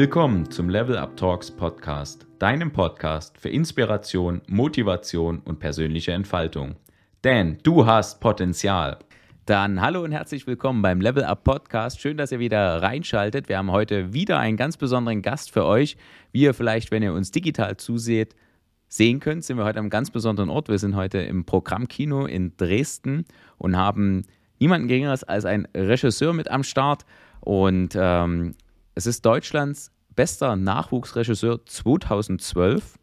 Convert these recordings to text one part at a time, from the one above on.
Willkommen zum Level Up Talks Podcast, deinem Podcast für Inspiration, Motivation und persönliche Entfaltung. Denn du hast Potenzial. Dann hallo und herzlich willkommen beim Level Up Podcast. Schön, dass ihr wieder reinschaltet. Wir haben heute wieder einen ganz besonderen Gast für euch. Wie ihr vielleicht, wenn ihr uns digital zuseht, sehen könnt, sind wir heute am ganz besonderen Ort. Wir sind heute im Programmkino in Dresden und haben niemanden geringeres als einen Regisseur mit am Start. Und ähm, es ist Deutschlands bester Nachwuchsregisseur 2012.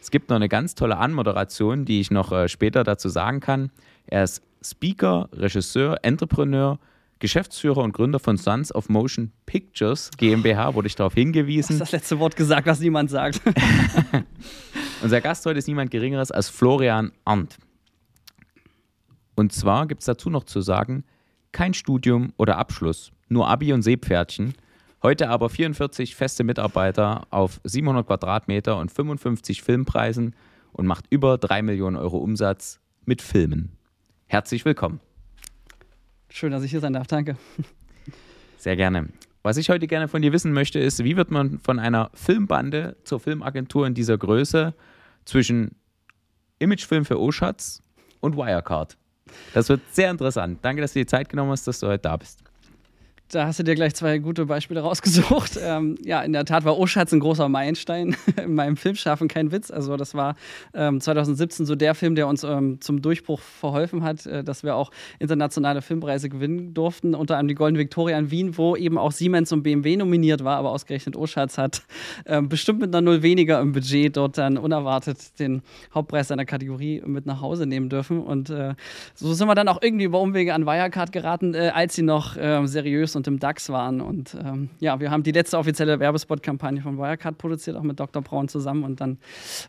Es gibt noch eine ganz tolle Anmoderation, die ich noch äh, später dazu sagen kann. Er ist Speaker, Regisseur, Entrepreneur, Geschäftsführer und Gründer von Sons of Motion Pictures GmbH, wurde ich darauf hingewiesen. Das ist das letzte Wort gesagt, was niemand sagt. Unser Gast heute ist niemand Geringeres als Florian Arndt. Und zwar gibt es dazu noch zu sagen, kein Studium oder Abschluss, nur Abi und Seepferdchen. Heute aber 44 feste Mitarbeiter auf 700 Quadratmeter und 55 Filmpreisen und macht über 3 Millionen Euro Umsatz mit Filmen. Herzlich willkommen. Schön, dass ich hier sein darf. Danke. Sehr gerne. Was ich heute gerne von dir wissen möchte, ist, wie wird man von einer Filmbande zur Filmagentur in dieser Größe zwischen Imagefilm für Oschatz und Wirecard? Das wird sehr interessant. Danke, dass du dir die Zeit genommen hast, dass du heute da bist. Da hast du dir gleich zwei gute Beispiele rausgesucht. Ähm, ja, in der Tat war Oschatz ein großer Meilenstein in meinem Filmschaffen, kein Witz. Also das war ähm, 2017 so der Film, der uns ähm, zum Durchbruch verholfen hat, äh, dass wir auch internationale Filmpreise gewinnen durften. Unter anderem die Golden Victoria in Wien, wo eben auch Siemens und BMW nominiert war, aber ausgerechnet Oschatz hat ähm, bestimmt mit einer Null weniger im Budget dort dann unerwartet den Hauptpreis seiner Kategorie mit nach Hause nehmen dürfen. Und äh, so sind wir dann auch irgendwie über Umwege an Wirecard geraten, äh, als sie noch äh, seriös und im DAX waren. Und ähm, ja, wir haben die letzte offizielle Werbespot-Kampagne von Wirecard produziert, auch mit Dr. Braun zusammen. Und dann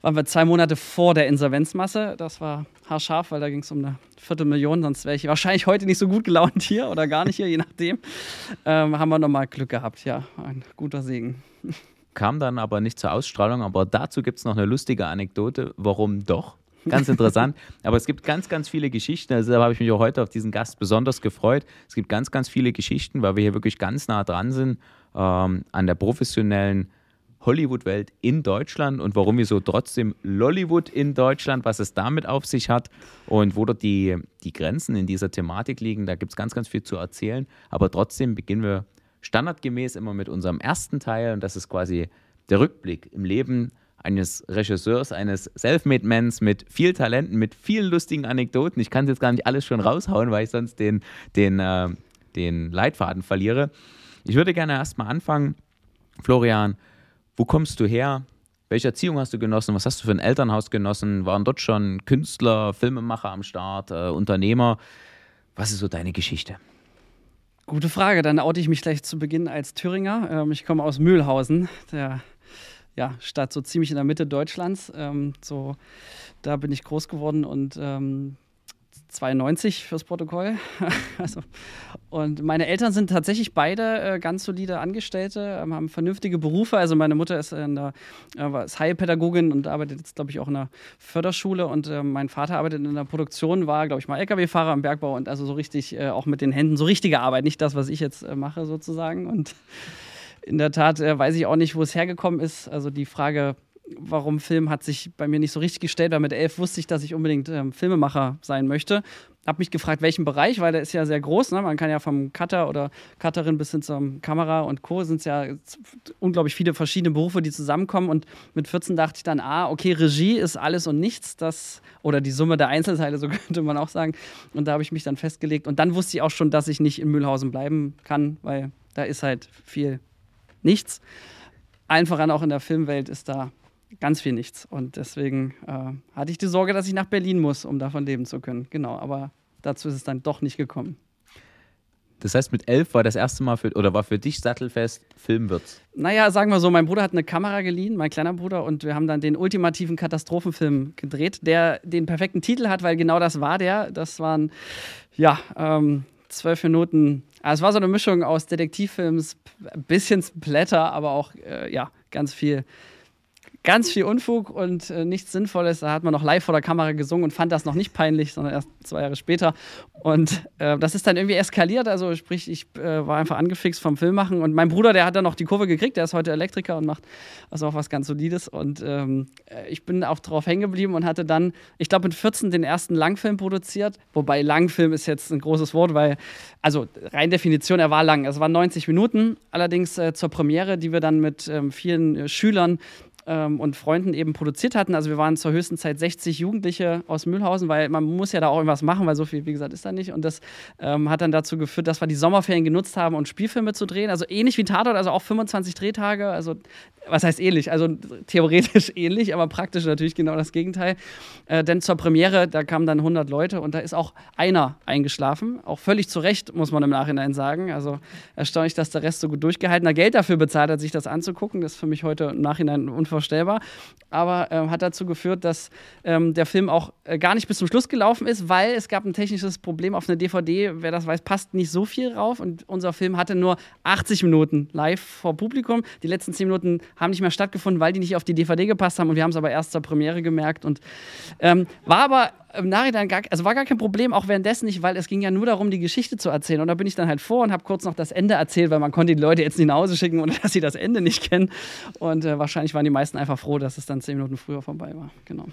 waren wir zwei Monate vor der Insolvenzmasse. Das war haarscharf, weil da ging es um eine Viertelmillion, sonst wäre ich wahrscheinlich heute nicht so gut gelaunt hier oder gar nicht hier, je nachdem. Ähm, haben wir nochmal Glück gehabt, ja, ein guter Segen. Kam dann aber nicht zur Ausstrahlung, aber dazu gibt es noch eine lustige Anekdote. Warum doch? Ganz interessant. Aber es gibt ganz, ganz viele Geschichten. Also da habe ich mich auch heute auf diesen Gast besonders gefreut. Es gibt ganz, ganz viele Geschichten, weil wir hier wirklich ganz nah dran sind ähm, an der professionellen Hollywood-Welt in Deutschland und warum wir so trotzdem Lollywood in Deutschland, was es damit auf sich hat und wo dort die, die Grenzen in dieser Thematik liegen. Da gibt es ganz, ganz viel zu erzählen. Aber trotzdem beginnen wir standardgemäß immer mit unserem ersten Teil und das ist quasi der Rückblick im Leben eines Regisseurs, eines Selfmade-Mans mit viel Talenten, mit vielen lustigen Anekdoten. Ich kann es jetzt gar nicht alles schon raushauen, weil ich sonst den, den, äh, den Leitfaden verliere. Ich würde gerne erstmal anfangen. Florian, wo kommst du her? Welche Erziehung hast du genossen? Was hast du für ein Elternhaus genossen? Waren dort schon Künstler, Filmemacher am Start, äh, Unternehmer? Was ist so deine Geschichte? Gute Frage. Dann oute ich mich gleich zu Beginn als Thüringer. Ähm, ich komme aus Mühlhausen, der ja, Stadt so ziemlich in der Mitte Deutschlands. Ähm, so, da bin ich groß geworden und ähm, 92 fürs Protokoll. also, und meine Eltern sind tatsächlich beide äh, ganz solide Angestellte, ähm, haben vernünftige Berufe. Also meine Mutter ist, in der, äh, ist Heilpädagogin und arbeitet jetzt, glaube ich, auch in der Förderschule. Und äh, mein Vater arbeitet in der Produktion, war, glaube ich, mal Lkw-Fahrer im Bergbau und also so richtig, äh, auch mit den Händen, so richtige Arbeit, nicht das, was ich jetzt äh, mache sozusagen. Und in der Tat äh, weiß ich auch nicht, wo es hergekommen ist. Also die Frage, warum Film, hat sich bei mir nicht so richtig gestellt, weil mit elf wusste ich, dass ich unbedingt ähm, Filmemacher sein möchte. Habe mich gefragt, welchen Bereich, weil der ist ja sehr groß. Ne? Man kann ja vom Cutter oder Cutterin bis hin zur Kamera und Co. sind es ja unglaublich viele verschiedene Berufe, die zusammenkommen. Und mit 14 dachte ich dann, ah, okay, Regie ist alles und nichts. Das, oder die Summe der Einzelteile, so könnte man auch sagen. Und da habe ich mich dann festgelegt. Und dann wusste ich auch schon, dass ich nicht in Mühlhausen bleiben kann, weil da ist halt viel nichts. Allen voran auch in der Filmwelt ist da ganz viel nichts. Und deswegen äh, hatte ich die Sorge, dass ich nach Berlin muss, um davon leben zu können. Genau, aber dazu ist es dann doch nicht gekommen. Das heißt, mit elf war das erste Mal für, oder war für dich sattelfest, Film wird's? Naja, sagen wir so, mein Bruder hat eine Kamera geliehen, mein kleiner Bruder, und wir haben dann den ultimativen Katastrophenfilm gedreht, der den perfekten Titel hat, weil genau das war der. Das waren, ja, ähm, zwölf Minuten. Also es war so eine Mischung aus Detektivfilms, bisschen Splatter, aber auch, äh, ja, ganz viel ganz viel Unfug und äh, nichts Sinnvolles. Da hat man noch live vor der Kamera gesungen und fand das noch nicht peinlich, sondern erst zwei Jahre später. Und äh, das ist dann irgendwie eskaliert. Also sprich, ich äh, war einfach angefixt vom Filmmachen und mein Bruder, der hat dann noch die Kurve gekriegt. Der ist heute Elektriker und macht also auch was ganz Solides. Und ähm, äh, ich bin auch drauf hängen geblieben und hatte dann, ich glaube, mit 14 den ersten Langfilm produziert. Wobei Langfilm ist jetzt ein großes Wort, weil, also rein Definition, er war lang. Es waren 90 Minuten. Allerdings äh, zur Premiere, die wir dann mit ähm, vielen äh, Schülern ähm, und Freunden eben produziert hatten. Also wir waren zur höchsten Zeit 60 Jugendliche aus Mühlhausen, weil man muss ja da auch irgendwas machen, weil so viel, wie gesagt, ist da nicht. Und das ähm, hat dann dazu geführt, dass wir die Sommerferien genutzt haben, um Spielfilme zu drehen. Also ähnlich wie Tatort, also auch 25 Drehtage. Also was heißt ähnlich? Also theoretisch ähnlich, aber praktisch natürlich genau das Gegenteil. Äh, denn zur Premiere, da kamen dann 100 Leute und da ist auch einer eingeschlafen. Auch völlig zu Recht, muss man im Nachhinein sagen. Also erstaunlich, dass der Rest so gut durchgehalten hat. Geld dafür bezahlt hat, sich das anzugucken. Das ist für mich heute im Nachhinein unvorstellbar. Aber äh, hat dazu geführt, dass ähm, der Film auch äh, gar nicht bis zum Schluss gelaufen ist, weil es gab ein technisches Problem auf einer DVD. Wer das weiß, passt nicht so viel rauf. Und unser Film hatte nur 80 Minuten live vor Publikum. Die letzten 10 Minuten haben nicht mehr stattgefunden, weil die nicht auf die DVD gepasst haben und wir haben es aber erst zur Premiere gemerkt und ähm, war aber im Nachhinein gar, also war gar kein Problem, auch währenddessen nicht, weil es ging ja nur darum, die Geschichte zu erzählen. Und da bin ich dann halt vor und habe kurz noch das Ende erzählt, weil man konnte die Leute jetzt nicht nach Hause schicken, ohne dass sie das Ende nicht kennen. Und äh, wahrscheinlich waren die meisten einfach froh, dass es dann zehn Minuten früher vorbei war. Genau.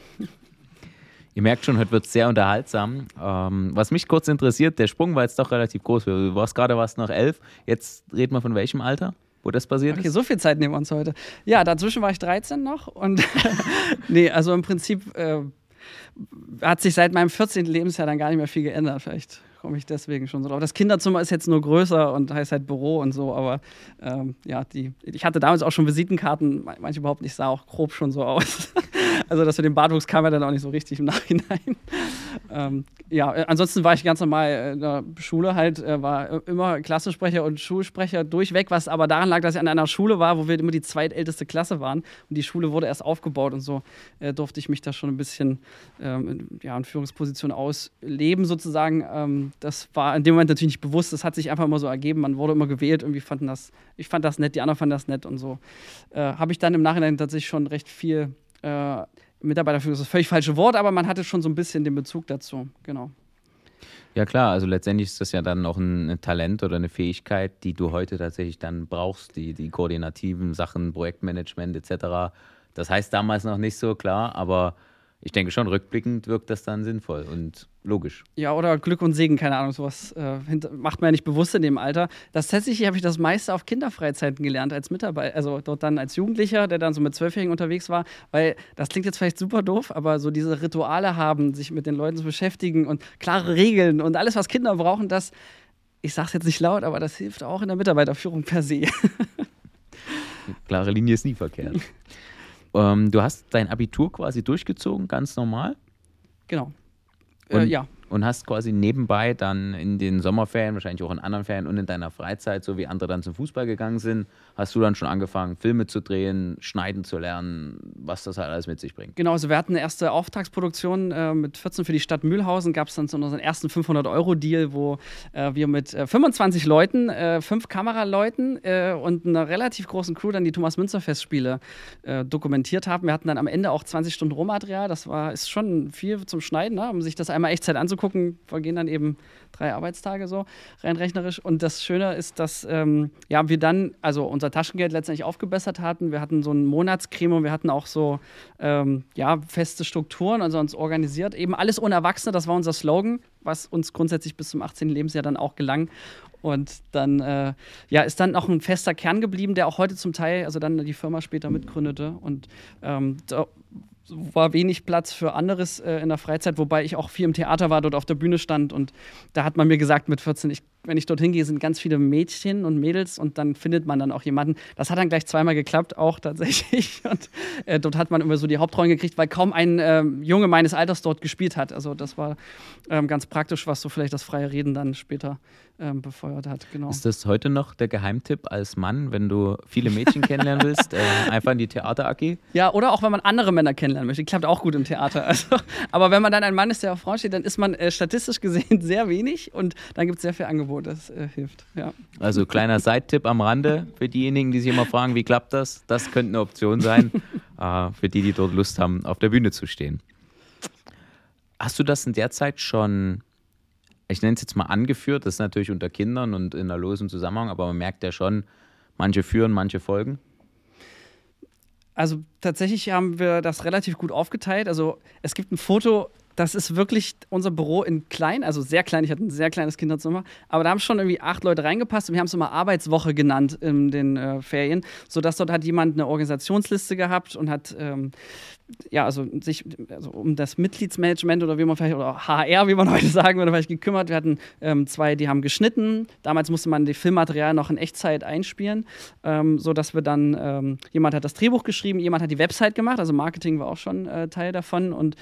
Ihr merkt schon, heute wird es sehr unterhaltsam. Ähm, was mich kurz interessiert, der Sprung war jetzt doch relativ groß. Du warst gerade was nach elf. Jetzt reden wir von welchem Alter? wo das passiert okay, ist? so viel Zeit nehmen wir uns heute. Ja, dazwischen war ich 13 noch und nee, also im Prinzip äh, hat sich seit meinem 14. Lebensjahr dann gar nicht mehr viel geändert. Vielleicht komme ich deswegen schon so drauf. Das Kinderzimmer ist jetzt nur größer und heißt halt Büro und so, aber ähm, ja, die, ich hatte damals auch schon Visitenkarten, manche überhaupt nicht, sah auch grob schon so aus. also das mit dem Bartwuchs kam ja dann auch nicht so richtig im Nachhinein. ähm, ja, äh, ansonsten war ich ganz normal in der Schule halt, äh, war immer Klassensprecher und Schulsprecher durchweg, was aber daran lag, dass ich an einer Schule war, wo wir immer die zweitälteste Klasse waren und die Schule wurde erst aufgebaut und so äh, durfte ich mich da schon ein bisschen ähm, ja, in Führungsposition ausleben sozusagen. Ähm, das war in dem Moment natürlich nicht bewusst, das hat sich einfach immer so ergeben, man wurde immer gewählt, irgendwie fanden das, ich fand das nett, die anderen fanden das nett und so. Äh, Habe ich dann im Nachhinein tatsächlich schon recht viel äh, Mitarbeiterführung ist das völlig falsche Wort, aber man hatte schon so ein bisschen den Bezug dazu, genau. Ja klar, also letztendlich ist das ja dann auch ein Talent oder eine Fähigkeit, die du heute tatsächlich dann brauchst, die, die koordinativen Sachen, Projektmanagement etc. Das heißt damals noch nicht so klar, aber ich denke schon, rückblickend wirkt das dann sinnvoll und logisch. Ja, oder Glück und Segen, keine Ahnung, sowas äh, macht man ja nicht bewusst in dem Alter. Das tatsächlich habe ich das meiste auf Kinderfreizeiten gelernt als Mitarbeiter, also dort dann als Jugendlicher, der dann so mit Zwölfjährigen unterwegs war, weil das klingt jetzt vielleicht super doof, aber so diese Rituale haben, sich mit den Leuten zu beschäftigen und klare Regeln und alles, was Kinder brauchen, das, ich sage es jetzt nicht laut, aber das hilft auch in der Mitarbeiterführung per se. Klare Linie ist nie verkehrt. Ähm, du hast dein Abitur quasi durchgezogen, ganz normal. Genau. Äh, ja. Und hast quasi nebenbei dann in den Sommerferien, wahrscheinlich auch in anderen Ferien und in deiner Freizeit, so wie andere dann zum Fußball gegangen sind, hast du dann schon angefangen, Filme zu drehen, schneiden zu lernen, was das halt alles mit sich bringt. Genau, also wir hatten eine erste Auftragsproduktion äh, mit 14 für die Stadt Mühlhausen, gab es dann so unseren ersten 500-Euro-Deal, wo äh, wir mit äh, 25 Leuten, äh, fünf Kameraleuten äh, und einer relativ großen Crew dann die Thomas-Münzer-Festspiele äh, dokumentiert haben. Wir hatten dann am Ende auch 20 Stunden Rohmaterial, das war, ist schon viel zum Schneiden, ne? um sich das einmal Echtzeit anzugucken, vergehen dann eben drei Arbeitstage so, rein rechnerisch. Und das Schöne ist, dass ähm, ja, wir dann, also unser Taschengeld letztendlich aufgebessert hatten. Wir hatten so ein Monatscreme und wir hatten auch so ähm, ja, feste Strukturen, also uns organisiert. Eben alles ohne Erwachsene, das war unser Slogan, was uns grundsätzlich bis zum 18. Lebensjahr dann auch gelang. Und dann äh, ja, ist dann auch ein fester Kern geblieben, der auch heute zum Teil, also dann die Firma später mitgründete. Und ähm, da war wenig Platz für anderes äh, in der Freizeit, wobei ich auch viel im Theater war, dort auf der Bühne stand und da hat man mir gesagt mit 14, ich, wenn ich dorthin gehe, sind ganz viele Mädchen und Mädels und dann findet man dann auch jemanden. Das hat dann gleich zweimal geklappt, auch tatsächlich. Und äh, dort hat man immer so die Hauptrollen gekriegt, weil kaum ein äh, Junge meines Alters dort gespielt hat. Also das war ähm, ganz praktisch, was so vielleicht das freie Reden dann später ähm, befeuert hat. Genau. Ist das heute noch der Geheimtipp als Mann, wenn du viele Mädchen kennenlernen willst? Äh, einfach in die Theater-AG? Ja, oder auch wenn man andere Männer kennenlernen möchte. Klappt auch gut im Theater. Also, aber wenn man dann ein Mann ist, der auf Frauen steht, dann ist man äh, statistisch gesehen sehr wenig und dann gibt es sehr viel Angebot Turbo, das äh, hilft. Ja. Also kleiner Seittipp am Rande für diejenigen, die sich immer fragen, wie klappt das? Das könnte eine Option sein, äh, für die, die dort Lust haben, auf der Bühne zu stehen. Hast du das in der Zeit schon, ich nenne es jetzt mal angeführt, das ist natürlich unter Kindern und in einer losen Zusammenhang, aber man merkt ja schon, manche führen, manche folgen. Also tatsächlich haben wir das relativ gut aufgeteilt. Also es gibt ein Foto, das ist wirklich unser Büro in klein, also sehr klein. Ich hatte ein sehr kleines Kinderzimmer, aber da haben schon irgendwie acht Leute reingepasst und wir haben es immer Arbeitswoche genannt in den äh, Ferien, sodass dort hat jemand eine Organisationsliste gehabt und hat ähm, ja, also sich also um das Mitgliedsmanagement oder wie man vielleicht, oder HR, wie man heute sagen würde, vielleicht gekümmert. Wir hatten ähm, zwei, die haben geschnitten. Damals musste man die Filmmaterial noch in Echtzeit einspielen, ähm, sodass wir dann, ähm, jemand hat das Drehbuch geschrieben, jemand hat die Website gemacht, also Marketing war auch schon äh, Teil davon und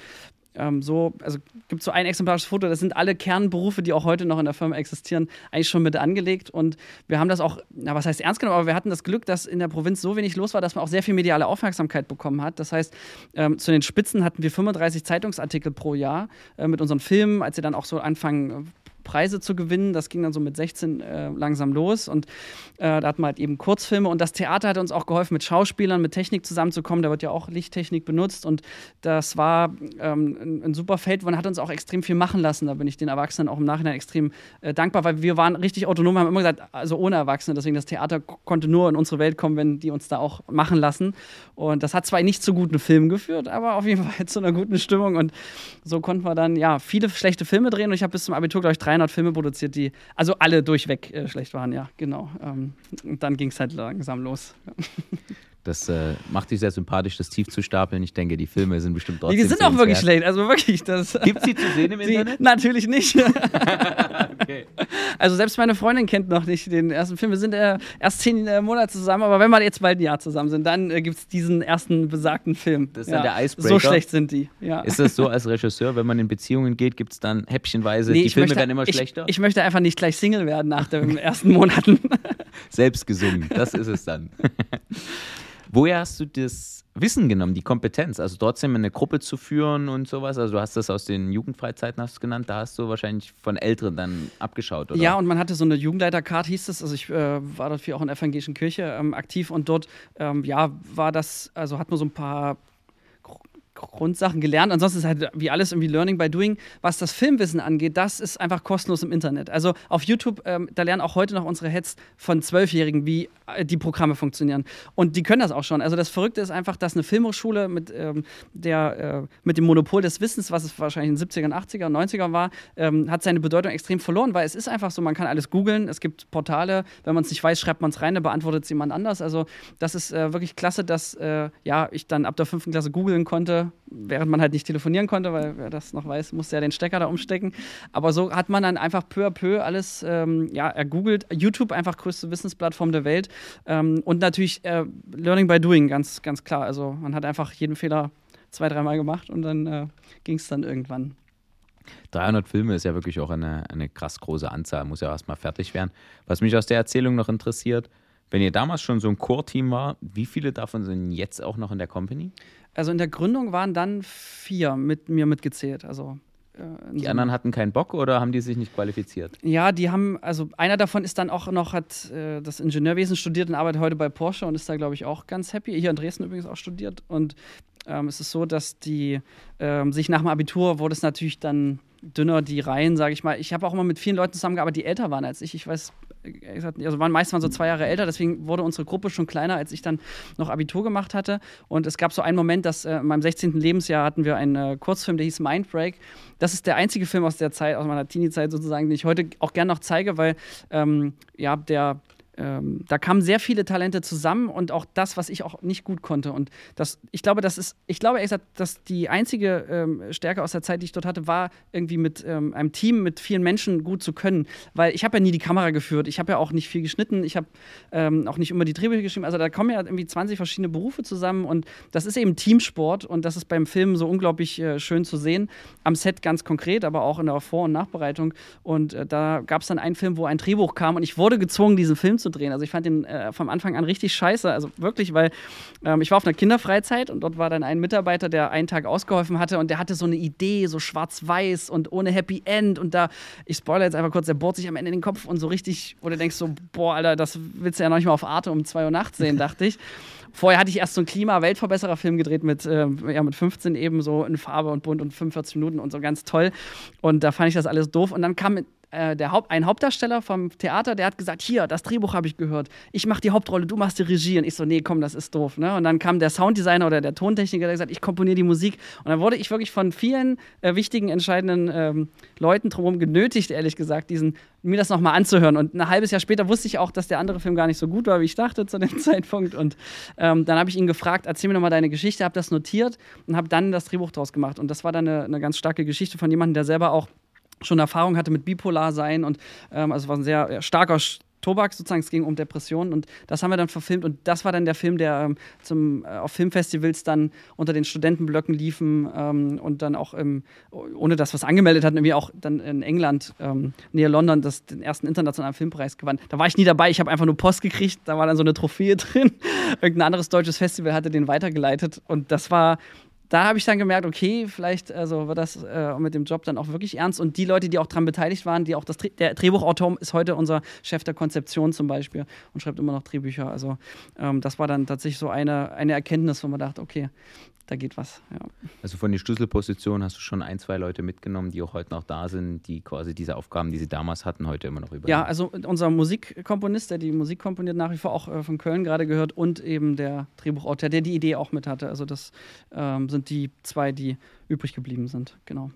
ähm, so, also gibt so ein exemplarisches Foto, das sind alle Kernberufe, die auch heute noch in der Firma existieren, eigentlich schon mit angelegt. Und wir haben das auch, na, was heißt ernst genommen, aber wir hatten das Glück, dass in der Provinz so wenig los war, dass man auch sehr viel mediale Aufmerksamkeit bekommen hat. Das heißt, ähm, zu den Spitzen hatten wir 35 Zeitungsartikel pro Jahr äh, mit unseren Filmen, als sie dann auch so anfangen, Preise zu gewinnen. Das ging dann so mit 16 äh, langsam los und äh, da hatten wir halt eben Kurzfilme und das Theater hat uns auch geholfen, mit Schauspielern, mit Technik zusammenzukommen. Da wird ja auch Lichttechnik benutzt und das war ähm, ein, ein, super Feld. Man hat uns auch extrem viel machen lassen. Da bin ich den Erwachsenen auch im Nachhinein extrem äh, dankbar, weil wir waren richtig autonom, haben immer gesagt, also ohne Erwachsene. Deswegen das Theater konnte nur in unsere Welt kommen, wenn die uns da auch machen lassen. Und das hat zwar nicht zu guten Filmen geführt, aber auf jeden Fall zu einer guten Stimmung und so konnten wir dann ja viele schlechte Filme drehen und ich habe bis zum Abitur, glaube ich, drei 300 Filme produziert, die also alle durchweg äh, schlecht waren, ja, genau. Ähm, und dann ging es halt langsam los. Das äh, macht dich sehr sympathisch, das tief zu stapeln. Ich denke, die Filme sind bestimmt trotzdem. Die sind auch wirklich schlecht, also wirklich. Gibt es sie zu sehen im die, Internet? Natürlich nicht. okay. Also selbst meine Freundin kennt noch nicht den ersten Film. Wir sind äh, erst zehn äh, Monate zusammen, aber wenn wir jetzt bald ein Jahr zusammen sind, dann äh, gibt es diesen ersten besagten Film. Das ist ja. dann der Icebreaker. So schlecht sind die. Ja. Ist das so als Regisseur, wenn man in Beziehungen geht, gibt es dann häppchenweise, nee, die Filme möchte, werden immer ich, schlechter? Ich möchte einfach nicht gleich Single werden nach den ersten Monaten. Selbst gesungen, das ist es dann. Woher hast du das Wissen genommen, die Kompetenz? Also trotzdem eine Gruppe zu führen und sowas? Also du hast das aus den Jugendfreizeiten hast genannt, da hast du wahrscheinlich von Älteren dann abgeschaut, oder? Ja, und man hatte so eine Jugendleiterkarte, hieß es. Also ich äh, war dort viel auch in der evangelischen Kirche ähm, aktiv und dort, ähm, ja, war das, also hat man so ein paar Grundsachen gelernt. Ansonsten ist halt wie alles irgendwie Learning by Doing. Was das Filmwissen angeht, das ist einfach kostenlos im Internet. Also auf YouTube, ähm, da lernen auch heute noch unsere Heads von Zwölfjährigen, wie äh, die Programme funktionieren. Und die können das auch schon. Also das Verrückte ist einfach, dass eine Filmhochschule mit, ähm, der, äh, mit dem Monopol des Wissens, was es wahrscheinlich in den 70ern, 80ern, 90ern war, ähm, hat seine Bedeutung extrem verloren, weil es ist einfach so, man kann alles googeln. Es gibt Portale, wenn man es nicht weiß, schreibt man es rein, dann beantwortet es jemand anders. Also das ist äh, wirklich klasse, dass äh, ja, ich dann ab der fünften Klasse googeln konnte, während man halt nicht telefonieren konnte, weil wer das noch weiß, musste ja den Stecker da umstecken. Aber so hat man dann einfach peu à peu alles ähm, ja, ergoogelt. YouTube einfach größte Wissensplattform der Welt. Ähm, und natürlich äh, Learning by Doing, ganz, ganz klar. Also man hat einfach jeden Fehler zwei, dreimal gemacht und dann äh, ging es dann irgendwann. 300 Filme ist ja wirklich auch eine, eine krass große Anzahl, muss ja erstmal fertig werden. Was mich aus der Erzählung noch interessiert, wenn ihr damals schon so ein Core-Team war, wie viele davon sind jetzt auch noch in der Company? Also in der Gründung waren dann vier mit mir mitgezählt. Also äh, die anderen hatten keinen Bock oder haben die sich nicht qualifiziert? Ja, die haben, also einer davon ist dann auch noch, hat äh, das Ingenieurwesen studiert und arbeitet heute bei Porsche und ist da, glaube ich, auch ganz happy. Hier in Dresden übrigens auch studiert. Und ähm, es ist so, dass die ähm, sich nach dem Abitur wurde es natürlich dann dünner, die Reihen, sage ich mal. Ich habe auch immer mit vielen Leuten zusammengearbeitet, die älter waren als ich. Ich weiß also waren meistens so zwei Jahre älter, deswegen wurde unsere Gruppe schon kleiner, als ich dann noch Abitur gemacht hatte. Und es gab so einen Moment, dass äh, in meinem 16. Lebensjahr hatten wir einen äh, Kurzfilm, der hieß Mindbreak. Das ist der einzige Film aus der Zeit, aus meiner Teenie-Zeit sozusagen, den ich heute auch gerne noch zeige, weil ähm, ja, der ähm, da kamen sehr viele Talente zusammen und auch das, was ich auch nicht gut konnte. Und das, ich glaube, das ist, ich glaube ehrlich gesagt, dass die einzige ähm, Stärke aus der Zeit, die ich dort hatte, war irgendwie mit ähm, einem Team, mit vielen Menschen gut zu können. Weil ich habe ja nie die Kamera geführt, ich habe ja auch nicht viel geschnitten, ich habe ähm, auch nicht immer die Drehbücher geschrieben. Also da kommen ja irgendwie 20 verschiedene Berufe zusammen und das ist eben Teamsport und das ist beim Film so unglaublich äh, schön zu sehen. Am Set ganz konkret, aber auch in der Vor- und Nachbereitung. Und äh, da gab es dann einen Film, wo ein Drehbuch kam und ich wurde gezwungen, diesen Film zu zu drehen. Also ich fand den äh, vom Anfang an richtig scheiße. Also wirklich, weil ähm, ich war auf einer Kinderfreizeit und dort war dann ein Mitarbeiter, der einen Tag ausgeholfen hatte und der hatte so eine Idee, so schwarz-weiß und ohne Happy End. Und da, ich spoilere jetzt einfach kurz, der bohrt sich am Ende in den Kopf und so richtig, oder denkst so, boah, Alter, das willst du ja noch nicht mal auf Arte um 2 Uhr nachts sehen, dachte ich. Vorher hatte ich erst so einen Klima-Weltverbesserer-Film gedreht mit, äh, ja, mit 15 eben so in Farbe und bunt und 45 Minuten und so ganz toll. Und da fand ich das alles doof. Und dann kam äh, der Haupt, ein Hauptdarsteller vom Theater, der hat gesagt, hier, das Drehbuch habe ich gehört. Ich mache die Hauptrolle, du machst die Regie. Und ich so, nee, komm, das ist doof. Ne? Und dann kam der Sounddesigner oder der Tontechniker, der gesagt, ich komponiere die Musik. Und dann wurde ich wirklich von vielen äh, wichtigen, entscheidenden ähm, Leuten drumherum genötigt, ehrlich gesagt, diesen, mir das nochmal anzuhören. Und ein halbes Jahr später wusste ich auch, dass der andere Film gar nicht so gut war, wie ich dachte zu dem Zeitpunkt. Und ähm, dann habe ich ihn gefragt, erzähl mir nochmal deine Geschichte, habe das notiert und habe dann das Drehbuch draus gemacht. Und das war dann eine, eine ganz starke Geschichte von jemandem, der selber auch schon Erfahrung hatte mit Bipolar sein und ähm, also war ein sehr starker Tobak sozusagen, es ging um Depressionen und das haben wir dann verfilmt und das war dann der Film, der ähm, zum, äh, auf Filmfestivals dann unter den Studentenblöcken liefen ähm, und dann auch, ähm, ohne dass was angemeldet hat, irgendwie auch dann in England, ähm, nähe London, das, den ersten internationalen Filmpreis gewann. Da war ich nie dabei, ich habe einfach nur Post gekriegt, da war dann so eine Trophäe drin. Irgendein anderes deutsches Festival hatte den weitergeleitet und das war da habe ich dann gemerkt, okay, vielleicht also wird das äh, mit dem Job dann auch wirklich ernst. Und die Leute, die auch daran beteiligt waren, die auch das der Drehbuchautor ist heute unser Chef der Konzeption zum Beispiel und schreibt immer noch Drehbücher. Also ähm, das war dann tatsächlich so eine, eine Erkenntnis, wo man dachte, okay, da geht was. Ja. Also von den Schlüsselpositionen hast du schon ein, zwei Leute mitgenommen, die auch heute noch da sind, die quasi diese Aufgaben, die sie damals hatten, heute immer noch übernehmen. Ja, also unser Musikkomponist, der die Musik komponiert, nach wie vor auch äh, von Köln gerade gehört und eben der Drehbuchautor, der die Idee auch mit hatte. Also das ähm, sind die zwei, die übrig geblieben sind, genau.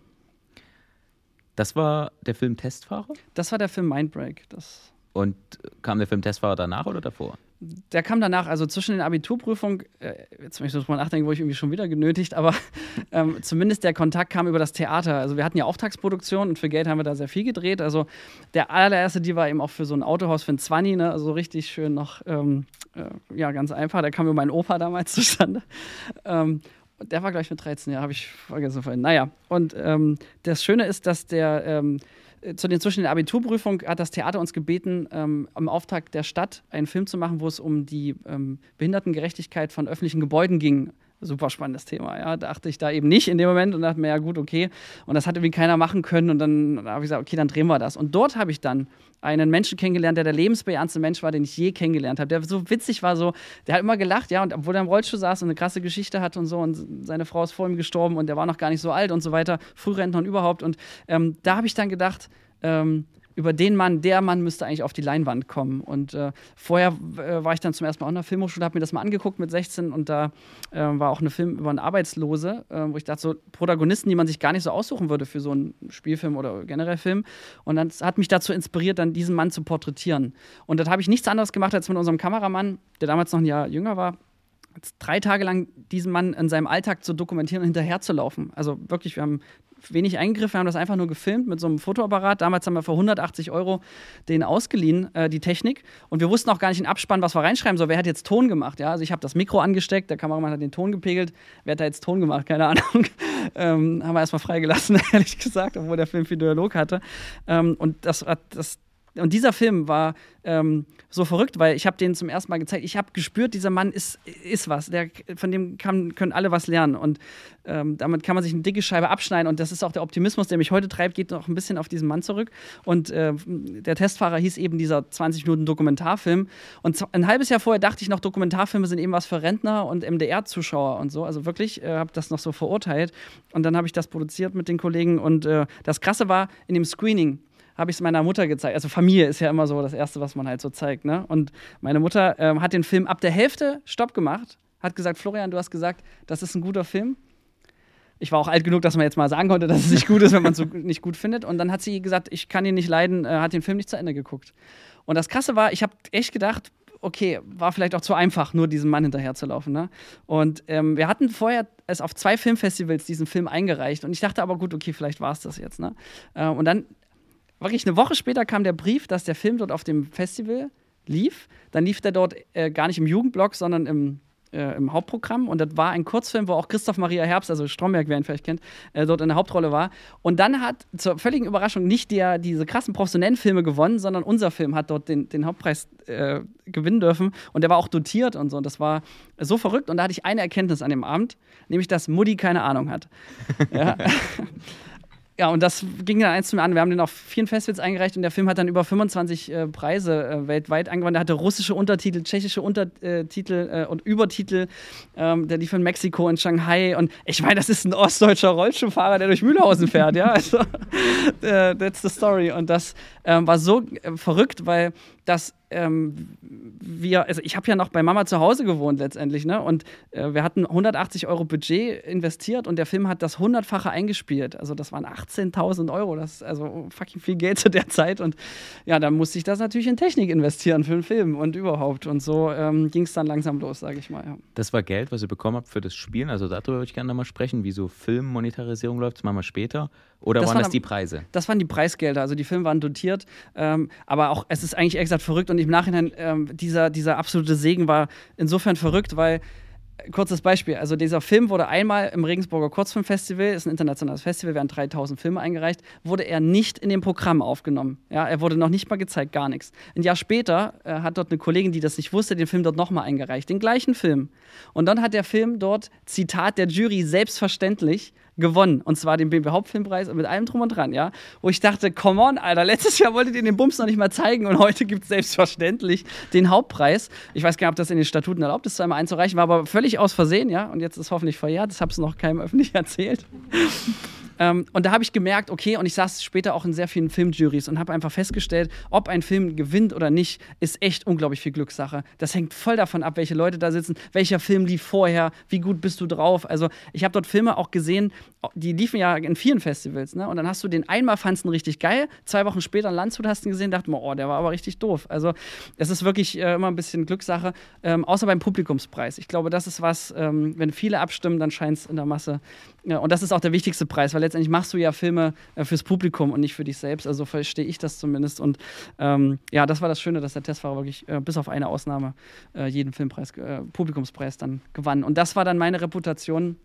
Das war der Film Testfahrer? Das war der Film Mindbreak. Das und kam der Film Testfahrer danach oder davor? Der kam danach, also zwischen den Abiturprüfungen, äh, jetzt möchte ich mal nachdenken, wo ich irgendwie schon wieder genötigt, aber ähm, zumindest der Kontakt kam über das Theater. Also wir hatten ja Auftragsproduktion und für Geld haben wir da sehr viel gedreht. Also der allererste, die war eben auch für so ein Autohaus für ein Zwanni, ne? also richtig schön noch, ähm, äh, ja, ganz einfach. Der kam über meinen Opa damals zustande. Ähm, der war gleich mit 13 Jahren, habe ich vergessen vorhin. Naja, und ähm, das Schöne ist, dass der ähm, äh, zu den zwischen der Abiturprüfung hat das Theater uns gebeten, ähm, am Auftrag der Stadt einen Film zu machen, wo es um die ähm, Behindertengerechtigkeit von öffentlichen Gebäuden ging. Super spannendes Thema, ja. Dachte ich da eben nicht in dem Moment und dachte mir, ja gut, okay. Und das hat irgendwie keiner machen können. Und dann habe ich gesagt, okay, dann drehen wir das. Und dort habe ich dann einen Menschen kennengelernt, der der lebensbejahendste Mensch war, den ich je kennengelernt habe. Der so witzig war, so, der hat immer gelacht, ja, und obwohl er im Rollstuhl saß und eine krasse Geschichte hat und so, und seine Frau ist vor ihm gestorben und der war noch gar nicht so alt und so weiter, Frührentner und überhaupt. Und ähm, da habe ich dann gedacht, ähm, über den Mann, der Mann müsste eigentlich auf die Leinwand kommen. Und äh, vorher äh, war ich dann zum ersten Mal auch in der Filmhochschule, habe mir das mal angeguckt mit 16 und da äh, war auch eine Film über einen Arbeitslose, äh, wo ich dachte, so Protagonisten, die man sich gar nicht so aussuchen würde für so einen Spielfilm oder generell Film. Und dann hat mich dazu inspiriert, dann diesen Mann zu porträtieren. Und das habe ich nichts anderes gemacht als mit unserem Kameramann, der damals noch ein Jahr jünger war, drei Tage lang diesen Mann in seinem Alltag zu dokumentieren und hinterherzulaufen. Also wirklich, wir haben wenig eingegriffen, wir haben das einfach nur gefilmt mit so einem Fotoapparat. Damals haben wir für 180 Euro den ausgeliehen, äh, die Technik. Und wir wussten auch gar nicht in Abspann, was wir reinschreiben sollen. Wer hat jetzt Ton gemacht? Ja? Also ich habe das Mikro angesteckt, der Kameramann hat den Ton gepegelt. Wer hat da jetzt Ton gemacht? Keine Ahnung. ähm, haben wir erstmal freigelassen, ehrlich gesagt, obwohl der Film viel Dialog hatte. Ähm, und das, das, und dieser Film war ähm, so verrückt, weil ich habe den zum ersten Mal gezeigt. Ich habe gespürt, dieser Mann ist, ist was. Der, von dem kann, können alle was lernen. Und ähm, damit kann man sich eine dicke Scheibe abschneiden. Und das ist auch der Optimismus, der mich heute treibt, geht noch ein bisschen auf diesen Mann zurück. Und äh, der Testfahrer hieß eben dieser 20 Minuten Dokumentarfilm. Und ein halbes Jahr vorher dachte ich noch, Dokumentarfilme sind eben was für Rentner und MDR-Zuschauer und so. Also wirklich äh, habe das noch so verurteilt. Und dann habe ich das produziert mit den Kollegen. Und äh, das Krasse war, in dem Screening habe ich es meiner Mutter gezeigt. Also Familie ist ja immer so das Erste, was man halt so zeigt. Ne? Und meine Mutter ähm, hat den Film ab der Hälfte Stopp gemacht, hat gesagt, Florian, du hast gesagt, das ist ein guter Film. Ich war auch alt genug, dass man jetzt mal sagen konnte, dass es nicht gut ist, wenn man es so nicht gut findet. Und dann hat sie gesagt, ich kann ihn nicht leiden, äh, hat den Film nicht zu Ende geguckt. Und das Krasse war, ich habe echt gedacht, okay, war vielleicht auch zu einfach, nur diesem Mann hinterherzulaufen. Ne? Und ähm, wir hatten vorher es auf zwei Filmfestivals diesen Film eingereicht. Und ich dachte aber, gut, okay, vielleicht war es das jetzt. Ne? Äh, und dann wirklich eine Woche später kam der Brief, dass der Film dort auf dem Festival lief. Dann lief der dort äh, gar nicht im Jugendblock, sondern im äh, im Hauptprogramm und das war ein Kurzfilm, wo auch Christoph Maria Herbst, also Stromberg, wer ihn vielleicht kennt, äh, dort in der Hauptrolle war. Und dann hat zur völligen Überraschung nicht der, diese krassen professionellen Filme gewonnen, sondern unser Film hat dort den, den Hauptpreis äh, gewinnen dürfen und der war auch dotiert und so. Und das war so verrückt und da hatte ich eine Erkenntnis an dem Abend, nämlich, dass Mutti keine Ahnung hat. ja. Ja, und das ging dann eins zum anderen. Wir haben den auf vielen Festivals eingereicht und der Film hat dann über 25 äh, Preise äh, weltweit angewandt. Der hatte russische Untertitel, tschechische Untertitel äh, und Übertitel. Ähm, der lief in Mexiko, in Shanghai. Und ich meine, das ist ein ostdeutscher Rollstuhlfahrer, der durch Mühlhausen fährt. ja, also, äh, that's the story. Und das ähm, war so äh, verrückt, weil das ähm, wir, also ich habe ja noch bei Mama zu Hause gewohnt letztendlich, ne? Und äh, wir hatten 180 Euro Budget investiert und der Film hat das hundertfache eingespielt. Also das waren 18.000 Euro, das ist also fucking viel Geld zu der Zeit. Und ja, da musste ich das natürlich in Technik investieren für einen Film und überhaupt. Und so ähm, ging es dann langsam los, sage ich mal. Ja. Das war Geld, was ihr bekommen habt für das Spielen. Also darüber würde ich gerne nochmal sprechen, wie so Filmmonetarisierung läuft. Das machen wir später. Oder das waren das die Preise? Das waren die Preisgelder. Also die Filme waren dotiert. Ähm, aber auch, es ist eigentlich ehrlich gesagt verrückt und im Nachhinein, ähm, dieser, dieser absolute Segen war insofern verrückt, weil kurzes Beispiel. Also dieser Film wurde einmal im Regensburger Kurzfilmfestival, ist ein internationales Festival, werden 3000 Filme eingereicht, wurde er nicht in dem Programm aufgenommen. Ja, er wurde noch nicht mal gezeigt, gar nichts. Ein Jahr später äh, hat dort eine Kollegin, die das nicht wusste, den Film dort nochmal eingereicht, den gleichen Film. Und dann hat der Film dort, Zitat der Jury, selbstverständlich gewonnen. Und zwar den BMW Hauptfilmpreis mit allem drum und dran, ja. Wo ich dachte, come on, Alter, letztes Jahr wolltet ihr den Bums noch nicht mal zeigen und heute gibt es selbstverständlich den Hauptpreis. Ich weiß gar nicht, ob das in den Statuten erlaubt ist, zweimal einzureichen, war aber völlig aus Versehen, ja. Und jetzt ist hoffentlich verjährt, das ich noch keinem öffentlich erzählt. Ähm, und da habe ich gemerkt, okay, und ich saß später auch in sehr vielen Filmjuries und habe einfach festgestellt, ob ein Film gewinnt oder nicht, ist echt unglaublich viel Glückssache. Das hängt voll davon ab, welche Leute da sitzen, welcher Film lief vorher, wie gut bist du drauf. Also ich habe dort Filme auch gesehen, die liefen ja in vielen Festivals, ne? Und dann hast du den einmal fandst du richtig geil, zwei Wochen später in Landshut hast du ihn gesehen, dachte man, oh, der war aber richtig doof. Also es ist wirklich äh, immer ein bisschen Glückssache, ähm, außer beim Publikumspreis. Ich glaube, das ist was, ähm, wenn viele abstimmen, dann scheint es in der Masse. Ja, und das ist auch der wichtigste Preis, weil letztendlich machst du ja Filme äh, fürs Publikum und nicht für dich selbst. Also verstehe ich das zumindest. Und ähm, ja, das war das Schöne, dass der Testfahrer wirklich äh, bis auf eine Ausnahme äh, jeden Filmpreis, äh, Publikumspreis dann gewann. Und das war dann meine Reputation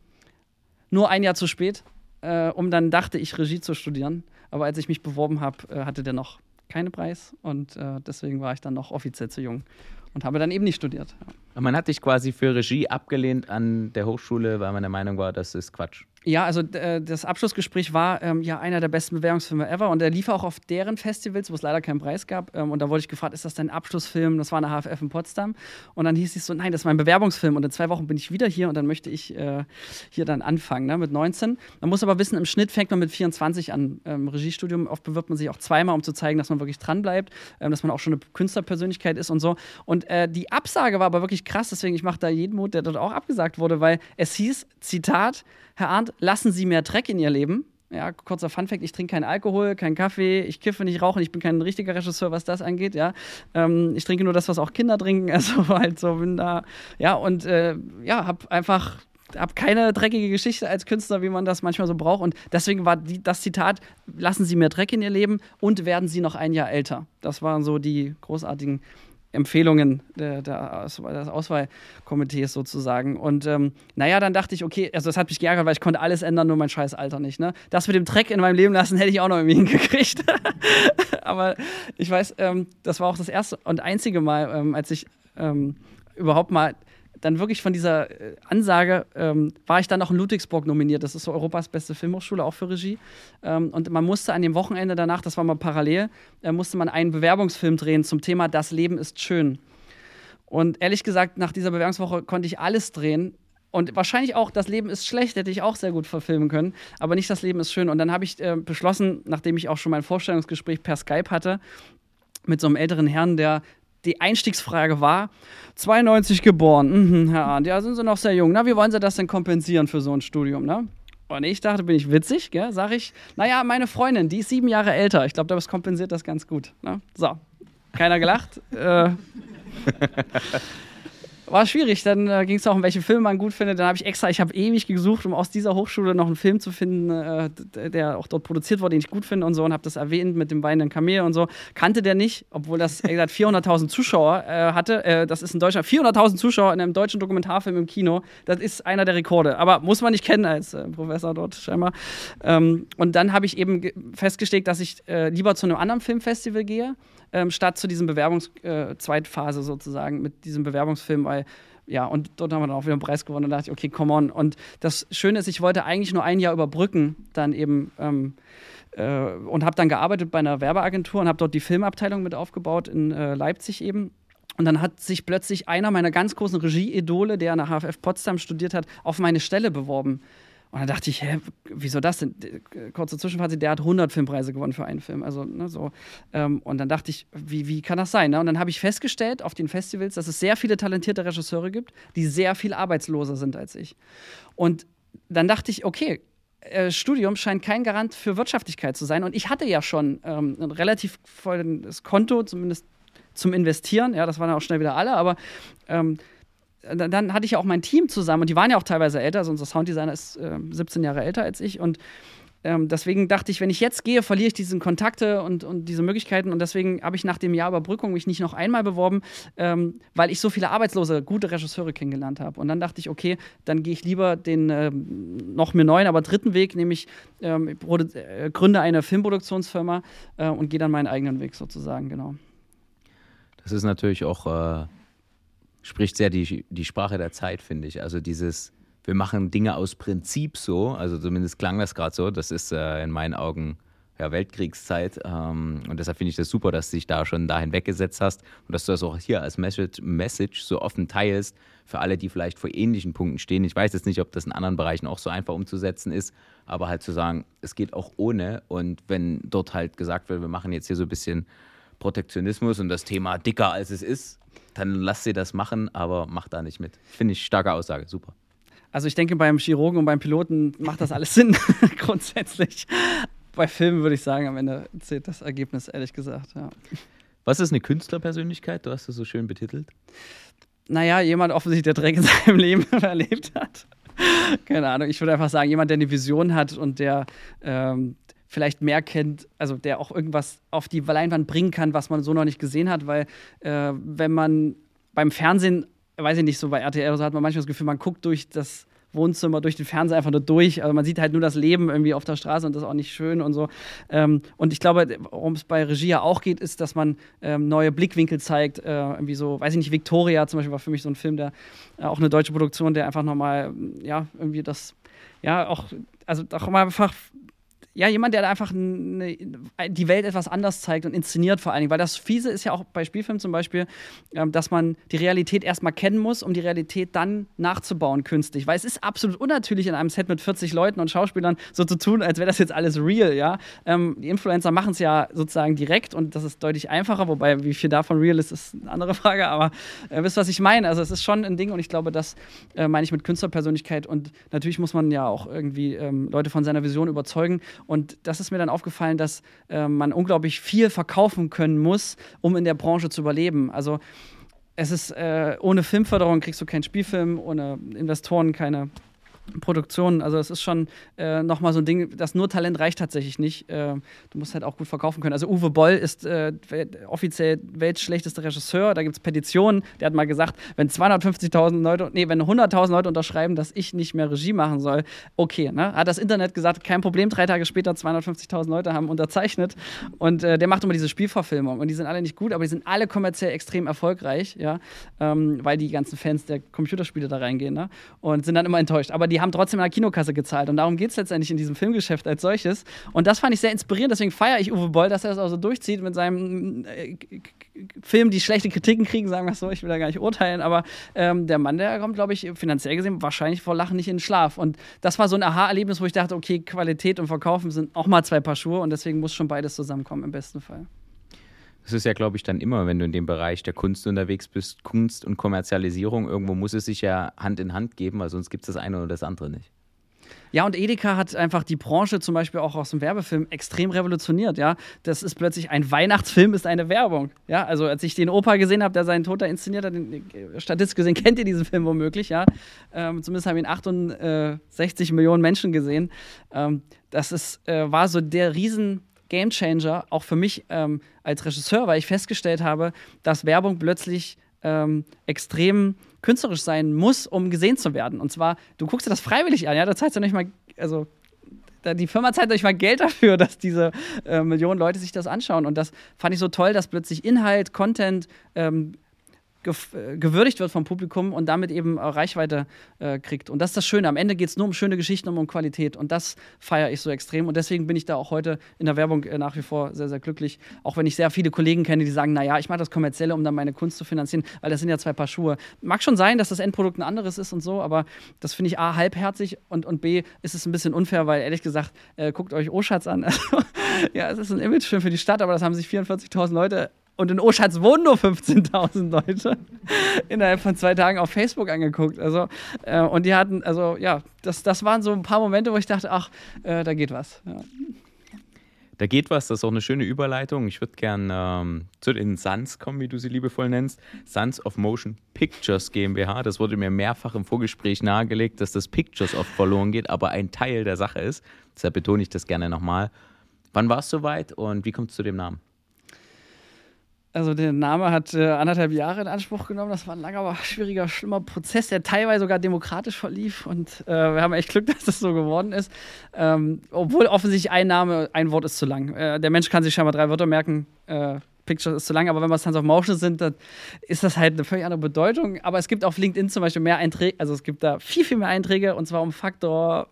nur ein Jahr zu spät, äh, um dann dachte ich Regie zu studieren. Aber als ich mich beworben habe, hatte der noch keinen Preis und deswegen war ich dann noch offiziell zu jung und habe dann eben nicht studiert. Ja. Man hat dich quasi für Regie abgelehnt an der Hochschule, weil man der Meinung war, das ist Quatsch. Ja, also äh, das Abschlussgespräch war ähm, ja einer der besten Bewerbungsfilme ever und der lief auch auf deren Festivals, wo es leider keinen Preis gab. Ähm, und da wurde ich gefragt, ist das dein Abschlussfilm? Das war eine HFF in Potsdam. Und dann hieß es so, nein, das ist mein Bewerbungsfilm. Und in zwei Wochen bin ich wieder hier und dann möchte ich äh, hier dann anfangen, ne, mit 19. Man muss aber wissen, im Schnitt fängt man mit 24 an. Im Regiestudium oft bewirbt man sich auch zweimal, um zu zeigen, dass man wirklich dranbleibt, ähm, dass man auch schon eine Künstlerpersönlichkeit ist und so. Und äh, die Absage war aber wirklich krass, deswegen ich mache da jeden Mut, der dort auch abgesagt wurde, weil es hieß, Zitat, Herr Arndt, lassen Sie mehr Dreck in Ihr Leben. Ja, kurzer Funfact, ich trinke keinen Alkohol, keinen Kaffee, ich kiffe nicht rauchen, ich bin kein richtiger Regisseur, was das angeht, ja. Ähm, ich trinke nur das, was auch Kinder trinken, also halt so bin da, ja, und äh, ja, hab einfach hab keine dreckige Geschichte als Künstler, wie man das manchmal so braucht. Und deswegen war die, das Zitat: Lassen Sie mehr Dreck in Ihr Leben und werden Sie noch ein Jahr älter. Das waren so die großartigen Empfehlungen der, der des Auswahlkomitees sozusagen. Und ähm, naja, dann dachte ich, okay, also das hat mich geärgert, weil ich konnte alles ändern, nur mein scheiß Alter nicht. Ne? Das mit dem Dreck in meinem Leben lassen hätte ich auch noch irgendwie hingekriegt. Aber ich weiß, ähm, das war auch das erste und einzige Mal, ähm, als ich ähm, überhaupt mal dann wirklich von dieser äh, Ansage ähm, war ich dann noch in Ludwigsburg nominiert. Das ist so Europas beste Filmhochschule, auch für Regie. Ähm, und man musste an dem Wochenende danach, das war mal parallel, äh, musste man einen Bewerbungsfilm drehen zum Thema Das Leben ist schön. Und ehrlich gesagt, nach dieser Bewerbungswoche konnte ich alles drehen. Und wahrscheinlich auch, das Leben ist schlecht, hätte ich auch sehr gut verfilmen können. Aber nicht das Leben ist schön. Und dann habe ich äh, beschlossen, nachdem ich auch schon mein Vorstellungsgespräch per Skype hatte, mit so einem älteren Herrn, der die Einstiegsfrage war, 92 geboren, mhm, Herr Arndt, ja, sind Sie noch sehr jung. Na, wie wollen Sie das denn kompensieren für so ein Studium, ne? Und ich dachte, bin ich witzig, gell? Sag ich, naja, meine Freundin, die ist sieben Jahre älter. Ich glaube, das kompensiert das ganz gut. Ne? So, keiner gelacht. äh, war schwierig. Dann äh, ging es auch um welche Filme man gut findet. Dann habe ich extra, ich habe ewig gesucht, um aus dieser Hochschule noch einen Film zu finden, äh, der auch dort produziert wurde, den ich gut finde und so. Und habe das erwähnt mit dem weinenden Kamel und so. Kannte der nicht, obwohl das, er gesagt, 400.000 Zuschauer äh, hatte. Äh, das ist in Deutschland 400.000 Zuschauer in einem deutschen Dokumentarfilm im Kino. Das ist einer der Rekorde. Aber muss man nicht kennen als äh, Professor dort scheinbar. Ähm, und dann habe ich eben festgestellt, dass ich äh, lieber zu einem anderen Filmfestival gehe ähm, statt zu diesem Bewerbungs-Zweitphase äh, sozusagen mit diesem Bewerbungsfilm, weil ja, und dort haben wir dann auch wieder einen Preis gewonnen und da dachte ich, okay, come on. Und das Schöne ist, ich wollte eigentlich nur ein Jahr überbrücken, dann eben ähm, äh, und habe dann gearbeitet bei einer Werbeagentur und habe dort die Filmabteilung mit aufgebaut in äh, Leipzig eben. Und dann hat sich plötzlich einer meiner ganz großen Regie-Idole, der an der HFF Potsdam studiert hat, auf meine Stelle beworben. Und dann dachte ich, hä, wieso das denn? Kurze Zwischenfazit, der hat 100 Filmpreise gewonnen für einen Film. Also, ne, so. Ähm, und dann dachte ich, wie, wie kann das sein? Ne? Und dann habe ich festgestellt auf den Festivals, dass es sehr viele talentierte Regisseure gibt, die sehr viel arbeitsloser sind als ich. Und dann dachte ich, okay, äh, Studium scheint kein Garant für Wirtschaftlichkeit zu sein. Und ich hatte ja schon ähm, ein relativ volles Konto, zumindest zum Investieren. Ja, das waren auch schnell wieder alle, aber ähm, dann hatte ich ja auch mein Team zusammen und die waren ja auch teilweise älter. Also unser Sounddesigner ist äh, 17 Jahre älter als ich und ähm, deswegen dachte ich, wenn ich jetzt gehe, verliere ich diese Kontakte und, und diese Möglichkeiten. Und deswegen habe ich nach dem Jahr Überbrückung mich nicht noch einmal beworben, ähm, weil ich so viele arbeitslose, gute Regisseure kennengelernt habe. Und dann dachte ich, okay, dann gehe ich lieber den äh, noch mir neuen, aber dritten Weg, nämlich ähm, äh, gründe eine Filmproduktionsfirma äh, und gehe dann meinen eigenen Weg sozusagen, genau. Das ist natürlich auch äh, spricht sehr die, die Sprache der Zeit, finde ich. Also dieses, wir machen Dinge aus Prinzip so, also zumindest klang das gerade so, das ist äh, in meinen Augen ja, Weltkriegszeit. Ähm, und deshalb finde ich das super, dass du dich da schon dahin weggesetzt hast und dass du das auch hier als Message, Message so offen teilst für alle, die vielleicht vor ähnlichen Punkten stehen. Ich weiß jetzt nicht, ob das in anderen Bereichen auch so einfach umzusetzen ist, aber halt zu sagen, es geht auch ohne. Und wenn dort halt gesagt wird, wir machen jetzt hier so ein bisschen Protektionismus und das Thema dicker als es ist, dann lass sie das machen, aber mach da nicht mit. Finde ich starke Aussage, super. Also ich denke, beim Chirurgen und beim Piloten macht das alles Sinn, grundsätzlich. Bei Filmen würde ich sagen, am Ende zählt das Ergebnis, ehrlich gesagt. Ja. Was ist eine Künstlerpersönlichkeit? Du hast es so schön betitelt. Naja, jemand offensichtlich, der Dreck in seinem Leben erlebt hat. Keine Ahnung, ich würde einfach sagen, jemand, der eine Vision hat und der, ähm, vielleicht mehr kennt, also der auch irgendwas auf die Leinwand bringen kann, was man so noch nicht gesehen hat, weil äh, wenn man beim Fernsehen, weiß ich nicht, so bei RTL so hat man manchmal das Gefühl, man guckt durch das Wohnzimmer, durch den Fernseher einfach nur durch. Also man sieht halt nur das Leben irgendwie auf der Straße und das ist auch nicht schön und so. Ähm, und ich glaube, worum es bei Regie ja auch geht, ist, dass man ähm, neue Blickwinkel zeigt. Äh, irgendwie so, weiß ich nicht, Victoria zum Beispiel war für mich so ein Film, der äh, auch eine deutsche Produktion, der einfach nochmal, ja, irgendwie das, ja, auch, also auch mal einfach ja, jemand, der einfach eine, die Welt etwas anders zeigt und inszeniert vor allen Dingen. Weil das Fiese ist ja auch bei Spielfilmen zum Beispiel, ähm, dass man die Realität erstmal kennen muss, um die Realität dann nachzubauen künstlich. Weil es ist absolut unnatürlich, in einem Set mit 40 Leuten und Schauspielern so zu tun, als wäre das jetzt alles real, ja. Ähm, die Influencer machen es ja sozusagen direkt und das ist deutlich einfacher, wobei wie viel davon real ist, ist eine andere Frage, aber äh, wisst, was ich meine? Also es ist schon ein Ding und ich glaube, das äh, meine ich mit Künstlerpersönlichkeit und natürlich muss man ja auch irgendwie ähm, Leute von seiner Vision überzeugen und das ist mir dann aufgefallen, dass äh, man unglaublich viel verkaufen können muss, um in der Branche zu überleben. Also es ist äh, ohne Filmförderung kriegst du keinen Spielfilm, ohne Investoren keine Produktionen. Also es ist schon äh, nochmal so ein Ding, das nur Talent reicht tatsächlich nicht. Äh, du musst halt auch gut verkaufen können. Also Uwe Boll ist äh, offiziell weltschlechtester Regisseur. Da gibt es Petitionen. Der hat mal gesagt, wenn 250.000 Leute, nee, wenn 100.000 Leute unterschreiben, dass ich nicht mehr Regie machen soll, okay. Ne? Hat das Internet gesagt, kein Problem. Drei Tage später 250.000 Leute haben unterzeichnet. Und äh, der macht immer diese Spielverfilmung. Und die sind alle nicht gut, aber die sind alle kommerziell extrem erfolgreich, ja? Ähm, weil die ganzen Fans der Computerspiele da reingehen ne? und sind dann immer enttäuscht. Aber die haben trotzdem in der Kinokasse gezahlt. Und darum geht es letztendlich in diesem Filmgeschäft als solches. Und das fand ich sehr inspirierend. Deswegen feiere ich Uwe Boll, dass er das auch so durchzieht mit seinem äh, Film, die schlechte Kritiken kriegen, sagen wir so. Ich will da gar nicht urteilen. Aber ähm, der Mann, der kommt, glaube ich, finanziell gesehen wahrscheinlich vor Lachen nicht in den Schlaf. Und das war so ein Aha-Erlebnis, wo ich dachte, okay, Qualität und Verkaufen sind auch mal zwei Paar Schuhe. Und deswegen muss schon beides zusammenkommen, im besten Fall. Das ist ja, glaube ich, dann immer, wenn du in dem Bereich der Kunst unterwegs bist, Kunst und Kommerzialisierung, irgendwo muss es sich ja Hand in Hand geben, weil sonst gibt es das eine oder das andere nicht. Ja, und Edeka hat einfach die Branche zum Beispiel auch aus dem Werbefilm extrem revolutioniert, ja. Das ist plötzlich ein Weihnachtsfilm, ist eine Werbung. Ja, also als ich den Opa gesehen habe, der seinen Tod da inszeniert hat, äh, statistisch gesehen kennt ihr diesen Film womöglich, ja. Ähm, zumindest haben ihn 68 Millionen Menschen gesehen. Ähm, das ist, äh, war so der riesen Gamechanger, auch für mich ähm, als Regisseur, weil ich festgestellt habe, dass Werbung plötzlich ähm, extrem künstlerisch sein muss, um gesehen zu werden. Und zwar, du guckst dir das freiwillig an, ja, da zahlst du nicht mal, also die Firma zahlt euch mal Geld dafür, dass diese äh, Millionen Leute sich das anschauen. Und das fand ich so toll, dass plötzlich Inhalt, Content ähm, äh, gewürdigt wird vom Publikum und damit eben Reichweite äh, kriegt. Und das ist das Schöne. Am Ende geht es nur um schöne Geschichten, um, um Qualität. Und das feiere ich so extrem. Und deswegen bin ich da auch heute in der Werbung äh, nach wie vor sehr, sehr glücklich. Auch wenn ich sehr viele Kollegen kenne, die sagen, naja, ich mache das Kommerzielle, um dann meine Kunst zu finanzieren, weil das sind ja zwei Paar Schuhe. Mag schon sein, dass das Endprodukt ein anderes ist und so, aber das finde ich A, halbherzig und, und B, ist es ein bisschen unfair, weil ehrlich gesagt, äh, guckt euch Oschatz an. ja, es ist ein Imagefilm für die Stadt, aber das haben sich 44.000 Leute und in Oschatz wohnen nur 15.000 Leute innerhalb von zwei Tagen auf Facebook angeguckt. Also, äh, und die hatten, also ja, das, das waren so ein paar Momente, wo ich dachte, ach, äh, da geht was. Ja. Da geht was, das ist auch eine schöne Überleitung. Ich würde gerne ähm, zu den Suns kommen, wie du sie liebevoll nennst. Suns of Motion Pictures GmbH. Das wurde mir mehrfach im Vorgespräch nahegelegt, dass das Pictures oft verloren geht, aber ein Teil der Sache ist. Deshalb betone ich das gerne nochmal. Wann war es soweit und wie kommt es zu dem Namen? Also der Name hat äh, anderthalb Jahre in Anspruch genommen. Das war ein langer, aber schwieriger, schlimmer Prozess, der teilweise sogar demokratisch verlief. Und äh, wir haben echt Glück, dass das so geworden ist. Ähm, obwohl offensichtlich ein Name, ein Wort ist zu lang. Äh, der Mensch kann sich scheinbar drei Wörter merken. Äh, Pictures ist zu lang, aber wenn wir Sons of Motion sind, dann ist das halt eine völlig andere Bedeutung. Aber es gibt auf LinkedIn zum Beispiel mehr Einträge, also es gibt da viel, viel mehr Einträge und zwar um Faktor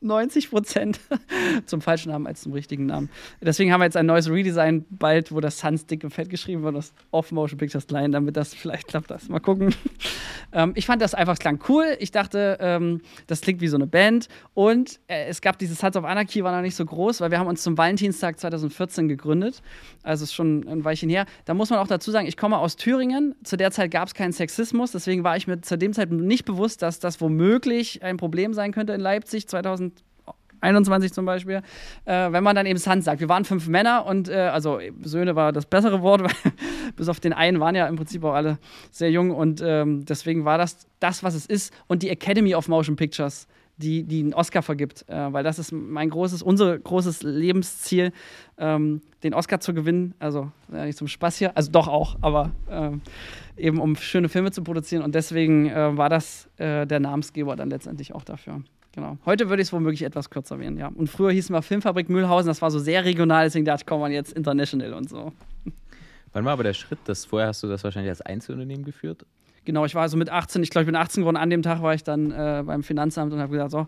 90 Prozent zum falschen Namen als zum richtigen Namen. Deswegen haben wir jetzt ein neues Redesign bald, wo das Suns dick und fett geschrieben wird, das Off-Motion Pictures klein, damit das vielleicht klappt. Das. Mal gucken. ähm, ich fand das einfach, klang cool. Ich dachte, ähm, das klingt wie so eine Band. Und äh, es gab dieses Sons of Anarchy, war noch nicht so groß, weil wir haben uns zum Valentinstag 2014 gegründet. Also ist schon ein Weilchen her. Da muss man auch dazu sagen, ich komme aus Thüringen. Zu der Zeit gab es keinen Sexismus. Deswegen war ich mir zu dem Zeitpunkt nicht bewusst, dass das womöglich ein Problem sein könnte in Leipzig 2014. 21 zum Beispiel, äh, wenn man dann eben Sons sagt. Wir waren fünf Männer und äh, also Söhne war das bessere Wort, weil bis auf den einen waren ja im Prinzip auch alle sehr jung und ähm, deswegen war das das, was es ist. Und die Academy of Motion Pictures, die, die einen Oscar vergibt, äh, weil das ist mein großes, unser großes Lebensziel, ähm, den Oscar zu gewinnen. Also ja, nicht zum Spaß hier, also doch auch, aber ähm, eben um schöne Filme zu produzieren und deswegen äh, war das äh, der Namensgeber dann letztendlich auch dafür. Genau. Heute würde ich es womöglich etwas kürzer wählen, ja. Und früher hießen wir Filmfabrik Mühlhausen, das war so sehr regional, deswegen dachte ich, komm mal jetzt international und so. Wann war aber der Schritt, dass vorher hast du das wahrscheinlich als Einzelunternehmen geführt? Genau, ich war also mit 18, ich glaube, ich bin 18 geworden. An dem Tag war ich dann äh, beim Finanzamt und habe gesagt, so,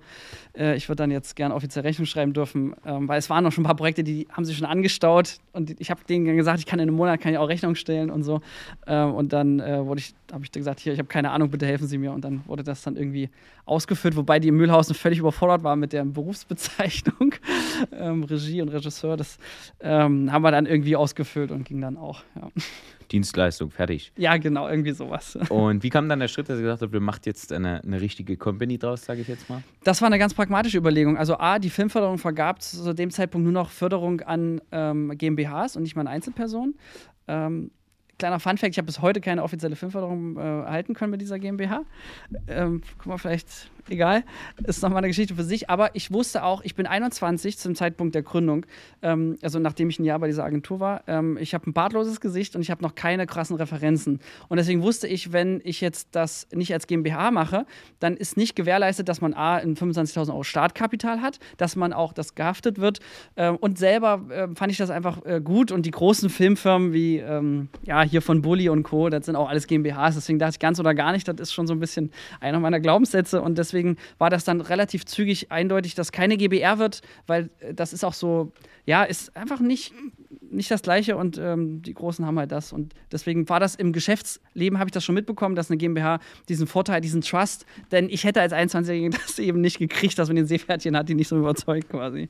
äh, ich würde dann jetzt gerne offiziell Rechnung schreiben dürfen, ähm, weil es waren noch schon ein paar Projekte, die haben sich schon angestaut und ich habe denen gesagt, ich kann in einem Monat kann ich auch Rechnung stellen und so. Ähm, und dann äh, wurde ich, habe ich gesagt, hier, ich habe keine Ahnung, bitte helfen Sie mir. Und dann wurde das dann irgendwie ausgeführt, wobei die im Mühlhausen völlig überfordert war mit der Berufsbezeichnung, ähm, Regie und Regisseur. Das ähm, haben wir dann irgendwie ausgefüllt und ging dann auch. Ja. Dienstleistung, fertig. Ja, genau, irgendwie sowas. Und wie kam dann der Schritt, dass ihr gesagt habt, ihr macht jetzt eine, eine richtige Company draus, sage ich jetzt mal? Das war eine ganz pragmatische Überlegung. Also A, die Filmförderung vergab zu dem Zeitpunkt nur noch Förderung an ähm, GmbHs und nicht mal an Einzelpersonen. Ähm, kleiner Funfact, ich habe bis heute keine offizielle Filmförderung äh, erhalten können mit dieser GmbH. Ähm, guck mal, vielleicht egal, ist nochmal eine Geschichte für sich. Aber ich wusste auch, ich bin 21 zum Zeitpunkt der Gründung, ähm, also nachdem ich ein Jahr bei dieser Agentur war. Ähm, ich habe ein bartloses Gesicht und ich habe noch keine krassen Referenzen. Und deswegen wusste ich, wenn ich jetzt das nicht als GmbH mache, dann ist nicht gewährleistet, dass man A, ein 25.000 Euro Startkapital hat, dass man auch das gehaftet wird. Ähm, und selber äh, fand ich das einfach äh, gut. Und die großen Filmfirmen wie ähm, ja, hier von Bully und Co., das sind auch alles GmbHs. Deswegen dachte ich ganz oder gar nicht, das ist schon so ein bisschen einer meiner Glaubenssätze. Und deswegen deswegen war das dann relativ zügig eindeutig, dass keine GBR wird, weil äh, das ist auch so, ja, ist einfach nicht, nicht das Gleiche und ähm, die Großen haben halt das. Und deswegen war das im Geschäftsleben, habe ich das schon mitbekommen, dass eine GmbH diesen Vorteil, diesen Trust, denn ich hätte als 21-Jähriger das eben nicht gekriegt, dass man den Seepferdchen hat, die nicht so überzeugt quasi.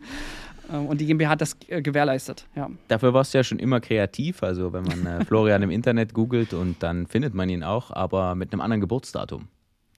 Ähm, und die GmbH hat das äh, gewährleistet, ja. Dafür warst du ja schon immer kreativ. Also, wenn man äh, Florian im Internet googelt und dann findet man ihn auch, aber mit einem anderen Geburtsdatum.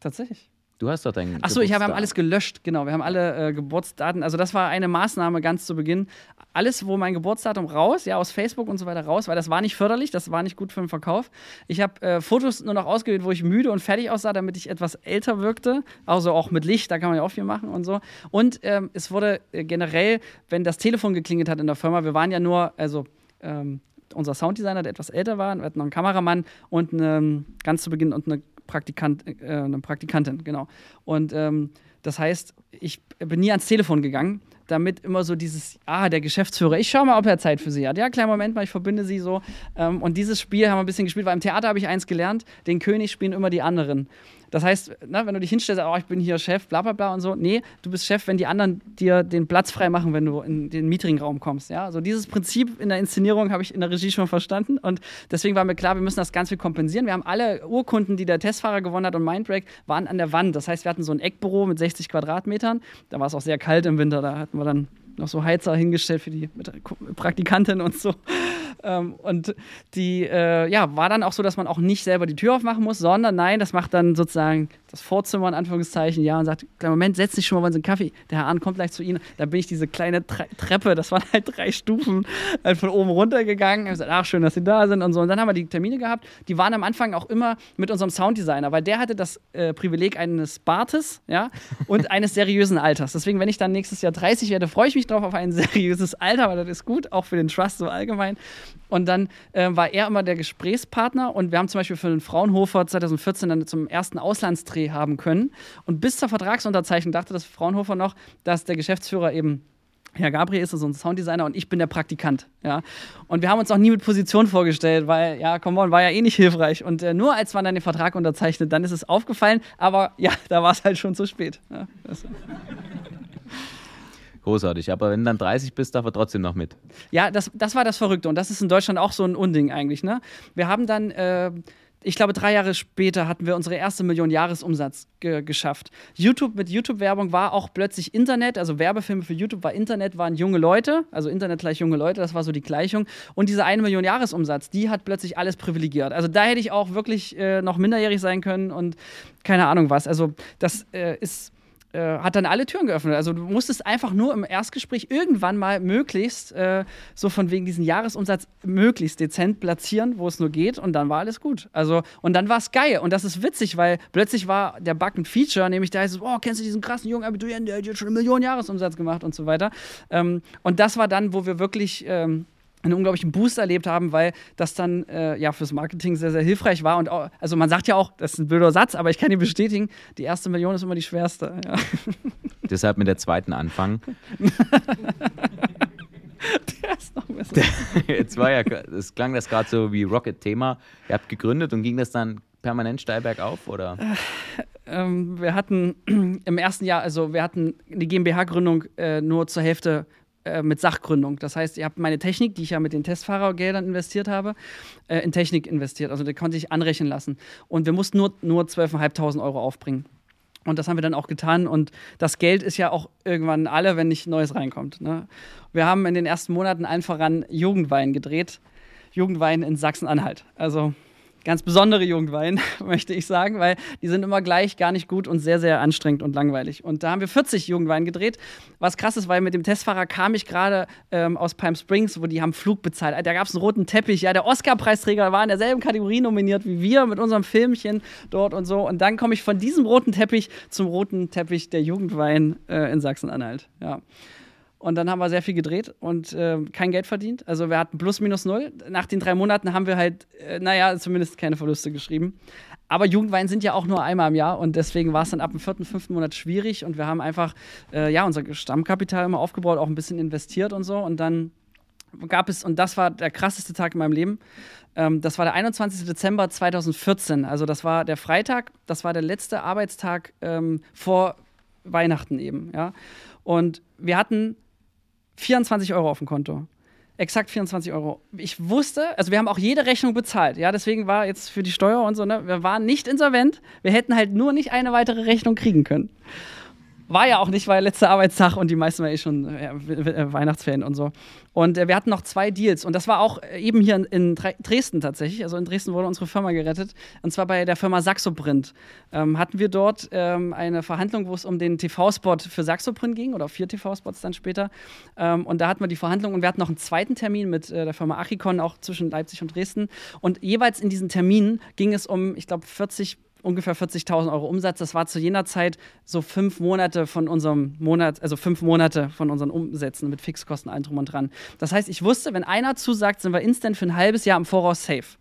Tatsächlich. Du hast doch deinen. Achso, ich habe alles gelöscht, genau. Wir haben alle äh, Geburtsdaten. Also, das war eine Maßnahme ganz zu Beginn. Alles, wo mein Geburtsdatum raus, ja, aus Facebook und so weiter raus, weil das war nicht förderlich, das war nicht gut für den Verkauf. Ich habe äh, Fotos nur noch ausgewählt, wo ich müde und fertig aussah, damit ich etwas älter wirkte. Also auch mit Licht, da kann man ja auch viel machen und so. Und ähm, es wurde äh, generell, wenn das Telefon geklingelt hat in der Firma, wir waren ja nur, also. Ähm, unser Sounddesigner, der etwas älter war, wir hatten noch einen Kameramann und eine, ganz zu Beginn und eine Praktikant, äh, eine Praktikantin, genau. Und ähm, das heißt, ich bin nie ans Telefon gegangen, damit immer so dieses, ah, der Geschäftsführer, ich schaue mal, ob er Zeit für sie hat. Ja, kleinen Moment mal, ich verbinde sie so. Ähm, und dieses Spiel haben wir ein bisschen gespielt, weil im Theater habe ich eins gelernt, den König spielen immer die anderen. Das heißt, ne, wenn du dich hinstellst, oh, ich bin hier Chef, bla bla bla und so, nee, du bist Chef, wenn die anderen dir den Platz frei machen, wenn du in den Meetingraum kommst. Ja? Also dieses Prinzip in der Inszenierung habe ich in der Regie schon verstanden und deswegen war mir klar, wir müssen das ganz viel kompensieren. Wir haben alle Urkunden, die der Testfahrer gewonnen hat und Mindbreak, waren an der Wand. Das heißt, wir hatten so ein Eckbüro mit 60 Quadratmetern. Da war es auch sehr kalt im Winter, da hatten wir dann noch so Heizer hingestellt für die Praktikantin und so. Ähm, und die, äh, ja, war dann auch so, dass man auch nicht selber die Tür aufmachen muss, sondern nein, das macht dann sozusagen das Vorzimmer in Anführungszeichen, ja, und sagt, kleinen Moment, setz dich schon mal mal so einen Kaffee. Der Herr Ahn kommt gleich zu Ihnen. Da bin ich diese kleine Tre Treppe, das waren halt drei Stufen, halt von oben runter gegangen. Ich gesagt, ach, schön, dass Sie da sind und so. Und dann haben wir die Termine gehabt. Die waren am Anfang auch immer mit unserem Sounddesigner, weil der hatte das äh, Privileg eines Bartes, ja, und eines seriösen Alters. Deswegen, wenn ich dann nächstes Jahr 30 werde, freue ich mich drauf auf ein seriöses Alter, weil das ist gut, auch für den Trust so allgemein. Und dann äh, war er immer der Gesprächspartner und wir haben zum Beispiel für den Fraunhofer 2014 dann zum ersten Auslandsdreh haben können. Und bis zur Vertragsunterzeichnung dachte das Fraunhofer noch, dass der Geschäftsführer eben Herr Gabriel ist so ein Sounddesigner und ich bin der Praktikant. Ja. Und wir haben uns auch nie mit Position vorgestellt, weil, ja, come on, war ja eh nicht hilfreich. Und äh, nur als man dann den Vertrag unterzeichnet, dann ist es aufgefallen, aber ja, da war es halt schon zu spät. Ja, Großartig. Aber wenn du dann 30 bist, darf er trotzdem noch mit. Ja, das, das war das Verrückte. Und das ist in Deutschland auch so ein Unding eigentlich. Ne? Wir haben dann. Äh, ich glaube, drei Jahre später hatten wir unsere erste Million Jahresumsatz ge geschafft. YouTube mit YouTube-Werbung war auch plötzlich Internet, also Werbefilme für YouTube war Internet, waren junge Leute, also Internet gleich junge Leute, das war so die Gleichung. Und diese eine Million Jahresumsatz, die hat plötzlich alles privilegiert. Also da hätte ich auch wirklich äh, noch minderjährig sein können und keine Ahnung was. Also das äh, ist äh, hat dann alle Türen geöffnet. Also du musstest einfach nur im Erstgespräch irgendwann mal möglichst, äh, so von wegen diesen Jahresumsatz, möglichst dezent platzieren, wo es nur geht und dann war alles gut. Also, und dann war es geil und das ist witzig, weil plötzlich war der Bug ein Feature, nämlich da heißt es, oh, kennst du diesen krassen jungen Abiturienten, der hat jetzt schon eine Million Jahresumsatz gemacht und so weiter. Ähm, und das war dann, wo wir wirklich ähm, einen unglaublichen Boost erlebt haben, weil das dann äh, ja fürs Marketing sehr, sehr hilfreich war. Und auch, also man sagt ja auch, das ist ein blöder Satz, aber ich kann dir bestätigen, die erste Million ist immer die schwerste. Ja. Deshalb mit der zweiten anfangen. der ist noch besser. Jetzt war ja, es klang das gerade so wie Rocket-Thema. Ihr habt gegründet und ging das dann permanent steil bergauf, oder? Ähm, wir hatten im ersten Jahr, also wir hatten die GmbH-Gründung äh, nur zur Hälfte äh, mit Sachgründung. Das heißt, ihr habt meine Technik, die ich ja mit den Testfahrergeldern investiert habe, äh, in Technik investiert. Also die konnte ich anrechnen lassen. Und wir mussten nur, nur 12.500 Euro aufbringen. Und das haben wir dann auch getan. Und das Geld ist ja auch irgendwann alle, wenn nicht Neues reinkommt. Ne? Wir haben in den ersten Monaten allen voran Jugendwein gedreht. Jugendwein in Sachsen-Anhalt. Also ganz besondere Jugendwein, möchte ich sagen, weil die sind immer gleich gar nicht gut und sehr, sehr anstrengend und langweilig. Und da haben wir 40 Jugendwein gedreht. Was krass ist, weil mit dem Testfahrer kam ich gerade ähm, aus Palm Springs, wo die haben Flug bezahlt. Da gab es einen roten Teppich. Ja, der Oscar-Preisträger war in derselben Kategorie nominiert wie wir mit unserem Filmchen dort und so. Und dann komme ich von diesem roten Teppich zum roten Teppich der Jugendwein äh, in Sachsen-Anhalt. Ja. Und dann haben wir sehr viel gedreht und äh, kein Geld verdient. Also wir hatten plus minus null. Nach den drei Monaten haben wir halt, äh, naja, zumindest keine Verluste geschrieben. Aber Jugendwein sind ja auch nur einmal im Jahr und deswegen war es dann ab dem vierten, fünften Monat schwierig und wir haben einfach, äh, ja, unser Stammkapital immer aufgebaut, auch ein bisschen investiert und so. Und dann gab es, und das war der krasseste Tag in meinem Leben, ähm, das war der 21. Dezember 2014. Also das war der Freitag, das war der letzte Arbeitstag ähm, vor Weihnachten eben, ja. Und wir hatten 24 Euro auf dem Konto. Exakt 24 Euro. Ich wusste, also wir haben auch jede Rechnung bezahlt, ja, deswegen war jetzt für die Steuer und so, ne, wir waren nicht insolvent, wir hätten halt nur nicht eine weitere Rechnung kriegen können. War ja auch nicht, weil letzter Arbeitstag und die meisten waren eh schon äh, Weihnachtsferien und so. Und äh, wir hatten noch zwei Deals und das war auch äh, eben hier in, in, Dresden tatsächlich. Also in Dresden wurde unsere Firma gerettet und zwar bei der Firma Saxoprint. Ähm, hatten wir dort ähm, eine Verhandlung, wo es um den TV-Spot für Saxoprint ging oder vier TV-Spots dann später. Ähm, und da hatten wir die Verhandlung und wir hatten noch einen zweiten Termin mit äh, der Firma Achikon, auch zwischen Leipzig und Dresden. Und jeweils in diesen Terminen ging es um, ich glaube, 40 ungefähr 40.000 Euro Umsatz. Das war zu jener Zeit so fünf Monate von unserem Monat, also fünf Monate von unseren Umsätzen mit Fixkosten, allem drum und dran. Das heißt, ich wusste, wenn einer zusagt, sind wir instant für ein halbes Jahr im Voraus safe.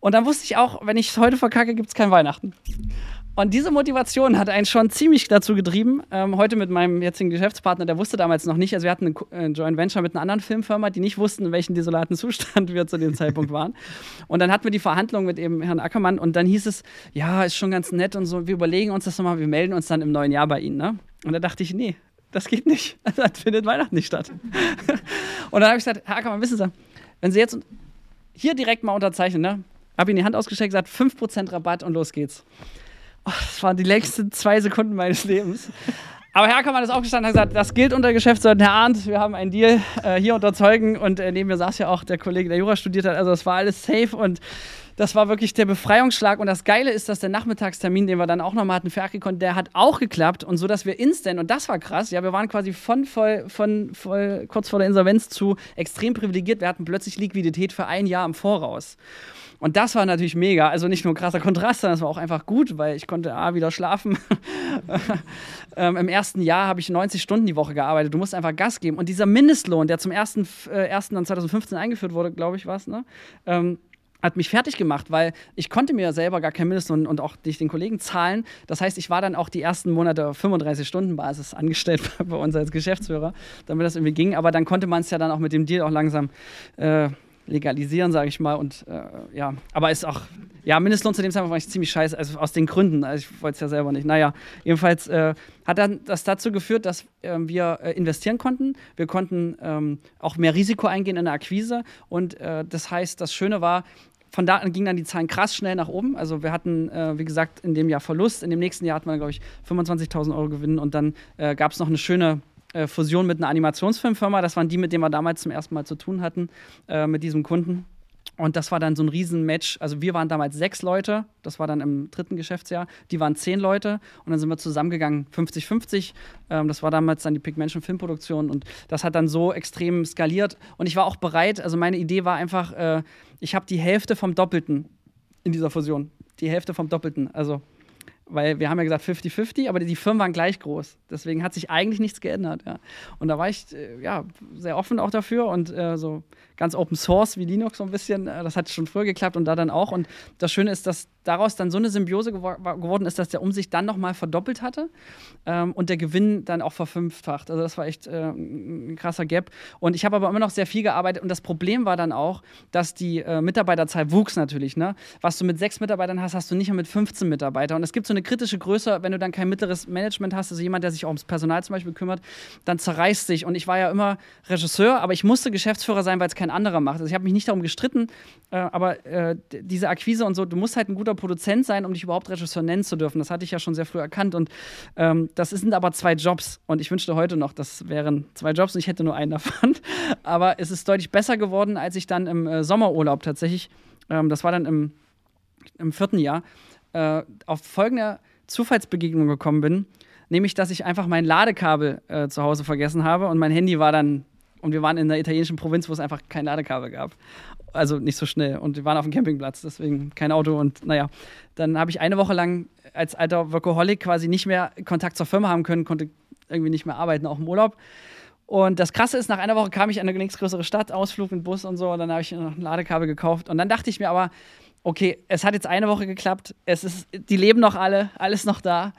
Und dann wusste ich auch, wenn ich es heute verkacke, gibt es kein Weihnachten. Und diese Motivation hat einen schon ziemlich dazu getrieben. Ähm, heute mit meinem jetzigen Geschäftspartner, der wusste damals noch nicht, also wir hatten ein Joint Venture mit einer anderen Filmfirma, die nicht wussten, in welchem desolaten Zustand wir zu dem Zeitpunkt waren. Und dann hatten wir die Verhandlung mit eben Herrn Ackermann und dann hieß es, ja, ist schon ganz nett und so, wir überlegen uns das nochmal, wir melden uns dann im neuen Jahr bei Ihnen. Ne? Und da dachte ich, nee, das geht nicht. Das findet Weihnachten nicht statt. und dann habe ich gesagt, Herr Ackermann, wissen Sie, wenn Sie jetzt hier direkt mal unterzeichnen, ne? habe Ihnen die Hand ausgestreckt, gesagt, 5% Rabatt und los geht's. Oh, das waren die längsten zwei Sekunden meines Lebens. Aber Herr Ackermann ist aufgestanden und hat gesagt, das gilt unter Geschäftsleuten. Herr Arndt, wir haben einen Deal äh, hier unterzeugen. Und äh, neben mir saß ja auch der Kollege, der Jura studiert hat. Also das war alles safe und das war wirklich der Befreiungsschlag. Und das Geile ist, dass der Nachmittagstermin, den wir dann auch nochmal hatten für Akikon, der hat auch geklappt. Und so, dass wir instant, und das war krass, ja, wir waren quasi von voll, von voll kurz vor der Insolvenz zu extrem privilegiert. Wir hatten plötzlich Liquidität für ein Jahr im Voraus. Und das war natürlich mega. Also nicht nur krasser Kontrast, sondern es war auch einfach gut, weil ich konnte A, wieder schlafen. ähm, Im ersten Jahr habe ich 90 Stunden die Woche gearbeitet. Du musst einfach Gas geben. Und dieser Mindestlohn, der zum ersten, äh, ersten dann 2015 eingeführt wurde, glaube ich, war es, ne? Ähm, hat mich fertig gemacht, weil ich konnte mir selber gar kein Mindestlohn und auch nicht den Kollegen zahlen. Das heißt, ich war dann auch die ersten Monate auf 35 Stunden Basis angestellt bei uns als Geschäftsführer, damit das irgendwie ging. Aber dann konnte man es ja dann auch mit dem Deal auch langsam äh, legalisieren, sage ich mal. Und äh, ja, aber ist auch, ja, Mindestlohn zu dem Zeitpunkt war ich ziemlich scheiße, also aus den Gründen. Also ich wollte es ja selber nicht. Naja, jedenfalls äh, hat dann das dazu geführt, dass äh, wir investieren konnten. Wir konnten ähm, auch mehr Risiko eingehen in der Akquise. Und äh, das heißt, das Schöne war, von da an gingen dann die Zahlen krass schnell nach oben. Also wir hatten, äh, wie gesagt, in dem Jahr Verlust. In dem nächsten Jahr hatten wir, glaube ich, 25.000 Euro Gewinn. Und dann äh, gab es noch eine schöne äh, Fusion mit einer Animationsfilmfirma. Das waren die, mit denen wir damals zum ersten Mal zu tun hatten, äh, mit diesem Kunden. Und das war dann so ein Riesenmatch. Also wir waren damals sechs Leute, das war dann im dritten Geschäftsjahr. Die waren zehn Leute und dann sind wir zusammengegangen, 50-50. Ähm, das war damals dann die Pigmention Filmproduktion und das hat dann so extrem skaliert. Und ich war auch bereit, also meine Idee war einfach, äh, ich habe die Hälfte vom Doppelten in dieser Fusion. Die Hälfte vom Doppelten. Also weil wir haben ja gesagt 50-50, aber die Firmen waren gleich groß. Deswegen hat sich eigentlich nichts geändert. Ja. Und da war ich äh, ja, sehr offen auch dafür und äh, so ganz Open Source wie Linux so ein bisschen. Äh, das hat schon früher geklappt und da dann auch. Und das Schöne ist, dass daraus dann so eine Symbiose gewor geworden ist, dass der Umsicht dann nochmal verdoppelt hatte ähm, und der Gewinn dann auch verfünffacht. Also das war echt äh, ein krasser Gap. Und ich habe aber immer noch sehr viel gearbeitet und das Problem war dann auch, dass die äh, Mitarbeiterzahl wuchs natürlich. Ne? Was du mit sechs Mitarbeitern hast, hast du nicht mehr mit 15 Mitarbeitern. Und es gibt so eine kritische Größe, wenn du dann kein mittleres Management hast, also jemand, der sich auch ums Personal zum Beispiel kümmert, dann zerreißt sich. Und ich war ja immer Regisseur, aber ich musste Geschäftsführer sein, weil es kein anderer macht. Also ich habe mich nicht darum gestritten, äh, aber äh, diese Akquise und so, du musst halt ein guter Produzent sein, um dich überhaupt Regisseur nennen zu dürfen. Das hatte ich ja schon sehr früh erkannt. Und ähm, das sind aber zwei Jobs. Und ich wünschte heute noch, das wären zwei Jobs und ich hätte nur einen davon. aber es ist deutlich besser geworden, als ich dann im äh, Sommerurlaub tatsächlich, ähm, das war dann im, im vierten Jahr, äh, auf folgende Zufallsbegegnung gekommen bin. Nämlich, dass ich einfach mein Ladekabel äh, zu Hause vergessen habe und mein Handy war dann und wir waren in der italienischen Provinz, wo es einfach kein Ladekabel gab. Also nicht so schnell. Und wir waren auf dem Campingplatz, deswegen kein Auto. Und naja, dann habe ich eine Woche lang als alter Workaholic quasi nicht mehr Kontakt zur Firma haben können, konnte irgendwie nicht mehr arbeiten, auch im Urlaub. Und das Krasse ist, nach einer Woche kam ich in eine nächstgrößere Stadt, Ausflug mit Bus und so, und dann habe ich noch ein Ladekabel gekauft. Und dann dachte ich mir aber, okay, es hat jetzt eine Woche geklappt, es ist, die leben noch alle, alles noch da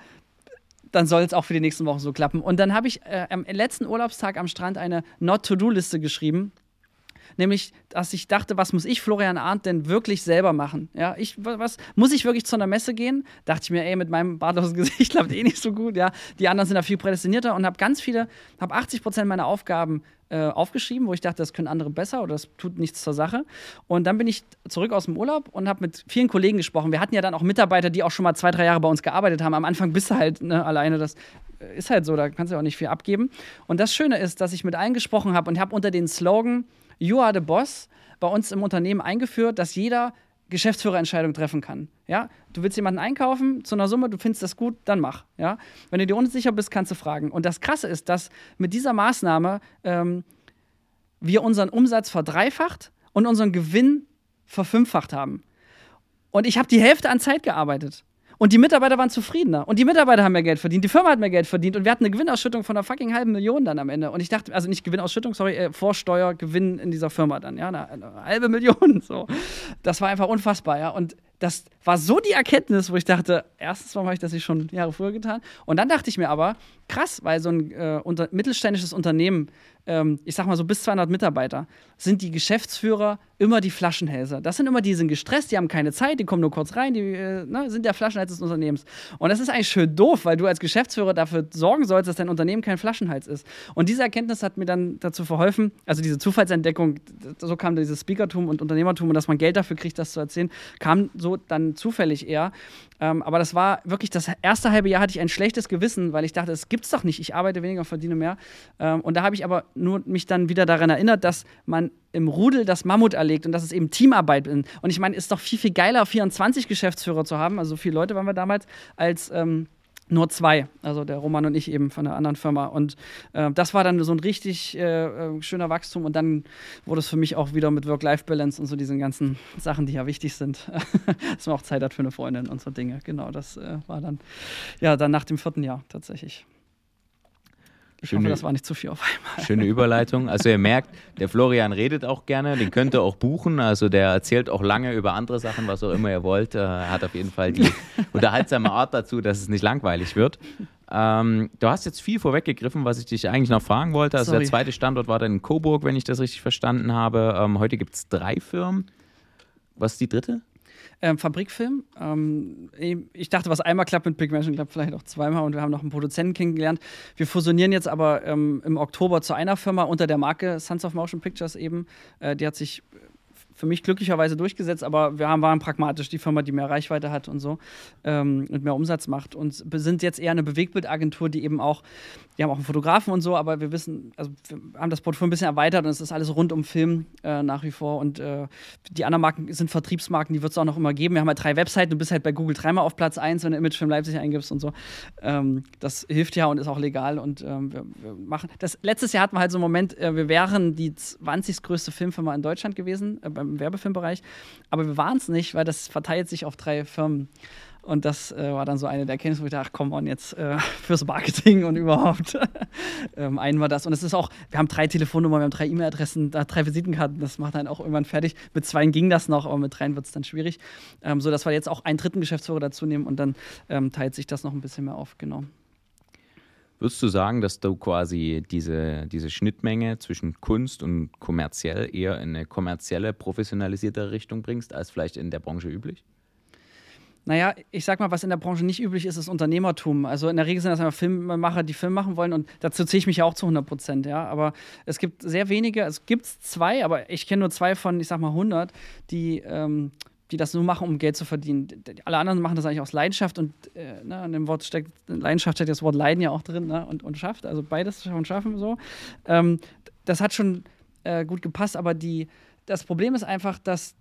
dann soll es auch für die nächsten Wochen so klappen. Und dann habe ich äh, am letzten Urlaubstag am Strand eine Not-to-Do-Liste geschrieben. Nämlich, dass ich dachte, was muss ich, Florian Arndt, denn wirklich selber machen? Ja, ich, was, muss ich wirklich zu einer Messe gehen? Dachte ich mir, ey, mit meinem bartlosen Gesicht klappt eh nicht so gut, ja. Die anderen sind da viel prädestinierter und habe ganz viele, habe 80 Prozent meiner Aufgaben äh, aufgeschrieben, wo ich dachte, das können andere besser oder das tut nichts zur Sache. Und dann bin ich zurück aus dem Urlaub und habe mit vielen Kollegen gesprochen. Wir hatten ja dann auch Mitarbeiter, die auch schon mal zwei, drei Jahre bei uns gearbeitet haben. Am Anfang bist du halt ne, alleine, das ist halt so, da kannst du auch nicht viel abgeben. Und das Schöne ist, dass ich mit allen gesprochen habe und habe unter den Slogan You are the boss bei uns im Unternehmen eingeführt, dass jeder Geschäftsführerentscheidung treffen kann. Ja? Du willst jemanden einkaufen zu einer Summe, du findest das gut, dann mach. Ja? Wenn du dir unsicher bist, kannst du fragen. Und das Krasse ist, dass mit dieser Maßnahme ähm, wir unseren Umsatz verdreifacht und unseren Gewinn verfünffacht haben. Und ich habe die Hälfte an Zeit gearbeitet. Und die Mitarbeiter waren zufriedener. Und die Mitarbeiter haben mehr Geld verdient. Die Firma hat mehr Geld verdient. Und wir hatten eine Gewinnausschüttung von einer fucking halben Million dann am Ende. Und ich dachte, also nicht Gewinnausschüttung, sorry, äh, Vorsteuergewinn in dieser Firma dann. Ja, eine, eine, halbe Million. So. Das war einfach unfassbar. Ja. Und das war so die Erkenntnis, wo ich dachte, erstens, warum habe ich das nicht schon Jahre früher getan? Und dann dachte ich mir aber, krass, weil so ein äh, unter, mittelständisches Unternehmen ähm, ich sag mal so bis 200 Mitarbeiter, sind die Geschäftsführer immer die Flaschenhälse. Das sind immer die, die sind gestresst, die haben keine Zeit, die kommen nur kurz rein, die äh, ne, sind der Flaschenhals des Unternehmens. Und das ist eigentlich schön doof, weil du als Geschäftsführer dafür sorgen sollst, dass dein Unternehmen kein Flaschenhals ist. Und diese Erkenntnis hat mir dann dazu verholfen, also diese Zufallsentdeckung, so kam dieses Speakertum und Unternehmertum und dass man Geld dafür kriegt, das zu erzählen, kam so dann zufällig eher. Ähm, aber das war wirklich, das erste halbe Jahr hatte ich ein schlechtes Gewissen, weil ich dachte, es gibt's doch nicht, ich arbeite weniger, verdiene mehr. Ähm, und da habe ich aber nur mich dann wieder daran erinnert, dass man im Rudel das Mammut erlegt und dass es eben Teamarbeit ist. Und ich meine, ist doch viel, viel geiler, 24 Geschäftsführer zu haben, also so viele Leute waren wir damals, als ähm, nur zwei, also der Roman und ich eben von einer anderen Firma. Und äh, das war dann so ein richtig äh, äh schöner Wachstum. Und dann wurde es für mich auch wieder mit Work-Life-Balance und so diesen ganzen Sachen, die ja wichtig sind, dass man auch Zeit hat für eine Freundin und so Dinge. Genau, das äh, war dann, ja, dann nach dem vierten Jahr tatsächlich. Ich schöne, hoffe, das war nicht zu viel auf einmal. Schöne Überleitung. Also ihr merkt, der Florian redet auch gerne, den könnt ihr auch buchen. Also der erzählt auch lange über andere Sachen, was auch immer ihr wollt. Äh, er hat auf jeden Fall die unterhaltsame Art dazu, dass es nicht langweilig wird. Ähm, du hast jetzt viel vorweggegriffen, was ich dich eigentlich noch fragen wollte. Also Sorry. der zweite Standort war dann in Coburg, wenn ich das richtig verstanden habe. Ähm, heute gibt es drei Firmen. Was ist die dritte? Ähm, Fabrikfilm. Ähm, ich dachte, was einmal klappt mit Pigmentation, klappt vielleicht auch zweimal und wir haben noch einen Produzenten kennengelernt. Wir fusionieren jetzt aber ähm, im Oktober zu einer Firma unter der Marke Sons of Motion Pictures eben. Äh, die hat sich für mich glücklicherweise durchgesetzt, aber wir haben, waren pragmatisch die Firma, die mehr Reichweite hat und so ähm, und mehr Umsatz macht. Und sind jetzt eher eine Bewegbildagentur, die eben auch, die haben auch einen Fotografen und so, aber wir wissen, also wir haben das Portfolio ein bisschen erweitert und es ist alles rund um Film äh, nach wie vor. Und äh, die anderen Marken sind Vertriebsmarken, die wird es auch noch immer geben. Wir haben halt drei Webseiten, du bist halt bei Google dreimal auf Platz 1, wenn du Imagefilm Leipzig eingibst und so. Ähm, das hilft ja und ist auch legal und ähm, wir, wir, machen. Das, letztes Jahr hatten wir halt so einen Moment, äh, wir wären die 20. größte Filmfirma in Deutschland gewesen, äh, beim im Werbefilmbereich. Aber wir waren es nicht, weil das verteilt sich auf drei Firmen. Und das äh, war dann so eine der Erkenntnisse, wo ich dachte, ach komm on, jetzt äh, fürs Marketing und überhaupt. ähm, einen war das. Und es ist auch, wir haben drei Telefonnummern, wir haben drei E-Mail-Adressen, drei Visitenkarten. Das macht dann auch irgendwann fertig. Mit zwei ging das noch, aber mit dreien wird es dann schwierig. Ähm, so dass wir jetzt auch einen dritten Geschäftsführer dazu nehmen und dann ähm, teilt sich das noch ein bisschen mehr auf, genau. Würdest du sagen, dass du quasi diese, diese Schnittmenge zwischen Kunst und kommerziell eher in eine kommerzielle, professionalisierte Richtung bringst, als vielleicht in der Branche üblich? Naja, ich sag mal, was in der Branche nicht üblich ist, ist Unternehmertum. Also in der Regel sind das immer Filmemacher, die Film machen wollen und dazu zähle ich mich ja auch zu 100 Prozent, ja. Aber es gibt sehr wenige, es gibt zwei, aber ich kenne nur zwei von, ich sag mal, 100, die ähm, die das nur machen, um Geld zu verdienen. Alle anderen machen das eigentlich aus Leidenschaft und äh, ne, an dem Wort steckt, Leidenschaft steckt das Wort Leiden ja auch drin ne, und, und schafft, also beides und schaffen so. Ähm, das hat schon äh, gut gepasst, aber die, das Problem ist einfach, dass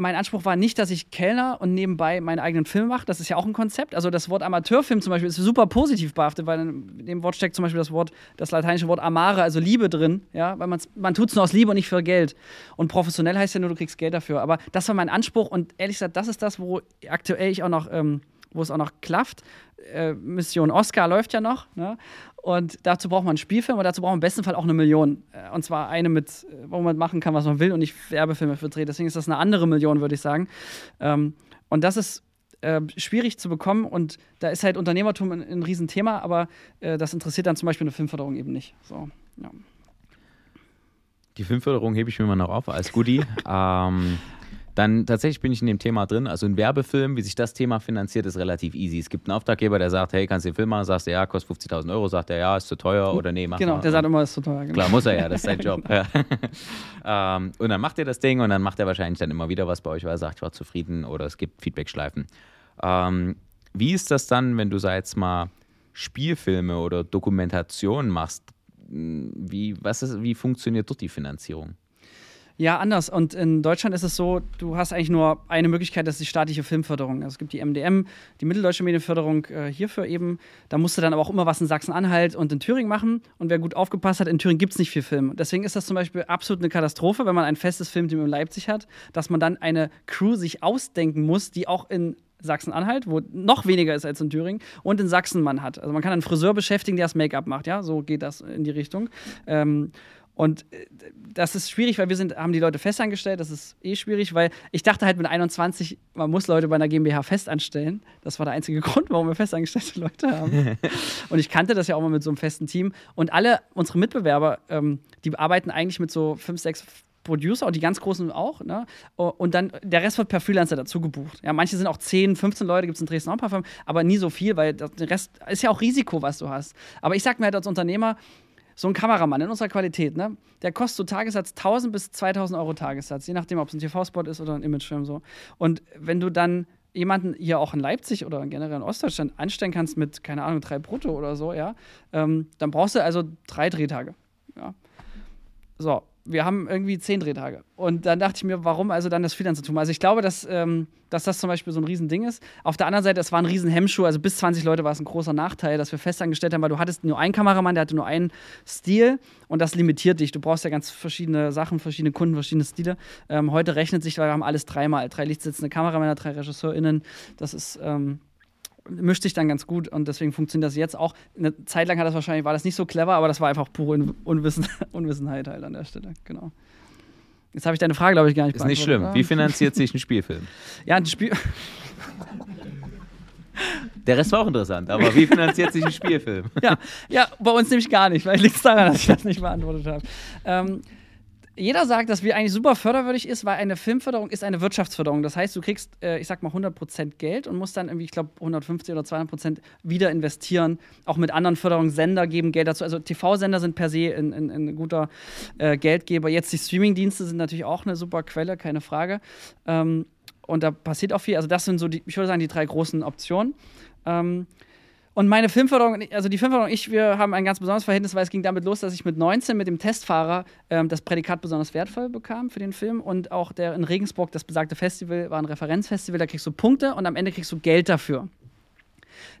mein Anspruch war nicht, dass ich Kellner und nebenbei meinen eigenen Film mache. Das ist ja auch ein Konzept. Also das Wort Amateurfilm zum Beispiel ist super positiv behaftet, weil in dem Wort steckt zum Beispiel das Wort, das lateinische Wort amare, also Liebe drin, ja, weil man tut es nur aus Liebe und nicht für Geld. Und professionell heißt ja nur, du kriegst Geld dafür. Aber das war mein Anspruch und ehrlich gesagt, das ist das, wo aktuell ich auch noch, ähm, wo es auch noch klafft. Äh, Mission Oscar läuft ja noch. Ne? Und dazu braucht man einen Spielfilm und dazu braucht man im besten Fall auch eine Million. Äh, und zwar eine mit, wo man machen kann, was man will und nicht Werbefilme für dreht. Deswegen ist das eine andere Million, würde ich sagen. Ähm, und das ist äh, schwierig zu bekommen und da ist halt Unternehmertum ein, ein Riesenthema, aber äh, das interessiert dann zum Beispiel eine Filmförderung eben nicht. So, ja. Die Filmförderung hebe ich mir mal noch auf als Goodie. ähm, dann tatsächlich bin ich in dem Thema drin. Also ein Werbefilm, wie sich das Thema finanziert, ist relativ easy. Es gibt einen Auftraggeber, der sagt, hey, kannst du den Film machen? Sagst du, ja, kostet 50.000 Euro. Sagt er, ja, ist zu teuer oder nee, mach Genau, mal. der sagt immer, ist zu teuer. Genau. Klar, muss er ja, das ist sein Job. ähm, und dann macht er das Ding und dann macht er wahrscheinlich dann immer wieder was bei euch, weil er sagt, ich war zufrieden oder es gibt Feedbackschleifen. Ähm, wie ist das dann, wenn du, sag jetzt mal, Spielfilme oder Dokumentationen machst, wie, was ist, wie funktioniert dort die Finanzierung? Ja, anders. Und in Deutschland ist es so, du hast eigentlich nur eine Möglichkeit, das ist die staatliche Filmförderung. Also es gibt die MDM, die Mitteldeutsche Medienförderung äh, hierfür eben. Da musst du dann aber auch immer was in Sachsen-Anhalt und in Thüringen machen. Und wer gut aufgepasst hat, in Thüringen gibt es nicht viel Film. Deswegen ist das zum Beispiel absolut eine Katastrophe, wenn man ein festes Filmteam in Leipzig hat, dass man dann eine Crew sich ausdenken muss, die auch in Sachsen-Anhalt, wo noch weniger ist als in Thüringen, und in Sachsen man hat. Also man kann einen Friseur beschäftigen, der das Make-up macht, ja, so geht das in die Richtung. Ähm, und äh, das ist schwierig, weil wir sind, haben die Leute festangestellt. Das ist eh schwierig, weil ich dachte halt mit 21, man muss Leute bei einer GmbH festanstellen. Das war der einzige Grund, warum wir festangestellte Leute haben. und ich kannte das ja auch mal mit so einem festen Team. Und alle unsere Mitbewerber, ähm, die arbeiten eigentlich mit so fünf, sechs Producer und die ganz großen auch. Ne? Und dann der Rest wird per Freelancer dazu gebucht. Ja, manche sind auch 10, 15 Leute, gibt es in Dresden auch ein paar Firmen, aber nie so viel, weil der Rest ist ja auch Risiko, was du hast. Aber ich sag mir halt als Unternehmer, so ein Kameramann in unserer Qualität, ne, der kostet so Tagessatz 1000 bis 2000 Euro Tagessatz, je nachdem, ob es ein TV-Spot ist oder ein Imagefilm so. Und wenn du dann jemanden hier auch in Leipzig oder generell in Ostdeutschland anstellen kannst mit, keine Ahnung, drei Brutto oder so, ja, ähm, dann brauchst du also drei Drehtage. Ja. So, wir haben irgendwie zehn Drehtage. Und dann dachte ich mir, warum also dann das Freelancer-Tum? Also ich glaube, dass, ähm, dass das zum Beispiel so ein Riesending ist. Auf der anderen Seite, es war ein Riesenhemmschuh. Also bis 20 Leute war es ein großer Nachteil, dass wir festangestellt haben, weil du hattest nur einen Kameramann, der hatte nur einen Stil und das limitiert dich. Du brauchst ja ganz verschiedene Sachen, verschiedene Kunden, verschiedene Stile. Ähm, heute rechnet sich, weil wir haben alles dreimal. Drei lichtsitzende Kameramänner, drei RegisseurInnen. Das ist... Ähm, mischt sich dann ganz gut und deswegen funktioniert das jetzt auch. Eine Zeit lang hat das wahrscheinlich, war das nicht so clever, aber das war einfach pure Unwissen, Unwissenheit halt an der Stelle, genau. Jetzt habe ich deine Frage, glaube ich, gar nicht Ist nicht schlimm. Wie finanziert sich ein Spielfilm? Ja, ein Spiel. Der Rest war auch interessant, aber wie finanziert sich ein Spielfilm? ja, ja, bei uns nämlich gar nicht, weil liegt es daran, dass ich das nicht beantwortet habe. Ähm, jeder sagt, dass wir eigentlich super förderwürdig ist, weil eine Filmförderung ist eine Wirtschaftsförderung. Das heißt, du kriegst, äh, ich sag mal, 100% Geld und musst dann irgendwie, ich glaube, 150 oder 200% wieder investieren. Auch mit anderen Förderungen, Sender geben Geld dazu. Also TV-Sender sind per se ein, ein, ein guter äh, Geldgeber. Jetzt die Streaming-Dienste sind natürlich auch eine super Quelle, keine Frage. Ähm, und da passiert auch viel. Also das sind so, die, ich würde sagen, die drei großen Optionen. Ähm, und meine Filmförderung, also die Filmförderung, ich, wir haben ein ganz besonderes Verhältnis, weil es ging damit los, dass ich mit 19 mit dem Testfahrer ähm, das Prädikat besonders wertvoll bekam für den Film und auch der in Regensburg, das besagte Festival, war ein Referenzfestival, da kriegst du Punkte und am Ende kriegst du Geld dafür.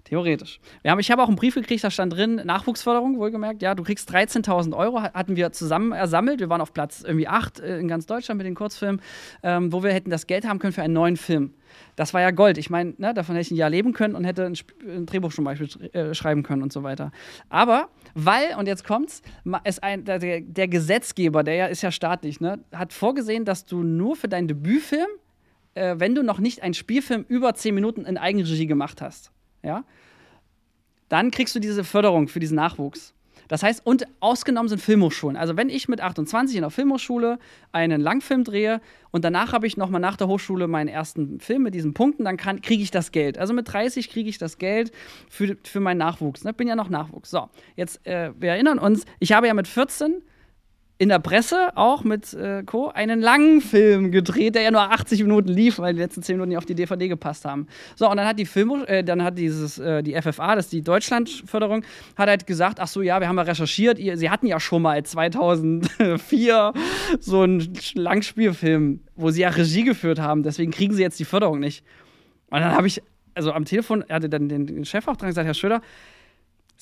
Theoretisch. Wir haben, ich habe auch einen Brief gekriegt, da stand drin, Nachwuchsförderung, wohlgemerkt. Ja, du kriegst 13.000 Euro, hatten wir zusammen ersammelt. Wir waren auf Platz irgendwie 8 äh, in ganz Deutschland mit den Kurzfilmen, ähm, wo wir hätten das Geld haben können für einen neuen Film. Das war ja Gold. Ich meine, ne, davon hätte ich ein Jahr leben können und hätte ein, ein Drehbuch zum Beispiel äh, schreiben können und so weiter. Aber weil, und jetzt kommt's, ist ein, der, der Gesetzgeber, der ja ist ja staatlich, ne, hat vorgesehen, dass du nur für deinen Debütfilm, äh, wenn du noch nicht einen Spielfilm über 10 Minuten in Eigenregie gemacht hast, ja, dann kriegst du diese Förderung für diesen Nachwuchs. Das heißt, und ausgenommen sind Filmhochschulen. Also wenn ich mit 28 in der Filmhochschule einen Langfilm drehe und danach habe ich nochmal nach der Hochschule meinen ersten Film mit diesen Punkten, dann kriege ich das Geld. Also mit 30 kriege ich das Geld für, für meinen Nachwuchs. Ich ne? bin ja noch Nachwuchs. So, jetzt, äh, wir erinnern uns, ich habe ja mit 14 in der Presse auch mit äh, Co. einen langen Film gedreht, der ja nur 80 Minuten lief, weil die letzten 10 Minuten nicht auf die DVD gepasst haben. So, und dann hat die Film, äh, dann hat dieses, äh, die FFA, das ist die Deutschlandförderung, hat halt gesagt, ach so, ja, wir haben ja recherchiert, ihr, sie hatten ja schon mal 2004 so einen Langspielfilm, wo sie ja Regie geführt haben, deswegen kriegen sie jetzt die Förderung nicht. Und dann habe ich, also am Telefon, hatte dann den Chef auch dran gesagt, Herr Schröder,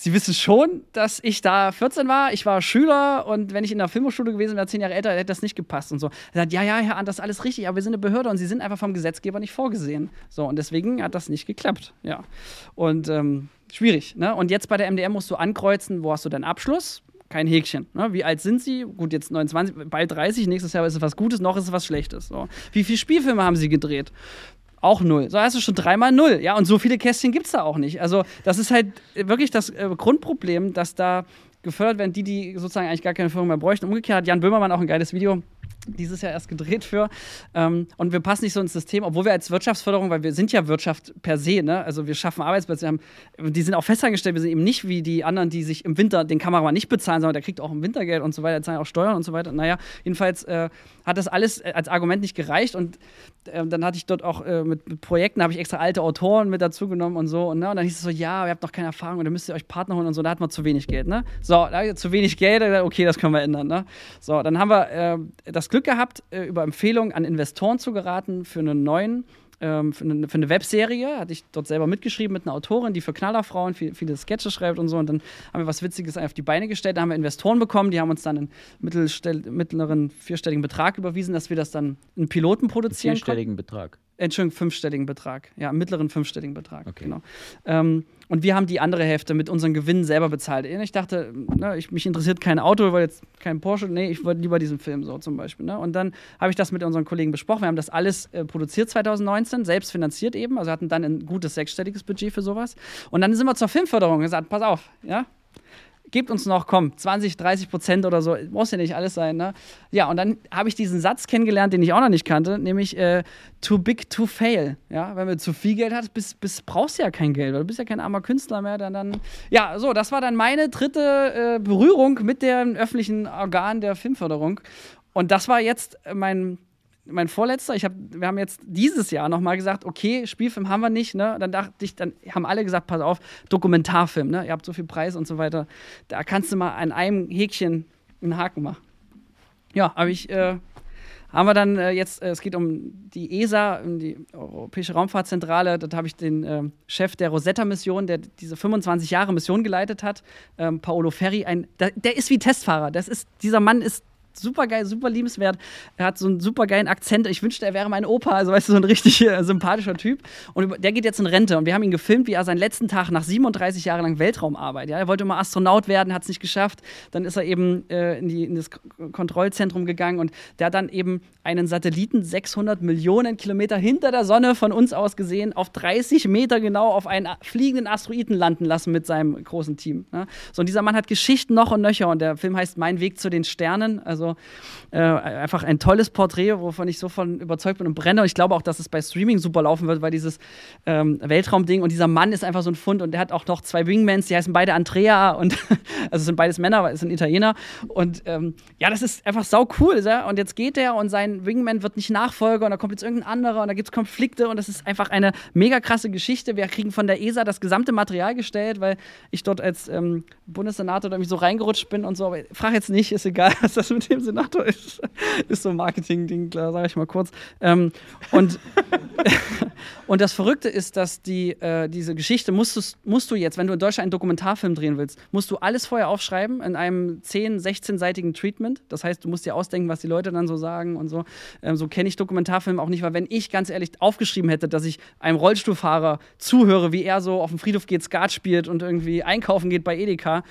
Sie wissen schon, dass ich da 14 war, ich war Schüler und wenn ich in der Filmhochschule gewesen wäre, zehn Jahre älter, hätte das nicht gepasst und so. Er sagt, ja, ja, Herr Ant, das ist alles richtig, aber wir sind eine Behörde und Sie sind einfach vom Gesetzgeber nicht vorgesehen. So, und deswegen hat das nicht geklappt, ja. Und ähm, schwierig, ne? Und jetzt bei der MDM musst du ankreuzen, wo hast du deinen Abschluss? Kein Häkchen. Ne? Wie alt sind Sie? Gut, jetzt 29, bald 30, nächstes Jahr ist es was Gutes, noch ist es was Schlechtes. So. Wie viele Spielfilme haben Sie gedreht? Auch null. So hast du schon dreimal null. Ja, und so viele Kästchen gibt es da auch nicht. Also, das ist halt wirklich das äh, Grundproblem, dass da gefördert werden, die, die sozusagen eigentlich gar keine Führung mehr bräuchten. Umgekehrt hat Jan Böhmermann auch ein geiles Video dieses Jahr erst gedreht für. Ähm, und wir passen nicht so ins System, obwohl wir als Wirtschaftsförderung, weil wir sind ja Wirtschaft per se, ne? also wir schaffen Arbeitsplätze, wir haben, die sind auch festangestellt, wir sind eben nicht wie die anderen, die sich im Winter den Kameramann nicht bezahlen, sondern der kriegt auch im Wintergeld und so weiter, zahlen auch Steuern und so weiter. Naja, jedenfalls äh, hat das alles äh, als Argument nicht gereicht und äh, dann hatte ich dort auch äh, mit, mit, Projekten, habe ich extra alte Autoren mit dazu genommen und so und, ne? und dann hieß es so, ja, ihr habt noch keine Erfahrung und dann müsst ihr euch Partner holen und so, da hat man zu wenig Geld. Ne? So, zu wenig Geld, okay, das können wir ändern. Ne? So, dann haben wir äh, das Glück gehabt, über über Empfehlung an Investoren zu geraten für einen neuen ähm, für, eine, für, eine, Webserie. Hatte ich dort selber mitgeschrieben mit einer Autorin, die für Knallerfrauen viel, viele Sketche schreibt und so. Und dann haben wir was Witziges auf die Beine gestellt. Da haben wir Investoren bekommen, die haben uns dann einen mittleren vierstelligen Betrag überwiesen, dass wir das dann einen Piloten produzieren. Vierstelligen konnten. Betrag. Entschuldigung, fünfstelligen Betrag. Ja, mittleren fünfstelligen Betrag. Okay. Genau. Ähm, und wir haben die andere Hälfte mit unseren Gewinnen selber bezahlt. Ich dachte, ne, ich, mich interessiert kein Auto, weil jetzt kein Porsche. Nee, ich wollte lieber diesen Film so zum Beispiel. Ne? Und dann habe ich das mit unseren Kollegen besprochen. Wir haben das alles äh, produziert 2019, selbst finanziert eben. Also hatten dann ein gutes sechsstelliges Budget für sowas. Und dann sind wir zur Filmförderung und gesagt, pass auf, ja, gebt uns noch, komm, 20, 30 Prozent oder so, muss ja nicht alles sein, ne? Ja, und dann habe ich diesen Satz kennengelernt, den ich auch noch nicht kannte, nämlich äh, too big to fail. Ja, wenn du zu viel Geld hast, bist, bist, brauchst du ja kein Geld, weil du bist ja kein armer Künstler mehr, dann, dann ja, so, das war dann meine dritte äh, Berührung mit dem öffentlichen Organ der Filmförderung. Und das war jetzt mein mein vorletzter, ich hab, wir haben jetzt dieses Jahr nochmal gesagt, okay, Spielfilm haben wir nicht, ne? Dann dachte ich, dann haben alle gesagt, pass auf, Dokumentarfilm, ne? Ihr habt so viel Preis und so weiter. Da kannst du mal an einem Häkchen einen Haken machen. Ja, habe ich, äh, haben wir dann äh, jetzt, äh, es geht um die ESA, um die Europäische Raumfahrtzentrale. Dort habe ich den äh, Chef der Rosetta-Mission, der diese 25 Jahre Mission geleitet hat, ähm, Paolo Ferri. Ein, der, der, ist wie Testfahrer. Das ist, dieser Mann ist super geil, super liebenswert. Er hat so einen super geilen Akzent. Ich wünschte, er wäre mein Opa, also weißt du, so ein richtig äh, sympathischer Typ. Und der geht jetzt in Rente und wir haben ihn gefilmt, wie er seinen letzten Tag nach 37 Jahren lang Weltraumarbeit. Ja, er wollte immer Astronaut werden, hat es nicht geschafft. Dann ist er eben äh, in, die, in, das Kontrollzentrum gegangen und der hat dann eben einen Satelliten 600 Millionen Kilometer hinter der Sonne von uns aus gesehen, auf 30 Meter genau auf einen fliegenden Asteroiden landen lassen mit seinem großen Team. Ne? So, und dieser Mann hat Geschichten noch und nöcher und der Film heißt Mein Weg zu den Sternen. Also Altså, äh, einfach ein tolles Porträt, wovon ich so von überzeugt bin und brenne. Und ich glaube auch, dass es bei Streaming super laufen wird, weil dieses ähm, Weltraumding und dieser Mann ist einfach so ein Fund und der hat auch noch zwei Wingmans, die heißen beide Andrea und also sind beides Männer, weil es sind Italiener. Und ähm, ja, das ist einfach sau cool. Ja? Und jetzt geht der und sein Wingman wird nicht Nachfolger und da kommt jetzt irgendein anderer und da gibt es Konflikte und das ist einfach eine mega krasse Geschichte. Wir kriegen von der ESA das gesamte Material gestellt, weil ich dort als ähm, Bundessenator irgendwie so reingerutscht bin und so. Aber frag jetzt nicht, ist egal, was das mit dem Senator ist, ist so ein Marketing-Ding, sage ich mal kurz. Ähm, und, und das Verrückte ist, dass die, äh, diese Geschichte musst du, musst du jetzt, wenn du in Deutschland einen Dokumentarfilm drehen willst, musst du alles vorher aufschreiben in einem 10-, 16-seitigen Treatment. Das heißt, du musst dir ausdenken, was die Leute dann so sagen und so. Ähm, so kenne ich Dokumentarfilme auch nicht, weil wenn ich ganz ehrlich aufgeschrieben hätte, dass ich einem Rollstuhlfahrer zuhöre, wie er so auf dem Friedhof geht, Skat spielt und irgendwie einkaufen geht bei Edeka,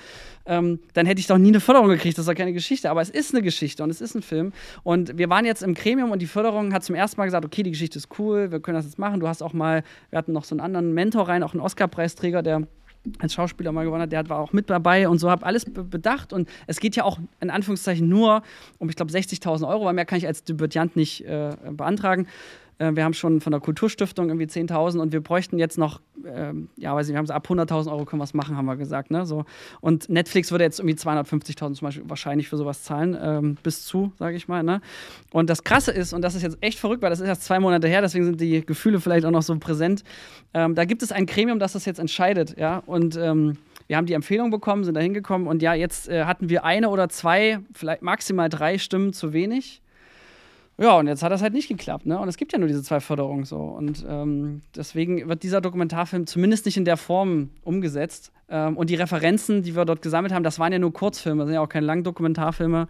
ähm, dann hätte ich doch nie eine Förderung gekriegt. Das ist doch keine Geschichte. Aber es ist eine Geschichte und es ist ein Film. Und wir waren jetzt im Gremium und die Förderung hat zum ersten Mal gesagt, okay, die Geschichte ist cool, wir können das jetzt machen. Du hast auch mal, wir hatten noch so einen anderen Mentor rein, auch einen Oscar-Preisträger, der als Schauspieler mal gewonnen hat, der war auch mit dabei und so, habe alles bedacht und es geht ja auch in Anführungszeichen nur um, ich glaube, 60.000 Euro, weil mehr kann ich als Debütant nicht äh, beantragen. Äh, wir haben schon von der Kulturstiftung irgendwie 10.000 und wir bräuchten jetzt noch, äh, ja, weiß nicht, wir haben so ab 100.000 Euro können wir es machen, haben wir gesagt. Ne? So. Und Netflix würde jetzt irgendwie 250.000 zum Beispiel wahrscheinlich für sowas zahlen, ähm, bis zu, sage ich mal. Ne? Und das Krasse ist, und das ist jetzt echt verrückt, weil das ist erst zwei Monate her, deswegen sind die Gefühle vielleicht auch noch so präsent. Ähm, da gibt es ein Gremium, das das jetzt entscheidet. Ja? Und ähm, wir haben die Empfehlung bekommen, sind da hingekommen und ja, jetzt äh, hatten wir eine oder zwei, vielleicht maximal drei Stimmen zu wenig. Ja, und jetzt hat das halt nicht geklappt, ne? Und es gibt ja nur diese zwei Förderungen so. Und ähm, deswegen wird dieser Dokumentarfilm zumindest nicht in der Form umgesetzt. Ähm, und die Referenzen, die wir dort gesammelt haben, das waren ja nur Kurzfilme, das sind ja auch keine langen Dokumentarfilme.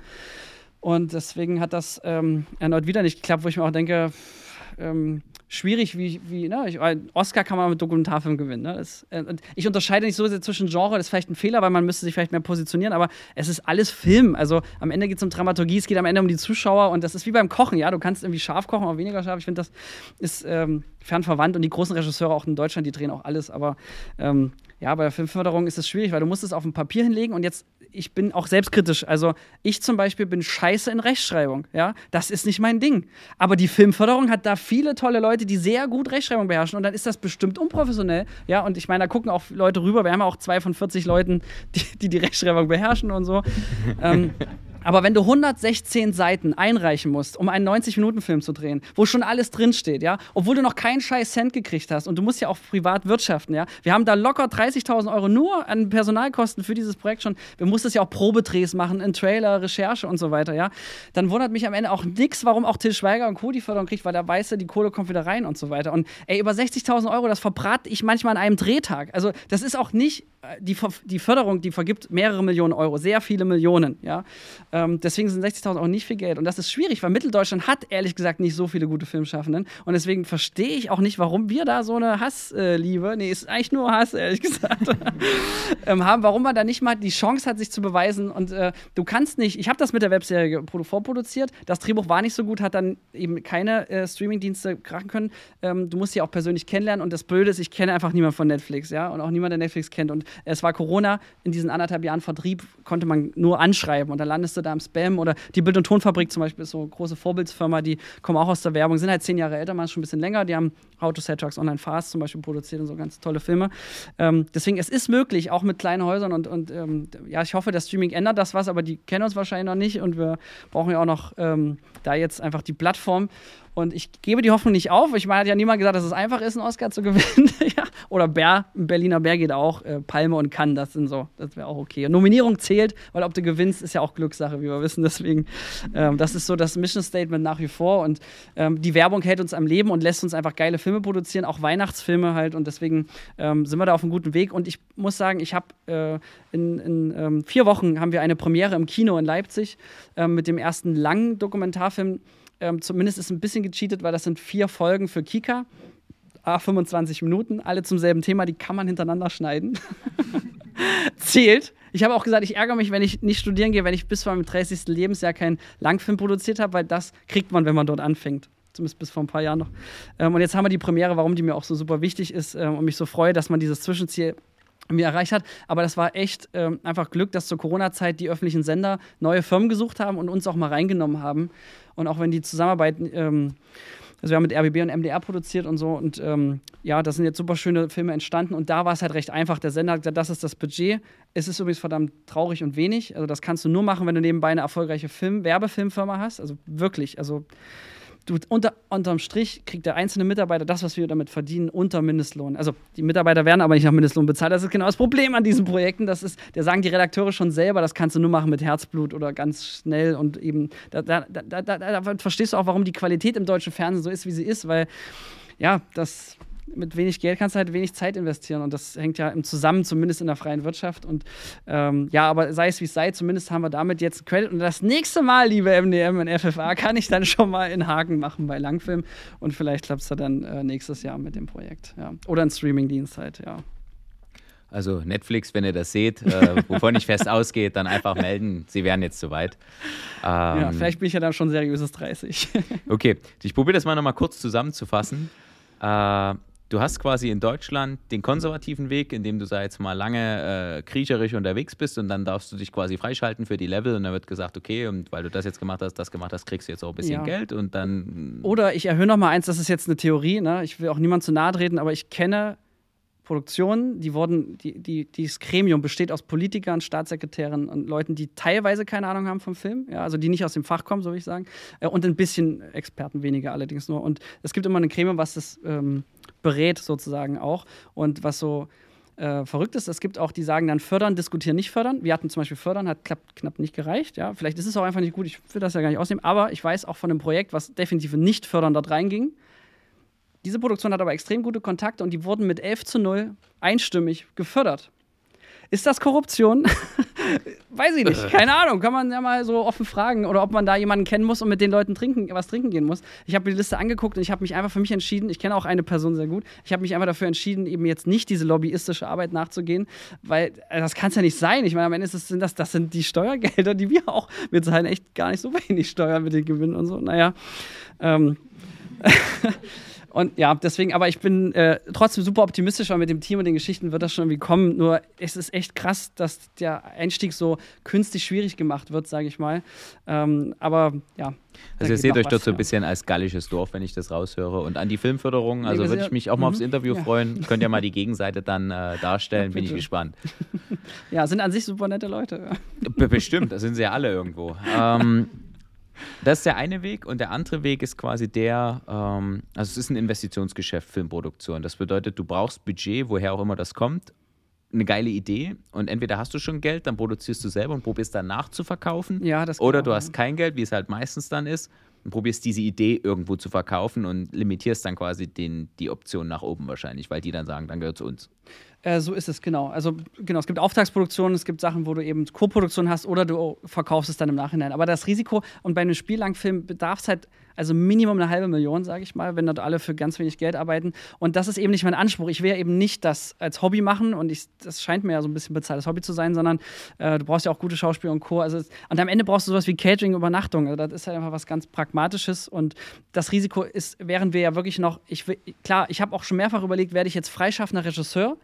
Und deswegen hat das ähm, erneut wieder nicht geklappt, wo ich mir auch denke, ähm, schwierig, wie, wie ne? Ich, Oscar kann man mit Dokumentarfilm gewinnen. Ne? Das, äh, ich unterscheide nicht so sehr zwischen Genre, das ist vielleicht ein Fehler, weil man müsste sich vielleicht mehr positionieren, aber es ist alles Film. Also am Ende geht es um Dramaturgie, es geht am Ende um die Zuschauer und das ist wie beim Kochen, ja, du kannst irgendwie scharf kochen oder weniger scharf. Ich finde, das ist ähm, fern verwandt und die großen Regisseure auch in Deutschland, die drehen auch alles, aber ähm, ja, bei der Filmförderung ist es schwierig, weil du musst es auf dem Papier hinlegen und jetzt, ich bin auch selbstkritisch. Also ich zum Beispiel bin scheiße in Rechtschreibung, ja. Das ist nicht mein Ding. Aber die Filmförderung hat da viele tolle Leute, die sehr gut Rechtschreibung beherrschen und dann ist das bestimmt unprofessionell, ja. Und ich meine, da gucken auch Leute rüber. Wir haben ja auch zwei von 40 Leuten, die die, die Rechtschreibung beherrschen und so. ähm, aber wenn du 116 Seiten einreichen musst, um einen 90-Minuten-Film zu drehen, wo schon alles drinsteht, ja, obwohl du noch keinen scheiß Cent gekriegt hast und du musst ja auch privat wirtschaften, ja. Wir haben da locker 30.000 Euro nur an Personalkosten für dieses Projekt schon. Wir mussten ja auch Probedrehs machen, in Trailer, Recherche und so weiter, ja. Dann wundert mich am Ende auch nichts, warum auch Till Schweiger und Co. die Förderung kriegt, weil da weiß er, die Kohle kommt wieder rein und so weiter. Und ey, über 60.000 Euro, das verbrate ich manchmal an einem Drehtag. Also, das ist auch nicht äh, die, die Förderung, die vergibt mehrere Millionen Euro, sehr viele Millionen, ja. Ähm, deswegen sind 60.000 Euro nicht viel Geld. Und das ist schwierig, weil Mitteldeutschland hat ehrlich gesagt nicht so viele gute Filmschaffenden. Und deswegen verstehe ich auch nicht, warum wir da so eine Hassliebe, äh, nee, ist eigentlich nur Hass, ehrlich gesagt, ähm, haben, warum man da nicht mal die Chance hat, sich zu beweisen. Und äh, du kannst nicht, ich habe das mit der Webserie vorproduziert, das Drehbuch war nicht so gut, hat dann eben keine äh, Streamingdienste krachen können. Ähm, du musst sie auch persönlich kennenlernen. Und das Blöde ist, ich kenne einfach niemanden von Netflix, ja, und auch niemand, der Netflix kennt. Und es war Corona, in diesen anderthalb Jahren Vertrieb konnte man nur anschreiben. Und dann landest im Spam oder die Bild- und Tonfabrik zum Beispiel ist so eine große Vorbildsfirma, die kommen auch aus der Werbung, sind halt zehn Jahre älter, man schon ein bisschen länger. Die haben How to Sell Trucks Online Fast zum Beispiel produziert und so ganz tolle Filme. Ähm, deswegen, es ist möglich, auch mit kleinen Häusern und, und ähm, ja, ich hoffe, das Streaming ändert das was, aber die kennen uns wahrscheinlich noch nicht und wir brauchen ja auch noch ähm, da jetzt einfach die Plattform. Und ich gebe die Hoffnung nicht auf. Ich meine, hat ja niemand gesagt, dass es einfach ist, einen Oscar zu gewinnen. ja. Oder Bär, Berliner Bär geht auch. Äh, Palme und Cannes, das sind so, das wäre auch okay. Und Nominierung zählt, weil ob du gewinnst, ist ja auch Glückssache, wie wir wissen. Deswegen, ähm, das ist so das Mission Statement nach wie vor. Und ähm, die Werbung hält uns am Leben und lässt uns einfach geile Filme produzieren, auch Weihnachtsfilme halt. Und deswegen ähm, sind wir da auf einem guten Weg. Und ich muss sagen, ich habe äh, in, in ähm, vier Wochen haben wir eine Premiere im Kino in Leipzig äh, mit dem ersten langen Dokumentarfilm ähm, zumindest ist ein bisschen gecheatet, weil das sind vier Folgen für Kika. A, 25 Minuten, alle zum selben Thema, die kann man hintereinander schneiden. Zählt. Ich habe auch gesagt, ich ärgere mich, wenn ich nicht studieren gehe, wenn ich bis zu meinem 30. Lebensjahr keinen Langfilm produziert habe, weil das kriegt man, wenn man dort anfängt. Zumindest bis vor ein paar Jahren noch. Ähm, und jetzt haben wir die Premiere, warum die mir auch so super wichtig ist ähm, und mich so freue, dass man dieses Zwischenziel mir erreicht hat. Aber das war echt ähm, einfach Glück, dass zur Corona-Zeit die öffentlichen Sender neue Firmen gesucht haben und uns auch mal reingenommen haben. Und auch wenn die Zusammenarbeit, ähm, also wir haben mit RBB und MDR produziert und so und ähm, ja, da sind jetzt super schöne Filme entstanden und da war es halt recht einfach. Der Sender hat gesagt, das ist das Budget. Es ist übrigens verdammt traurig und wenig. Also das kannst du nur machen, wenn du nebenbei eine erfolgreiche Film Werbefilmfirma hast. Also wirklich, also du, unter, unterm Strich kriegt der einzelne Mitarbeiter das, was wir damit verdienen, unter Mindestlohn. Also die Mitarbeiter werden aber nicht nach Mindestlohn bezahlt. Das ist genau das Problem an diesen Projekten. Das ist, der sagen die Redakteure schon selber, das kannst du nur machen mit Herzblut oder ganz schnell und eben, da, da, da, da verstehst du auch, warum die Qualität im deutschen Fernsehen so ist, wie sie ist, weil ja, das mit wenig Geld kannst du halt wenig Zeit investieren und das hängt ja im Zusammen, zumindest in der freien Wirtschaft. Und ähm, ja, aber sei es wie es sei, zumindest haben wir damit jetzt einen Credit. Und das nächste Mal, liebe MDM und FFA, kann ich dann schon mal in Haken machen bei Langfilm und vielleicht klappt es dann äh, nächstes Jahr mit dem Projekt. Ja. Oder ein Streamingdienst halt, ja. Also Netflix, wenn ihr das seht, äh, wovon ich fest ausgehe, dann einfach melden. Sie wären jetzt soweit. Ähm, ja, vielleicht bin ich ja dann schon seriöses 30. okay, ich probiere das mal nochmal kurz zusammenzufassen. Äh, du hast quasi in Deutschland den konservativen Weg, in dem du, sag jetzt mal, lange äh, kriecherisch unterwegs bist und dann darfst du dich quasi freischalten für die Level und dann wird gesagt, okay, und weil du das jetzt gemacht hast, das gemacht hast, kriegst du jetzt auch ein bisschen ja. Geld und dann. Oder ich erhöhe noch mal eins, das ist jetzt eine Theorie, ne? ich will auch niemand zu nahe treten, aber ich kenne Produktionen, die wurden, die, die, dieses Gremium besteht aus Politikern, Staatssekretären und Leuten, die teilweise keine Ahnung haben vom Film, ja, also die nicht aus dem Fach kommen, so würde ich sagen, äh, und ein bisschen Experten weniger allerdings nur. Und es gibt immer ein Gremium, was das ähm, berät sozusagen auch und was so äh, verrückt ist, es gibt auch, die sagen dann fördern, diskutieren, nicht fördern. Wir hatten zum Beispiel fördern, hat knapp, knapp nicht gereicht. Ja? Vielleicht ist es auch einfach nicht gut, ich will das ja gar nicht ausnehmen, aber ich weiß auch von einem Projekt, was definitiv nicht fördern dort reinging diese Produktion hat aber extrem gute Kontakte und die wurden mit 11 zu 0 einstimmig gefördert. Ist das Korruption? Weiß ich nicht. Keine Ahnung. Kann man ja mal so offen fragen. Oder ob man da jemanden kennen muss und mit den Leuten trinken, was trinken gehen muss. Ich habe die Liste angeguckt und ich habe mich einfach für mich entschieden. Ich kenne auch eine Person sehr gut. Ich habe mich einfach dafür entschieden, eben jetzt nicht diese lobbyistische Arbeit nachzugehen, weil äh, das kann es ja nicht sein. Ich meine, am Ende ist es, sind das, das sind die Steuergelder, die wir auch. Wir zahlen echt gar nicht so wenig Steuern mit den Gewinnen und so. Naja. Ähm, Und ja, deswegen, aber ich bin äh, trotzdem super optimistisch, weil mit dem Team und den Geschichten wird das schon irgendwie kommen. Nur es ist echt krass, dass der Einstieg so künstlich schwierig gemacht wird, sage ich mal. Ähm, aber ja. Also ihr seht euch dort so ein bisschen als gallisches Dorf, wenn ich das raushöre. Und an die Filmförderung, also würde ich mich auch mal aufs mhm. Interview ja. freuen. Könnt ihr mal die Gegenseite dann äh, darstellen, ja, bin ich gespannt. Ja, sind an sich super nette Leute. Bestimmt, da sind sie ja alle irgendwo. Ähm, das ist der eine Weg und der andere Weg ist quasi der, ähm, also es ist ein Investitionsgeschäft, Filmproduktion. Das bedeutet, du brauchst Budget, woher auch immer das kommt, eine geile Idee und entweder hast du schon Geld, dann produzierst du selber und probierst dann nachzuverkaufen. Ja, das Oder du hast kein Geld, wie es halt meistens dann ist, und probierst diese Idee irgendwo zu verkaufen und limitierst dann quasi den, die Option nach oben wahrscheinlich, weil die dann sagen, dann gehört zu uns. Äh, so ist es, genau. Also genau, es gibt Auftragsproduktionen, es gibt Sachen, wo du eben Co-Produktion hast oder du verkaufst es dann im Nachhinein. Aber das Risiko, und bei einem Spiellangfilm bedarf es halt also Minimum eine halbe Million, sage ich mal, wenn dort alle für ganz wenig Geld arbeiten. Und das ist eben nicht mein Anspruch. Ich will ja eben nicht das als Hobby machen und ich, das scheint mir ja so ein bisschen bezahltes Hobby zu sein, sondern äh, du brauchst ja auch gute Schauspieler und Co. Also, und am Ende brauchst du sowas wie Catering, Übernachtung. Also das ist halt einfach was ganz Pragmatisches und das Risiko ist, während wir ja wirklich noch, ich will, klar, ich habe auch schon mehrfach überlegt, werde ich jetzt freischaffender Regisseur?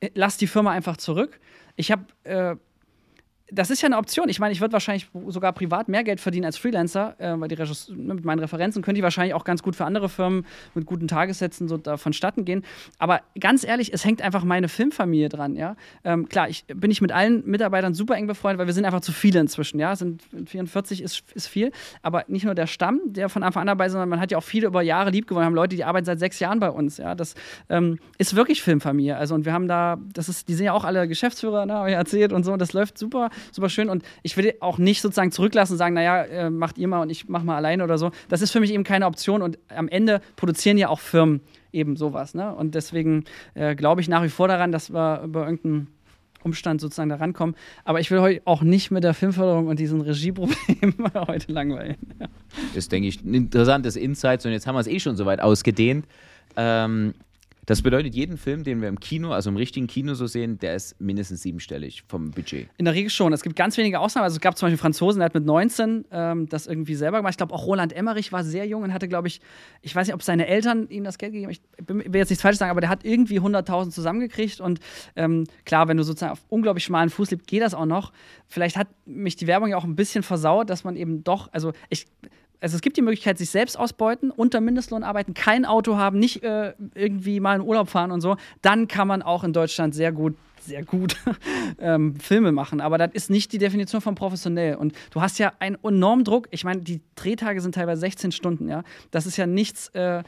Äh, lass die Firma einfach zurück. Ich habe äh, das ist ja eine Option. Ich meine, ich würde wahrscheinlich sogar privat mehr Geld verdienen als Freelancer, äh, weil die Regis ne, mit meinen Referenzen könnte ich wahrscheinlich auch ganz gut für andere Firmen mit guten Tagessätzen so da vonstatten gehen. Aber ganz ehrlich, es hängt einfach meine Filmfamilie dran. Ja? Ähm, klar, ich bin ich mit allen Mitarbeitern super eng befreundet, weil wir sind einfach zu viele inzwischen. Ja, sind 44 ist, ist viel, aber nicht nur der Stamm, der von Anfang an dabei ist, sondern man hat ja auch viele über Jahre lieb gewonnen, haben Leute, die arbeiten seit sechs Jahren bei uns. Ja, das ähm, ist wirklich Filmfamilie. Also und wir haben da, das ist, die sind ja auch alle Geschäftsführer, ne, habe ich erzählt und so. Das läuft super super schön. Und ich will auch nicht sozusagen zurücklassen und sagen, naja, äh, macht ihr mal und ich mach mal alleine oder so. Das ist für mich eben keine Option. Und am Ende produzieren ja auch Firmen eben sowas. Ne? Und deswegen äh, glaube ich nach wie vor daran, dass wir über irgendeinen Umstand sozusagen da rankommen. Aber ich will heute auch nicht mit der Filmförderung und diesen Regieproblemen heute langweilen. Ja. Das ist, denke ich, ein interessantes Insight. Und jetzt haben wir es eh schon so weit ausgedehnt. Ähm, das bedeutet, jeden Film, den wir im Kino, also im richtigen Kino so sehen, der ist mindestens siebenstellig vom Budget. In der Regel schon. Es gibt ganz wenige Ausnahmen. Also es gab zum Beispiel Franzosen, der hat mit 19 ähm, das irgendwie selber gemacht. Ich glaube, auch Roland Emmerich war sehr jung und hatte, glaube ich, ich weiß nicht, ob seine Eltern ihm das Geld gegeben haben. Ich will jetzt nichts falsch sagen, aber der hat irgendwie 100.000 zusammengekriegt. Und ähm, klar, wenn du sozusagen auf unglaublich schmalen Fuß lebst, geht das auch noch. Vielleicht hat mich die Werbung ja auch ein bisschen versaut, dass man eben doch, also ich also es gibt die Möglichkeit, sich selbst ausbeuten, unter Mindestlohn arbeiten, kein Auto haben, nicht äh, irgendwie mal in Urlaub fahren und so, dann kann man auch in Deutschland sehr gut sehr gut ähm, Filme machen, aber das ist nicht die Definition von professionell. Und du hast ja einen enormen Druck. Ich meine, die Drehtage sind teilweise 16 Stunden, ja. Das ist ja nichts, äh,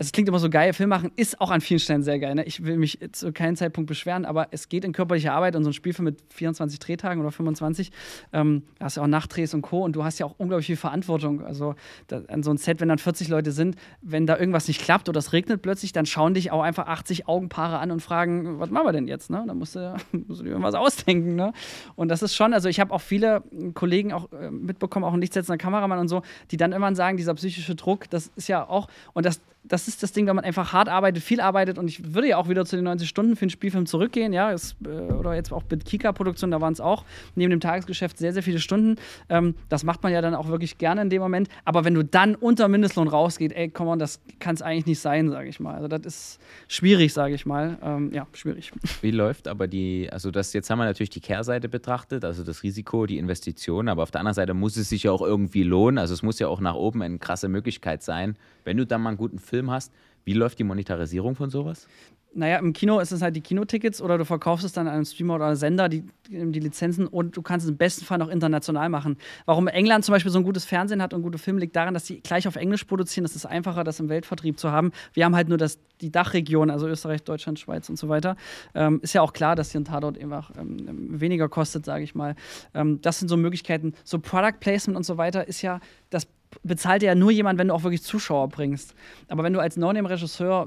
es klingt immer so geil, Film machen ist auch an vielen Stellen sehr geil. Ne? Ich will mich zu keinem Zeitpunkt beschweren, aber es geht in körperliche Arbeit und so ein Spielfilm mit 24 Drehtagen oder 25, ähm, da hast ja auch Nachtdrehs und Co. und du hast ja auch unglaublich viel Verantwortung. Also da, an so einem Set, wenn dann 40 Leute sind, wenn da irgendwas nicht klappt oder es regnet plötzlich, dann schauen dich auch einfach 80 Augenpaare an und fragen, was machen wir denn jetzt? Ne? Da musst du, musst du dir irgendwas ausdenken. Ne? Und das ist schon, also ich habe auch viele Kollegen auch äh, mitbekommen, auch ein lichtsetzender Kameramann und so, die dann immer sagen, dieser psychische Druck, das ist ja auch, und das, das ist das Ding, wenn man einfach hart arbeitet, viel arbeitet und ich würde ja auch wieder zu den 90 Stunden für einen Spielfilm zurückgehen, ja, es, äh, oder jetzt auch mit Kika-Produktion, da waren es auch neben dem Tagesgeschäft sehr, sehr viele Stunden. Ähm, das macht man ja dann auch wirklich gerne in dem Moment. Aber wenn du dann unter Mindestlohn rausgehst, ey, komm on, das kann es eigentlich nicht sein, sage ich mal. Also das ist schwierig, sage ich mal. Ähm, ja, schwierig. Wie läuft aber die, also das, jetzt haben wir natürlich die Kehrseite betrachtet, also das Risiko, die Investition, aber auf der anderen Seite muss es sich ja auch irgendwie lohnen. Also es muss ja auch nach oben eine krasse Möglichkeit sein, wenn du dann mal einen guten Film hast, wie läuft die Monetarisierung von sowas? Naja, im Kino ist es halt die Kinotickets oder du verkaufst es dann an einen Streamer oder Sender, die, die Lizenzen und du kannst es im besten Fall noch international machen. Warum England zum Beispiel so ein gutes Fernsehen hat und gute Filme, liegt daran, dass sie gleich auf Englisch produzieren. Das ist einfacher, das im Weltvertrieb zu haben. Wir haben halt nur das, die Dachregion, also Österreich, Deutschland, Schweiz und so weiter. Ähm, ist ja auch klar, dass hier ein Tatort einfach ähm, weniger kostet, sage ich mal. Ähm, das sind so Möglichkeiten. So Product Placement und so weiter ist ja das bezahlt ja nur jemand, wenn du auch wirklich Zuschauer bringst. Aber wenn du als No-Name-Regisseur,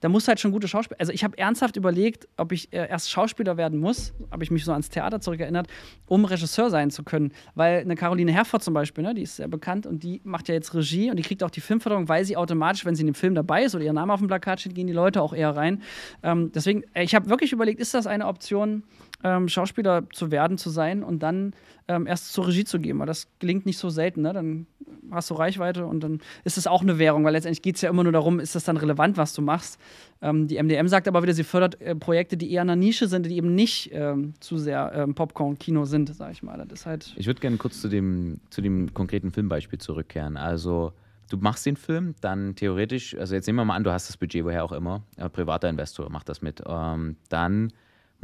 da musst du halt schon gute Schauspieler. Also ich habe ernsthaft überlegt, ob ich äh, erst Schauspieler werden muss, habe ich mich so ans Theater zurückerinnert, um Regisseur sein zu können. Weil eine Caroline Herford zum Beispiel, ne, die ist sehr bekannt und die macht ja jetzt Regie und die kriegt auch die Filmförderung, weil sie automatisch, wenn sie in dem Film dabei ist oder ihr Name auf dem Plakat steht, gehen die Leute auch eher rein. Ähm, deswegen, äh, ich habe wirklich überlegt, ist das eine Option, ähm, Schauspieler zu werden, zu sein und dann ähm, erst zur Regie zu gehen. Weil das gelingt nicht so selten. Ne? Dann hast du Reichweite und dann ist es auch eine Währung, weil letztendlich geht es ja immer nur darum, ist das dann relevant, was du machst. Ähm, die MDM sagt aber wieder, sie fördert äh, Projekte, die eher in der Nische sind, die eben nicht ähm, zu sehr ähm, Popcorn-Kino sind, sag ich mal. Das ist halt ich würde gerne kurz zu dem, zu dem konkreten Filmbeispiel zurückkehren. Also du machst den Film, dann theoretisch, also jetzt nehmen wir mal an, du hast das Budget, woher auch immer, privater Investor macht das mit, ähm, dann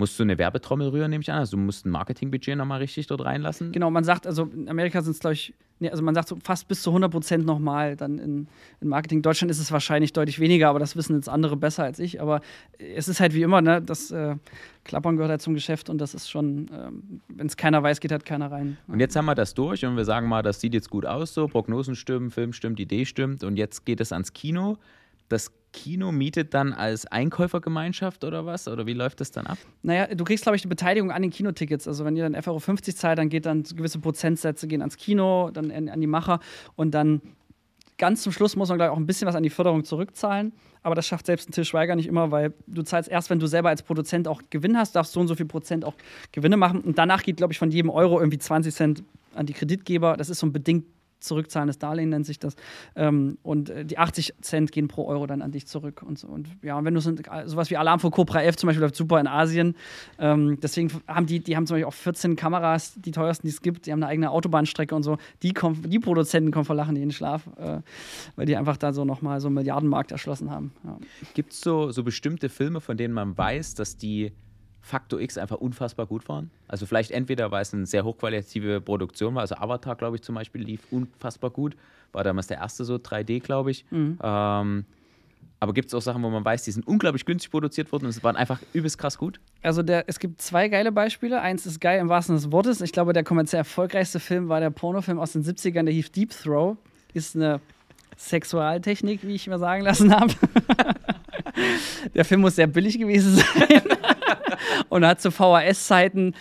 musst du eine Werbetrommel rühren, nehme ich an. Also du musst ein Marketingbudget nochmal richtig dort reinlassen. Genau, man sagt, also in Amerika sind es, glaube ich, nee, also man sagt so fast bis zu 100 Prozent nochmal dann in, in Marketing. In Deutschland ist es wahrscheinlich deutlich weniger, aber das wissen jetzt andere besser als ich. Aber es ist halt wie immer, ne, das äh, Klappern gehört halt zum Geschäft und das ist schon, ähm, wenn es keiner weiß, geht halt keiner rein. Und jetzt haben wir das durch und wir sagen mal, das sieht jetzt gut aus so, Prognosen stimmen, Film stimmt, Idee stimmt und jetzt geht es ans Kino. Das Kino mietet dann als Einkäufergemeinschaft oder was? Oder wie läuft das dann ab? Naja, du kriegst, glaube ich, die Beteiligung an den Kinotickets. Also wenn ihr dann 11,50 Euro zahlt, dann geht dann gewisse Prozentsätze gehen ans Kino, dann an die Macher und dann ganz zum Schluss muss man gleich auch ein bisschen was an die Förderung zurückzahlen. Aber das schafft selbst ein Til Schweiger nicht immer, weil du zahlst erst, wenn du selber als Produzent auch Gewinn hast, darfst so und so viel Prozent auch Gewinne machen. Und danach geht, glaube ich, von jedem Euro irgendwie 20 Cent an die Kreditgeber. Das ist so ein bedingt zurückzahlendes Darlehen nennt sich das. Ähm, und äh, die 80 Cent gehen pro Euro dann an dich zurück. Und, so. und ja, wenn du so, sowas wie Alarm für Cobra 11 zum Beispiel läuft super in Asien. Ähm, deswegen haben die, die haben zum Beispiel auch 14 Kameras, die teuersten, die es gibt. Die haben eine eigene Autobahnstrecke und so. Die, kommen, die Produzenten kommen vor Lachen in den Schlaf, äh, weil die einfach da so nochmal so einen Milliardenmarkt erschlossen haben. Ja. Gibt es so, so bestimmte Filme, von denen man weiß, dass die Faktor X einfach unfassbar gut waren. Also vielleicht entweder, weil es eine sehr hochqualitative Produktion war, also Avatar, glaube ich, zum Beispiel lief unfassbar gut, war damals der erste so 3D, glaube ich. Mhm. Ähm, aber gibt es auch Sachen, wo man weiß, die sind unglaublich günstig produziert worden und es waren einfach übelst krass gut? Also der, es gibt zwei geile Beispiele. Eins ist geil im wahrsten Sinne des Wortes. Ich glaube, der kommerziell erfolgreichste Film war der Pornofilm aus den 70ern, der hieß Deep Throw. Ist eine Sexualtechnik, wie ich mir sagen lassen habe. der Film muss sehr billig gewesen sein und hat zu VHS-Zeiten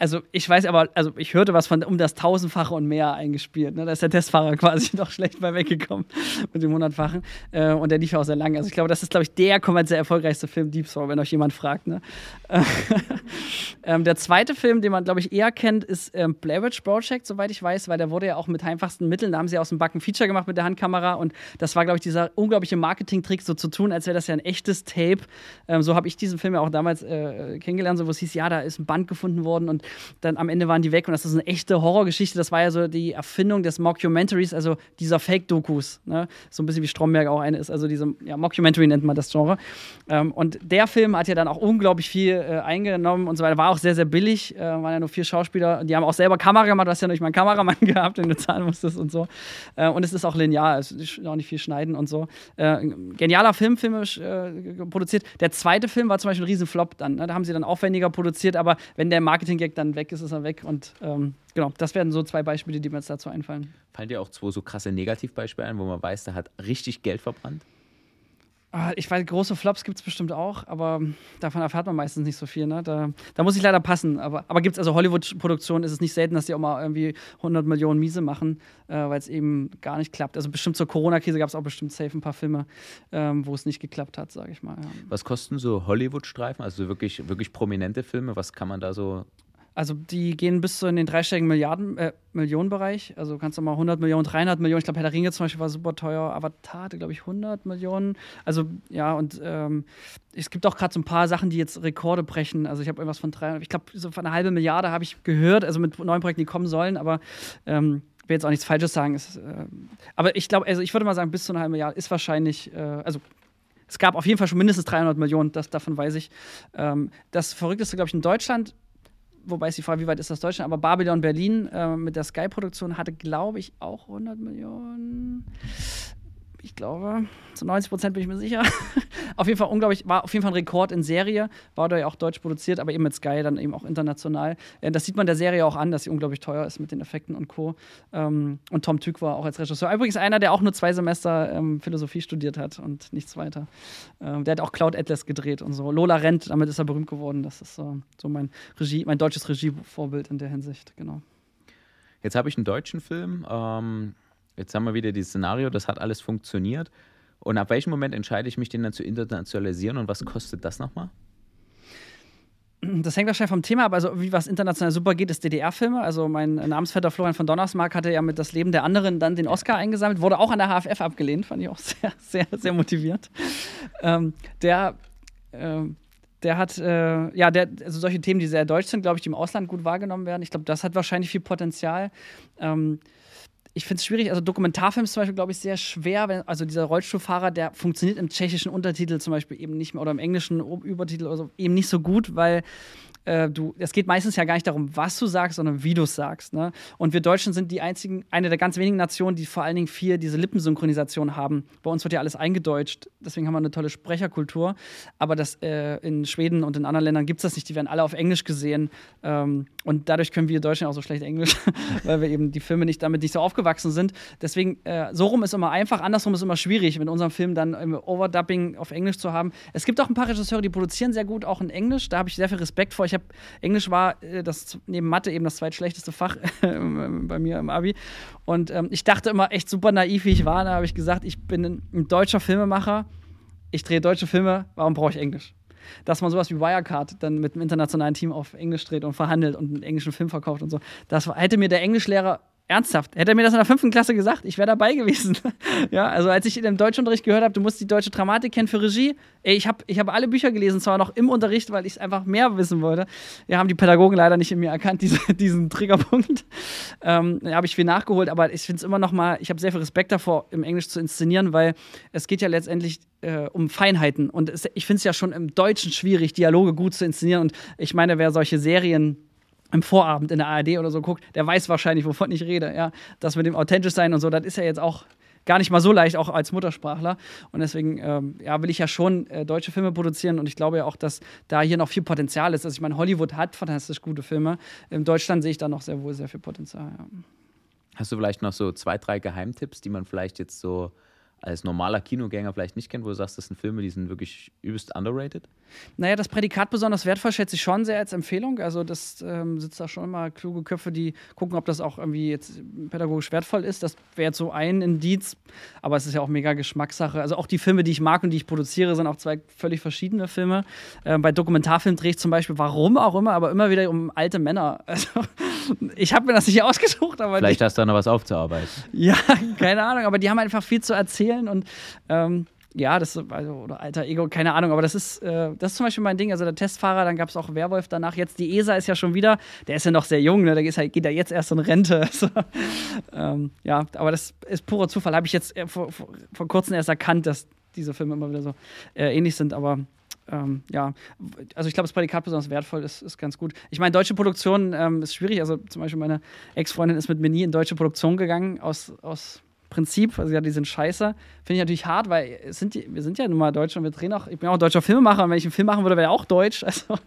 also ich weiß aber, also ich hörte was von um das tausendfache und mehr eingespielt. Ne? Da ist der Testfahrer quasi noch schlecht bei weggekommen mit dem hundertfachen. Äh, und der lief auch sehr lange. Also ich glaube, das ist, glaube ich, der kommerziell erfolgreichste Film Deep Throw, wenn euch jemand fragt. Ne? ähm, der zweite Film, den man, glaube ich, eher kennt, ist ähm, Blair Witch Project, soweit ich weiß, weil der wurde ja auch mit einfachsten Mitteln, da haben sie aus dem Backen Feature gemacht mit der Handkamera und das war, glaube ich, dieser unglaubliche Marketing-Trick, so zu tun, als wäre das ja ein echtes Tape. Ähm, so habe ich diesen Film ja auch damals äh, kennengelernt, so, wo es hieß, ja, da ist ein Band gefunden worden und dann am Ende waren die weg und das ist eine echte Horrorgeschichte. Das war ja so die Erfindung des Mockumentaries, also dieser Fake-Dokus. Ne? So ein bisschen wie Stromberg auch eine ist. Also diese ja, Mockumentary nennt man das Genre. Ähm, und der Film hat ja dann auch unglaublich viel äh, eingenommen und so weiter. War auch sehr, sehr billig. Äh, waren ja nur vier Schauspieler. Die haben auch selber Kamera gemacht. Du hast ja nicht mal einen Kameramann gehabt, den du zahlen musstest und so. Äh, und es ist auch linear. Es ist auch nicht viel schneiden und so. Äh, genialer Film, filmisch äh, produziert. Der zweite Film war zum Beispiel ein Riesenflop dann. Ne? Da haben sie dann aufwendiger produziert, aber wenn der Marketing-Gag dann weg ist, ist er weg. Und ähm, genau, das werden so zwei Beispiele, die mir jetzt dazu einfallen. Fallen dir auch zwei so krasse Negativbeispiele ein, wo man weiß, der hat richtig Geld verbrannt? Ah, ich weiß, große Flops gibt es bestimmt auch, aber davon erfährt man meistens nicht so viel. Ne? Da, da muss ich leider passen. Aber, aber gibt es also Hollywood-Produktionen, ist es nicht selten, dass die auch mal irgendwie 100 Millionen Miese machen, äh, weil es eben gar nicht klappt. Also bestimmt zur Corona-Krise gab es auch bestimmt safe ein paar Filme, ähm, wo es nicht geklappt hat, sage ich mal. Ja. Was kosten so Hollywood-Streifen, also wirklich, wirklich prominente Filme? Was kann man da so also die gehen bis zu in den dreistelligen Milliarden, äh, Millionenbereich. Also kannst du mal 100 Millionen, 300 Millionen. Ich glaube, Herr der Ringe zum Beispiel war super teuer. Avatar hatte, glaube ich, 100 Millionen. Also ja, und ähm, es gibt auch gerade so ein paar Sachen, die jetzt Rekorde brechen. Also ich habe irgendwas von 300, ich glaube, so von einer halben Milliarde habe ich gehört, also mit neuen Projekten, die kommen sollen. Aber ähm, ich will jetzt auch nichts Falsches sagen. Es, äh, aber ich glaube, also ich würde mal sagen, bis zu einer halben Milliarde ist wahrscheinlich, äh, also es gab auf jeden Fall schon mindestens 300 Millionen, das, davon weiß ich. Ähm, das Verrückteste, glaube ich, in Deutschland wobei ist die Frage, wie weit ist das Deutschland? Aber Babylon Berlin äh, mit der Sky-Produktion hatte, glaube ich, auch 100 Millionen. Ich glaube, zu 90 Prozent bin ich mir sicher. auf jeden Fall unglaublich, war auf jeden Fall ein Rekord in Serie, war da ja auch deutsch produziert, aber eben mit Sky dann eben auch international. Äh, das sieht man der Serie auch an, dass sie unglaublich teuer ist mit den Effekten und Co. Ähm, und Tom Tück war auch als Regisseur. Übrigens einer, der auch nur zwei Semester ähm, Philosophie studiert hat und nichts weiter. Ähm, der hat auch Cloud Atlas gedreht und so. Lola Rent, damit ist er berühmt geworden. Das ist so, mein Regie, mein deutsches Regievorbild in der Hinsicht, genau. Jetzt habe ich einen deutschen Film. Ähm, jetzt haben wir wieder dieses Szenario, das hat alles funktioniert. Und ab welchem Moment entscheide ich mich, den dann zu internationalisieren und was kostet das nochmal? das hängt wahrscheinlich vom Thema ab. Also, wie was international super geht, ist DDR-Filme. Also, mein Namensvetter Florian von Donnersmarck hatte ja mit Das Leben der anderen dann den Oscar eingesammelt, wurde auch an der HFF abgelehnt, fand ich auch sehr, sehr, sehr motiviert. Ähm, der. Ähm, der hat, äh, ja, der, also solche Themen, die sehr deutsch sind, glaube ich, die im Ausland gut wahrgenommen werden. Ich glaube, das hat wahrscheinlich viel Potenzial. Ähm, ich finde es schwierig, also Dokumentarfilm ist zum Beispiel, glaube ich, sehr schwer, wenn, also dieser Rollstuhlfahrer, der funktioniert im tschechischen Untertitel zum Beispiel eben nicht mehr oder im englischen Übertitel oder so eben nicht so gut, weil äh, du, es geht meistens ja gar nicht darum, was du sagst, sondern wie du es sagst. Ne? Und wir Deutschen sind die einzigen, eine der ganz wenigen Nationen, die vor allen Dingen viel diese Lippensynchronisation haben. Bei uns wird ja alles eingedeutscht, deswegen haben wir eine tolle Sprecherkultur. Aber das äh, in Schweden und in anderen Ländern gibt es das nicht. Die werden alle auf Englisch gesehen. Ähm, und dadurch können wir Deutschen auch so schlecht Englisch, weil wir eben die Filme nicht damit nicht so aufgewachsen sind. Deswegen, äh, so rum ist immer einfach, andersrum ist immer schwierig, mit unserem Film dann im Overdubbing auf Englisch zu haben. Es gibt auch ein paar Regisseure, die produzieren sehr gut, auch in Englisch. Da habe ich sehr viel Respekt vor. Ich habe Englisch war äh, das neben Mathe eben das zweitschlechteste Fach bei mir im Abi. Und ähm, ich dachte immer echt super naiv, wie ich war. Da habe ich gesagt, ich bin ein deutscher Filmemacher. Ich drehe deutsche Filme. Warum brauche ich Englisch? dass man sowas wie Wirecard dann mit einem internationalen Team auf Englisch dreht und verhandelt und einen englischen Film verkauft und so. Das hätte mir der Englischlehrer Ernsthaft? Hätte er mir das in der fünften Klasse gesagt, ich wäre dabei gewesen. ja, also als ich in dem Deutschunterricht gehört habe, du musst die deutsche Dramatik kennen für Regie, ey, ich habe ich hab alle Bücher gelesen, zwar noch im Unterricht, weil ich es einfach mehr wissen wollte. Ja, haben die Pädagogen leider nicht in mir erkannt, diese, diesen Triggerpunkt. Ähm, da habe ich viel nachgeholt, aber ich finde es immer noch mal, ich habe sehr viel Respekt davor, im Englisch zu inszenieren, weil es geht ja letztendlich äh, um Feinheiten. Und es, ich finde es ja schon im Deutschen schwierig, Dialoge gut zu inszenieren. Und ich meine, wer solche Serien im Vorabend in der ARD oder so guckt, der weiß wahrscheinlich, wovon ich rede. Ja? Das mit dem authentisch sein und so, das ist ja jetzt auch gar nicht mal so leicht, auch als Muttersprachler. Und deswegen ähm, ja, will ich ja schon äh, deutsche Filme produzieren und ich glaube ja auch, dass da hier noch viel Potenzial ist. Also ich meine, Hollywood hat fantastisch gute Filme. In Deutschland sehe ich da noch sehr wohl sehr viel Potenzial. Ja. Hast du vielleicht noch so zwei, drei Geheimtipps, die man vielleicht jetzt so als normaler Kinogänger vielleicht nicht kennt, wo du sagst, das sind Filme, die sind wirklich übelst underrated? Naja, das Prädikat besonders wertvoll schätze ich schon sehr als Empfehlung. Also das ähm, sitzt da schon immer kluge Köpfe, die gucken, ob das auch irgendwie jetzt pädagogisch wertvoll ist. Das wäre jetzt so ein Indiz, aber es ist ja auch mega Geschmackssache. Also auch die Filme, die ich mag und die ich produziere, sind auch zwei völlig verschiedene Filme. Ähm, bei Dokumentarfilmen drehe ich zum Beispiel, warum auch immer, aber immer wieder um alte Männer. Also ich habe mir das nicht ausgesucht, aber. Vielleicht die, hast du da noch was aufzuarbeiten. Ja, keine Ahnung, aber die haben einfach viel zu erzählen und ähm, ja, das also, oder alter Ego, keine Ahnung, aber das ist, äh, das ist zum Beispiel mein Ding. Also der Testfahrer, dann gab es auch Werwolf danach. Jetzt die ESA ist ja schon wieder, der ist ja noch sehr jung, ne? der geht, halt, geht ja jetzt erst in Rente. So. Ähm, ja, aber das ist purer Zufall. Habe ich jetzt äh, vor, vor, vor kurzem erst erkannt, dass diese Filme immer wieder so äh, ähnlich sind, aber ähm, ja, also ich glaube, das Prädikat besonders wertvoll ist, ist ganz gut. Ich meine, deutsche Produktion ähm, ist schwierig. Also zum Beispiel meine Ex-Freundin ist mit mir nie in deutsche Produktion gegangen, aus, aus Prinzip. Also ja, die sind scheiße. Finde ich natürlich hart, weil sind die, wir sind ja nun mal Deutsche und wir drehen auch, ich bin auch deutscher Filmemacher und wenn ich einen Film machen würde, wäre er auch deutsch. Also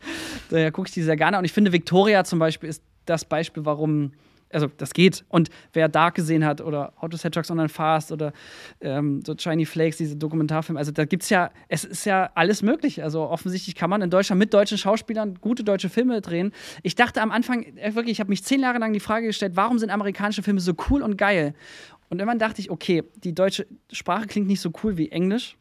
daher gucke ich die sehr gerne. Und ich finde, Victoria zum Beispiel ist das Beispiel, warum also das geht. Und wer Dark gesehen hat oder How to Trucks Online Fast oder ähm, so Shiny Flakes, diese Dokumentarfilme, also da gibt es ja, es ist ja alles möglich. Also offensichtlich kann man in Deutschland mit deutschen Schauspielern gute deutsche Filme drehen. Ich dachte am Anfang, äh, wirklich, ich habe mich zehn Jahre lang die Frage gestellt, warum sind amerikanische Filme so cool und geil? Und irgendwann dachte ich, okay, die deutsche Sprache klingt nicht so cool wie Englisch.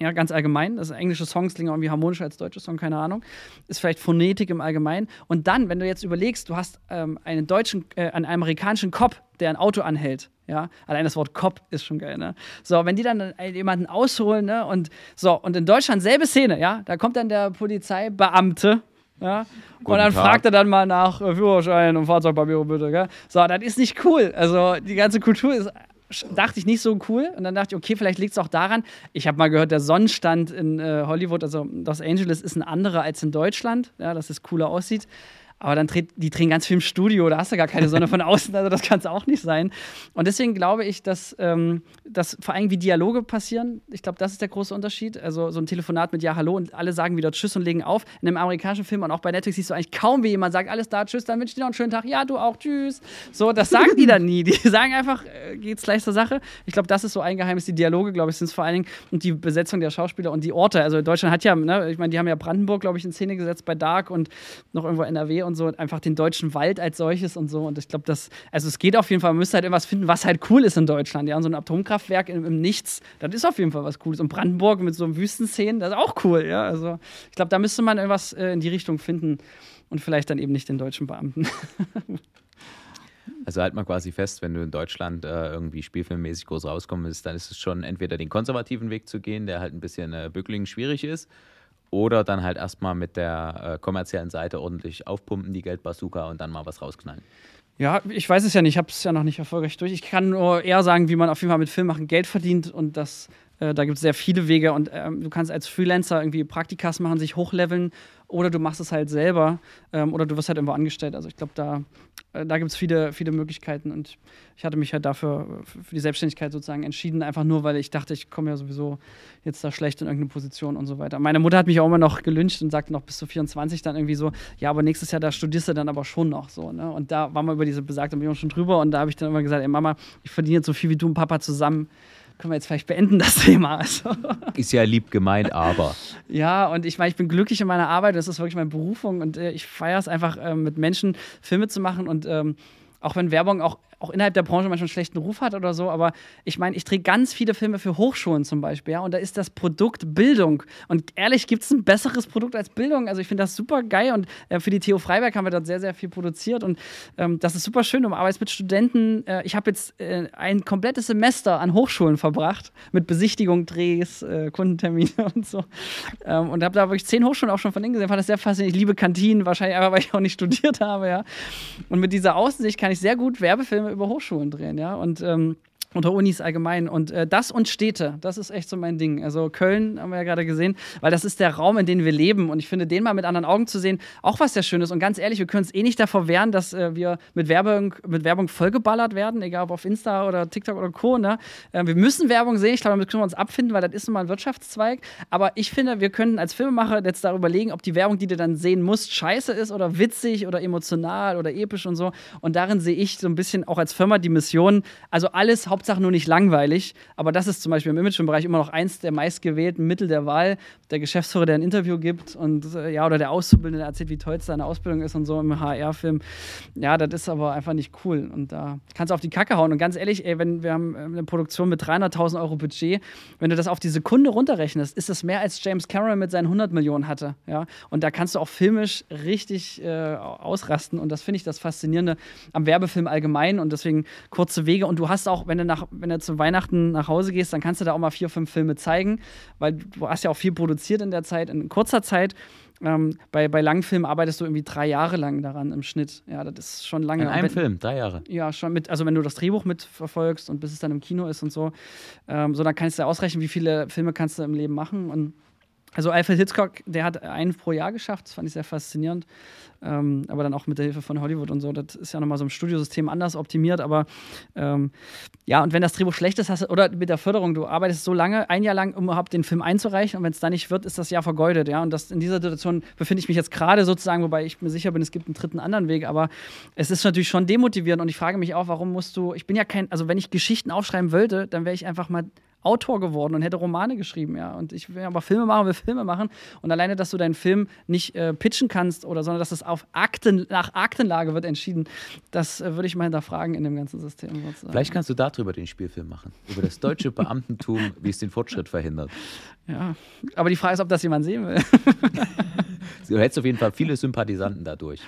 Ja, ganz allgemein. Also englische Songs klingen irgendwie harmonischer als deutsche Songs, keine Ahnung. Ist vielleicht Phonetik im Allgemeinen. Und dann, wenn du jetzt überlegst, du hast ähm, einen deutschen, äh, einen amerikanischen Cop, der ein Auto anhält. Ja, allein das Wort Cop ist schon geil, ne? So, wenn die dann äh, jemanden ausholen, ne? Und so, und in Deutschland selbe Szene, ja, da kommt dann der Polizeibeamte, ja, und dann Tag. fragt er dann mal nach äh, Führerschein und Fahrzeugpapiere bitte, gell? So, das ist nicht cool. Also, die ganze Kultur ist dachte ich nicht so cool. Und dann dachte ich, okay, vielleicht liegt es auch daran. Ich habe mal gehört, der Sonnenstand in äh, Hollywood, also Los Angeles, ist ein anderer als in Deutschland, ja, dass es cooler aussieht. Aber dann dreht, die drehen ganz viel im Studio, da hast du gar keine Sonne von außen, also das kann es auch nicht sein. Und deswegen glaube ich, dass, ähm, dass vor allem wie Dialoge passieren, ich glaube, das ist der große Unterschied. Also so ein Telefonat mit Ja, Hallo und alle sagen wieder Tschüss und legen auf. In einem amerikanischen Film und auch bei Netflix siehst du eigentlich kaum, wie jemand sagt, alles da, Tschüss, dann wünsche ich dir noch einen schönen Tag, ja, du auch, Tschüss. So, das sagen die dann nie. Die sagen einfach, äh, geht's gleich zur Sache. Ich glaube, das ist so ein Geheimnis. Die Dialoge, glaube ich, sind es vor allen Dingen und die Besetzung der Schauspieler und die Orte. Also Deutschland hat ja, ne, ich meine, die haben ja Brandenburg, glaube ich, in Szene gesetzt bei Dark und noch irgendwo NRW sehe und so, einfach den deutschen Wald als solches und so. Und ich glaube, das, also es geht auf jeden Fall, man müsste halt irgendwas finden, was halt cool ist in Deutschland. Ja, und so ein Atomkraftwerk im, im Nichts, das ist auf jeden Fall was Cooles. Und Brandenburg mit so Wüstenszenen, das ist auch cool, ja. Also ich glaube, da müsste man irgendwas äh, in die Richtung finden und vielleicht dann eben nicht den deutschen Beamten. Also halt mal quasi fest, wenn du in Deutschland äh, irgendwie spielfilmmäßig groß rauskommst, dann ist es schon entweder den konservativen Weg zu gehen, der halt ein bisschen äh, bückling schwierig ist, oder dann halt erstmal mit der äh, kommerziellen Seite ordentlich aufpumpen, die Geldbazooka und dann mal was rausknallen. Ja, ich weiß es ja nicht, ich habe es ja noch nicht erfolgreich durch. Ich kann nur eher sagen, wie man auf jeden Fall mit Filmmachen Geld verdient und das, äh, da gibt es sehr viele Wege und ähm, du kannst als Freelancer irgendwie Praktikas machen, sich hochleveln oder du machst es halt selber ähm, oder du wirst halt irgendwo angestellt. Also ich glaube, da, äh, da gibt es viele, viele Möglichkeiten und ich hatte mich halt dafür für die Selbstständigkeit sozusagen entschieden, einfach nur, weil ich dachte, ich komme ja sowieso jetzt da schlecht in irgendeine Position und so weiter. Meine Mutter hat mich auch immer noch gelünscht und sagte noch bis zu 24 dann irgendwie so, ja, aber nächstes Jahr, da studierst du dann aber schon noch so. Ne? Und da waren wir über diese besagte Million schon drüber und da habe ich dann immer gesagt, ey Mama, ich verdiene jetzt so viel wie du und Papa zusammen können wir jetzt vielleicht beenden, das Thema. Also. Ist ja lieb gemeint, aber. ja, und ich meine, ich bin glücklich in meiner Arbeit, das ist wirklich meine Berufung und äh, ich feiere es einfach, äh, mit Menschen Filme zu machen und ähm, auch wenn Werbung auch auch innerhalb der Branche manchmal einen schlechten Ruf hat oder so, aber ich meine, ich drehe ganz viele Filme für Hochschulen zum Beispiel, ja, und da ist das Produkt Bildung. Und ehrlich, gibt es ein besseres Produkt als Bildung? Also ich finde das super geil und äh, für die TU Freiberg haben wir dort sehr, sehr viel produziert und ähm, das ist super schön. Du arbeitest mit Studenten. Äh, ich habe jetzt äh, ein komplettes Semester an Hochschulen verbracht mit Besichtigung, Drehs, äh, Kundentermine und so. Ähm, und habe da wirklich zehn Hochschulen auch schon von innen gesehen. Fand das sehr faszinierend. Ich liebe Kantinen, wahrscheinlich einfach, weil ich auch nicht studiert habe, ja. Und mit dieser Außensicht kann ich sehr gut Werbefilme über Hochschulen drehen, ja. Und ähm, unter Unis allgemein. Und äh, das und Städte, das ist echt so mein Ding. Also Köln haben wir ja gerade gesehen, weil das ist der Raum, in dem wir leben. Und ich finde, den mal mit anderen Augen zu sehen, auch was sehr Schönes. Und ganz ehrlich, wir können uns eh nicht davor wehren, dass äh, wir mit Werbung, mit Werbung vollgeballert werden, egal ob auf Insta oder TikTok oder Co. Ne? Äh, wir müssen Werbung sehen. Ich glaube, damit können wir uns abfinden, weil das ist nun mal ein Wirtschaftszweig. Aber ich finde, wir können als Filmemacher jetzt darüber überlegen, ob die Werbung, die du dann sehen musst, scheiße ist oder witzig oder emotional oder episch und so. Und darin sehe ich so ein bisschen auch als Firma die Mission, also alles Hauptsache Hauptsache nur nicht langweilig. Aber das ist zum Beispiel im Imagefilmbereich immer noch eins der meistgewählten Mittel der Wahl. Der Geschäftsführer, der ein Interview gibt und äh, ja, oder der Auszubildende, der erzählt, wie toll seine Ausbildung ist und so im HR-Film. Ja, das ist aber einfach nicht cool. Und da kannst du auf die Kacke hauen. Und ganz ehrlich, ey, wenn wir haben äh, eine Produktion mit 300.000 Euro Budget, wenn du das auf die Sekunde runterrechnest, ist das mehr als James Cameron mit seinen 100 Millionen hatte. Ja? Und da kannst du auch filmisch richtig äh, ausrasten. Und das finde ich das Faszinierende am Werbefilm allgemein. Und deswegen kurze Wege. Und du hast auch, wenn du nach, wenn du zu Weihnachten nach Hause gehst, dann kannst du da auch mal vier, fünf Filme zeigen, weil du hast ja auch viel produziert in der Zeit, in kurzer Zeit. Ähm, bei, bei Langfilmen arbeitest du irgendwie drei Jahre lang daran im Schnitt. Ja, das ist schon lange. In einem wenn, Film, drei Jahre. Ja, schon mit, also wenn du das Drehbuch mitverfolgst und bis es dann im Kino ist und so, ähm, so dann kannst du ausrechnen, wie viele Filme kannst du im Leben machen und also Alfred Hitchcock, der hat einen pro Jahr geschafft, das fand ich sehr faszinierend. Ähm, aber dann auch mit der Hilfe von Hollywood und so. Das ist ja nochmal so im Studiosystem anders optimiert. Aber ähm, ja, und wenn das Drehbuch schlecht ist, hast du, oder mit der Förderung, du arbeitest so lange, ein Jahr lang, um überhaupt den Film einzureichen. Und wenn es da nicht wird, ist das Jahr vergeudet. Ja, und das, in dieser Situation befinde ich mich jetzt gerade sozusagen, wobei ich mir sicher bin, es gibt einen dritten anderen Weg. Aber es ist natürlich schon demotivierend. Und ich frage mich auch, warum musst du, ich bin ja kein, also wenn ich Geschichten aufschreiben wollte, dann wäre ich einfach mal Autor geworden und hätte Romane geschrieben, ja. Und ich will aber Filme machen, will Filme machen. Und alleine, dass du deinen Film nicht äh, pitchen kannst oder sondern dass es auf Akten, nach Aktenlage wird entschieden, das äh, würde ich mal hinterfragen in dem ganzen System. Sozusagen. Vielleicht kannst du darüber den Spielfilm machen. Über das deutsche Beamtentum, wie es den Fortschritt verhindert. Ja, aber die Frage ist, ob das jemand sehen will. du hättest auf jeden Fall viele Sympathisanten dadurch.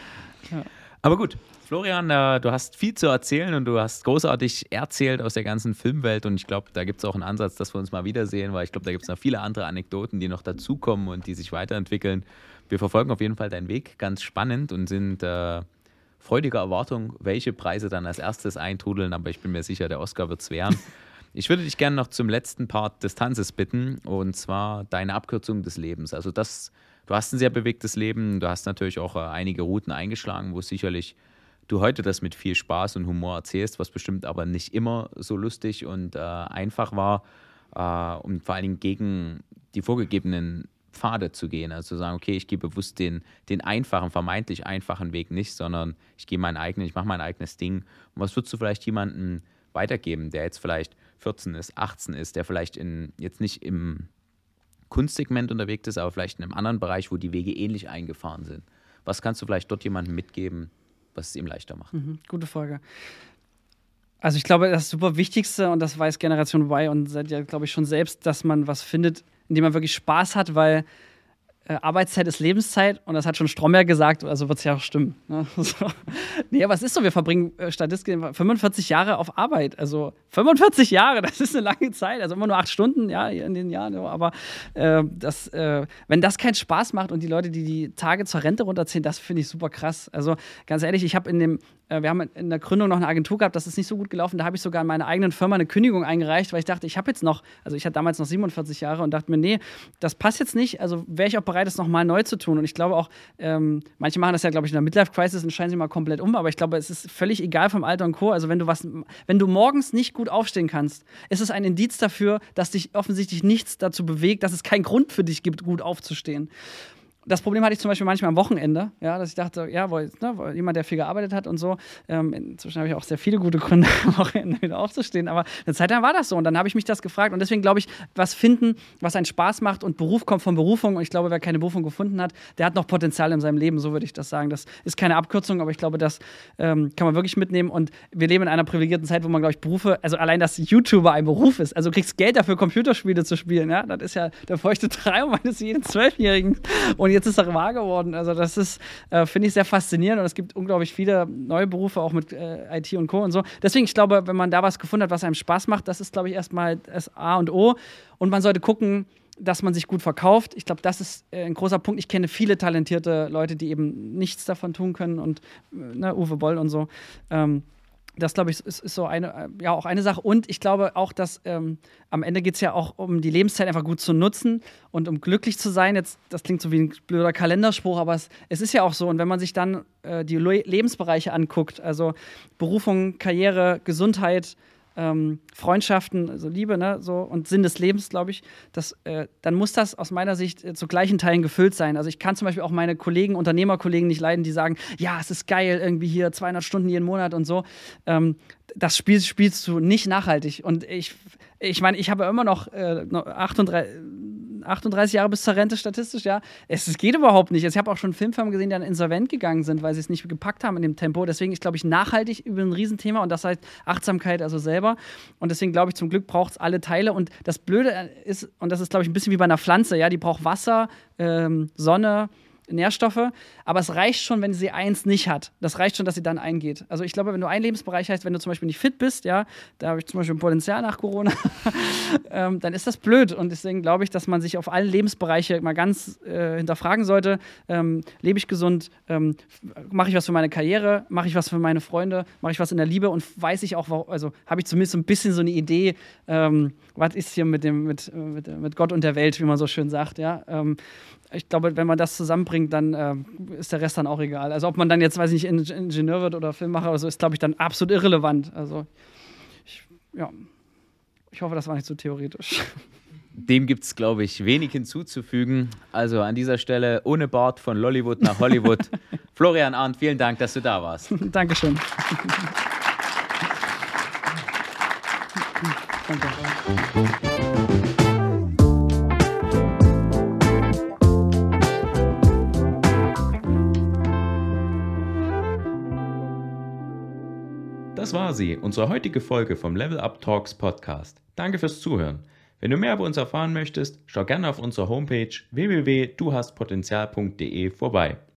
Ja. Aber gut, Florian, äh, du hast viel zu erzählen und du hast großartig erzählt aus der ganzen Filmwelt und ich glaube, da gibt es auch einen Ansatz, dass wir uns mal wiedersehen, weil ich glaube, da gibt es noch viele andere Anekdoten, die noch dazukommen und die sich weiterentwickeln. Wir verfolgen auf jeden Fall deinen Weg, ganz spannend und sind äh, freudiger Erwartung, welche Preise dann als erstes eintrudeln, aber ich bin mir sicher, der Oscar wird es werden. Ich würde dich gerne noch zum letzten Part des Tanzes bitten und zwar deine Abkürzung des Lebens. Also das, du hast ein sehr bewegtes Leben, du hast natürlich auch äh, einige Routen eingeschlagen, wo es sicherlich du heute das mit viel Spaß und Humor erzählst, was bestimmt aber nicht immer so lustig und äh, einfach war äh, und vor allen Dingen gegen die vorgegebenen Pfade zu gehen. Also zu sagen, okay, ich gehe bewusst den, den einfachen, vermeintlich einfachen Weg nicht, sondern ich gehe meinen eigenen, ich mache mein eigenes Ding. Und was würdest du vielleicht jemandem weitergeben, der jetzt vielleicht 14 ist, 18 ist, der vielleicht in, jetzt nicht im Kunstsegment unterwegs ist, aber vielleicht in einem anderen Bereich, wo die Wege ähnlich eingefahren sind? Was kannst du vielleicht dort jemandem mitgeben, was es ihm leichter macht? Mhm, gute Frage. Also ich glaube, das super Wichtigste, und das weiß Generation Y und seid ja, glaube ich, schon selbst, dass man was findet, in dem man wirklich Spaß hat, weil Arbeitszeit ist Lebenszeit und das hat schon Stromberg gesagt, also wird es ja auch stimmen. Ne? So. Nee, aber es ist so, wir verbringen äh, statistisch 45 Jahre auf Arbeit. Also 45 Jahre, das ist eine lange Zeit. Also immer nur acht Stunden, ja, in den Jahren. Aber äh, das, äh, wenn das keinen Spaß macht und die Leute, die die Tage zur Rente runterziehen, das finde ich super krass. Also ganz ehrlich, ich habe in dem äh, wir haben in der Gründung noch eine Agentur gehabt, das ist nicht so gut gelaufen. Da habe ich sogar in meiner eigenen Firma eine Kündigung eingereicht, weil ich dachte, ich habe jetzt noch, also ich hatte damals noch 47 Jahre und dachte mir, nee, das passt jetzt nicht. Also wäre ich auch bereit, es nochmal neu zu tun. Und ich glaube auch, ähm, manche machen das ja, glaube ich, in der Midlife-Crisis und scheinen sie mal komplett um, aber ich glaube, es ist völlig egal vom Alter und Co. Also wenn du was, wenn du morgens nicht gut aufstehen kannst, ist es ein Indiz dafür, dass dich offensichtlich nichts dazu bewegt, dass es keinen Grund für dich gibt, gut aufzustehen das Problem hatte ich zum Beispiel manchmal am Wochenende, ja, dass ich dachte, ja, weil, ne, jemand, der viel gearbeitet hat und so. Ähm, inzwischen habe ich auch sehr viele gute Gründe, am Wochenende wieder aufzustehen. Aber eine Zeit lang war das so. Und dann habe ich mich das gefragt. Und deswegen glaube ich, was finden, was einen Spaß macht und Beruf kommt von Berufung. Und ich glaube, wer keine Berufung gefunden hat, der hat noch Potenzial in seinem Leben. So würde ich das sagen. Das ist keine Abkürzung, aber ich glaube, das ähm, kann man wirklich mitnehmen. Und wir leben in einer privilegierten Zeit, wo man, glaube ich, Berufe, also allein, dass YouTuber ein Beruf ist. Also du kriegst Geld dafür, Computerspiele zu spielen. Ja, das ist ja der feuchte Traum eines jeden Zwölfjährigen. Und jetzt ist er wahr geworden. Also das ist, äh, finde ich, sehr faszinierend und es gibt unglaublich viele neue Berufe, auch mit äh, IT und Co. und so. Deswegen, ich glaube, wenn man da was gefunden hat, was einem Spaß macht, das ist, glaube ich, erstmal das A und O. Und man sollte gucken, dass man sich gut verkauft. Ich glaube, das ist äh, ein großer Punkt. Ich kenne viele talentierte Leute, die eben nichts davon tun können und äh, ne, Uwe Boll und so. Ähm, das glaube ich ist, ist, so eine, äh, ja auch eine Sache. Und ich glaube auch, dass ähm, am Ende geht es ja auch um die Lebenszeit einfach gut zu nutzen und um glücklich zu sein. Jetzt, das klingt so wie ein blöder Kalenderspruch, aber es, es ist ja auch so. Und wenn man sich dann äh, die Le Lebensbereiche anguckt, also Berufung, Karriere, Gesundheit, ähm, Freundschaften, also Liebe, ne, so und Sinn des Lebens, glaube ich, das, äh, dann muss das aus meiner Sicht äh, zu gleichen Teilen gefüllt sein. Also ich kann zum Beispiel auch meine Kollegen, Unternehmerkollegen nicht leiden, die sagen, ja, es ist geil, irgendwie hier 200 Stunden jeden Monat und so. Ähm, das Spiel spielst du nicht nachhaltig. Und ich, ich meine, ich habe immer noch äh, 38, 38 Jahre bis zur Rente statistisch, ja. Es, es geht überhaupt nicht. Ich habe auch schon Filmfirmen gesehen, die dann insolvent gegangen sind, weil sie es nicht gepackt haben in dem Tempo. Deswegen ist, glaube ich, nachhaltig über ein Riesenthema und das heißt Achtsamkeit, also selber. Und deswegen glaube ich, zum Glück braucht es alle Teile. Und das Blöde ist, und das ist, glaube ich, ein bisschen wie bei einer Pflanze, ja, die braucht Wasser, ähm, Sonne, Nährstoffe, aber es reicht schon, wenn sie eins nicht hat. Das reicht schon, dass sie dann eingeht. Also ich glaube, wenn du einen Lebensbereich hast, wenn du zum Beispiel nicht fit bist, ja, da habe ich zum Beispiel ein Potenzial nach Corona, ähm, dann ist das blöd. Und deswegen glaube ich, dass man sich auf alle Lebensbereiche mal ganz äh, hinterfragen sollte. Ähm, lebe ich gesund? Ähm, mache ich was für meine Karriere? Mache ich was für meine Freunde? Mache ich was in der Liebe? Und weiß ich auch, also habe ich zumindest so ein bisschen so eine Idee, ähm, was ist hier mit, dem, mit, mit, mit Gott und der Welt, wie man so schön sagt, ja. Ich glaube, wenn man das zusammenbringt, dann äh, ist der Rest dann auch egal. Also ob man dann jetzt, weiß ich nicht, Ingenieur wird oder Filmmacher oder so, ist, glaube ich, dann absolut irrelevant. Also ich, ja, ich hoffe, das war nicht so theoretisch. Dem gibt es, glaube ich, wenig hinzuzufügen. Also an dieser Stelle ohne Bart von Lollywood nach Hollywood. Florian Arndt, vielen Dank, dass du da warst. Dankeschön. Danke. Das war sie, unsere heutige Folge vom Level Up Talks Podcast. Danke fürs Zuhören. Wenn du mehr über uns erfahren möchtest, schau gerne auf unserer Homepage www.duhastpotenzial.de vorbei.